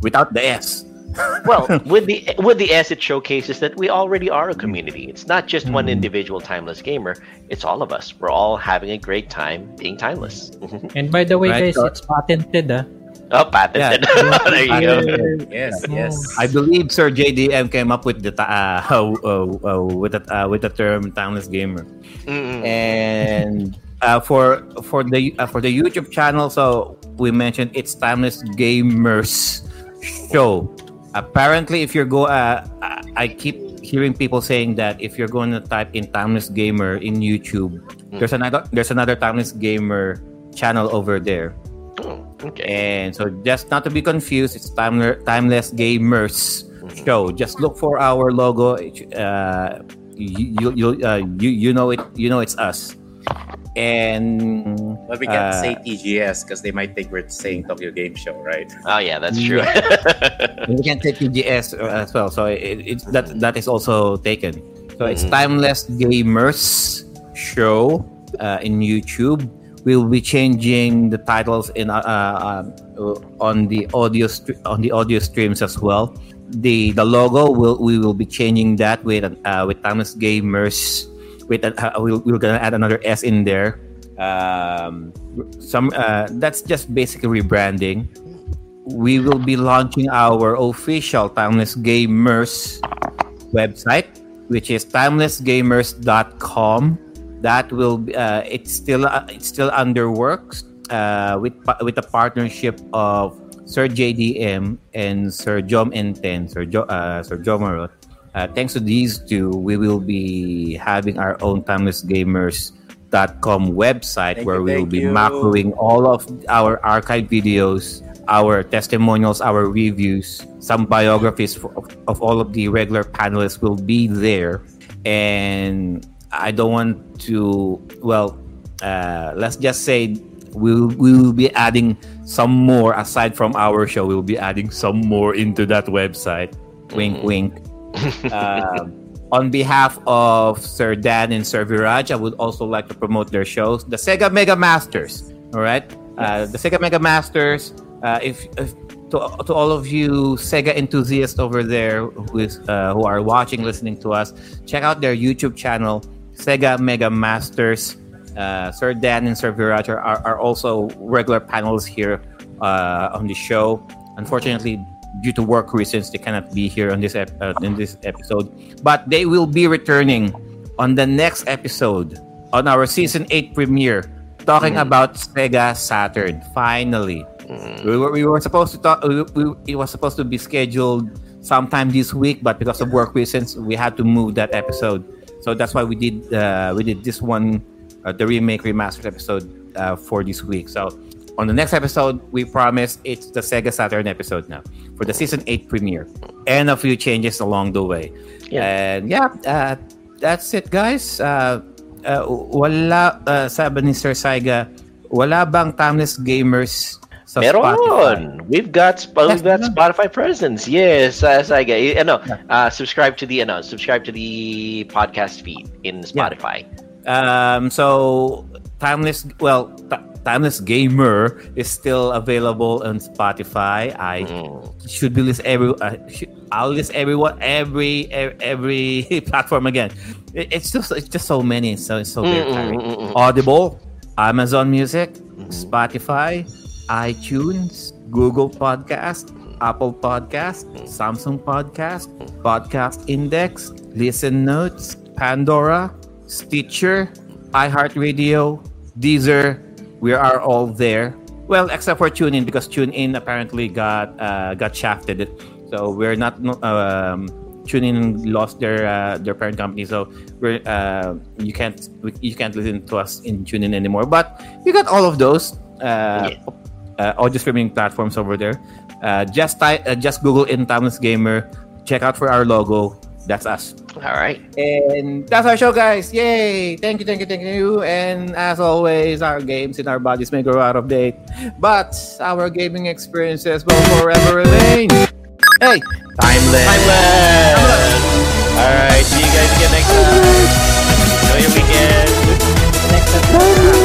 without the S. well, with the with the S, it showcases that we already are a community. It's not just one individual timeless gamer. It's all of us. We're all having a great time being timeless. And by the way, Right, guys, so- it's patented, ah. oh, patented. there you go. Yes, yes. I believe Sir JDM came up with the uh, uh, uh, with the uh, with the term timeless gamer. Mm-mm. and uh, for for the uh, for the YouTube channel, so we mentioned it's timeless gamers show. Apparently, if you're go, uh, I- keep hearing people saying that if you're going to type in timeless gamer in YouTube, Hmm. there's another there's another timeless gamer channel over there. Oh, okay. And so just not to be confused, it's timeless timeless gamers show. Just look for our logo. Uh, you you you, uh, you you know it. You know it's us. And But we can't uh, say TGS because they might think we're saying Tokyo Game Show, right? Oh yeah, that's true. we can't take TGS as well. So it, it's that that is also taken. So it's Mhm. Timeless Gamers Show uh, in YouTube. We'll be changing the titles in uh, uh, on the audio stre- on the audio streams as well. The the logo will we will be changing that with uh, with Timeless Gamers. With uh, we'll, we're gonna add another S in there. Um, some uh, that's just basically rebranding we will be launching our official Timeless Gamers website, which is timelessgamers.com. That will be, uh, it's still uh, it's still under works uh, with with a partnership of Sir JDM and Sir Jom Enten, Sir jo- uh, Sir Jomarot. Uh, thanks to these two, we will be having our own timelessgamers.com website Thank where you, we will be you. macroing all of our archive videos, our testimonials, our reviews, some biographies for, of, of all of the regular panelists will be there. And I don't want to, well, uh, let's just say we'll, we will be adding some more aside from our show. We'll be adding some more into that website. Wink, wink. Um, on behalf of Sir Dan and Sir Viraj, I would also like to promote their shows, the Sega Mega Masters. All right, uh, the Sega Mega Masters. Uh, if, if to, to all of you Sega enthusiasts over there who is uh, who are watching, listening to us, check out their YouTube channel, Sega Mega Masters. Uh, Sir Dan and Sir Viraj are, are, are also regular panels here uh, on the show. Unfortunately, due to work reasons, they cannot be here on this ep- uh, in this episode. But they will be returning on the next episode on our season eight premiere, talking about Sega Saturn. Finally, we were we were supposed to talk. We, we, it was supposed to be scheduled sometime this week, but because of work reasons, we had to move that episode. So that's why we did uh, we did this one, uh, the remake remastered episode uh, for this week. So on the next episode, we promise it's the Sega Saturn episode now for the season eight premiere, and a few changes along the way. Yeah. And yeah, uh, that's it, guys. Uh, uh, wala uh, sabi ni Sir Saiga, wala bang timeless gamers sa Spotify? Meron. We've got we've got Spotify presence. Yes, uh, Saiga. Y- Ano, uh, subscribe to the ano, subscribe to the podcast feed in Spotify. Um, so timeless, well, Ti- timeless gamer is still available on Spotify. I Mm. should be list every. Uh, should, I'll list everyone every every platform again. It- it's just it's just so many. So it's so very Mm, mm, tiring. mm, mm. Audible, Amazon Music, Mm-hmm. Spotify, iTunes, Google Podcast, Apple Podcast, Samsung Podcast, Podcast Index, Listen Notes, Pandora, Stitcher, iHeartRadio, Deezer. We are all there. Well, except for TuneIn because TuneIn apparently got uh, got shafted. So we're not no- um, TuneIn lost their uh, their parent company. So we're uh, you can't you can't listen to us in TuneIn anymore. But you got all of those uh, uh, audio streaming platforms over there. Uh, just type, uh, just Google in Timeless Gamer. Check out for our logo. That's us. All right. And that's our show, guys. Yay! Thank you, thank you, thank you. And as always, our games in our bodies may grow out of date, but our gaming experiences will forever remain. Hey, Timeless. Timeless. All right. See you guys again next time. Enjoy your weekend.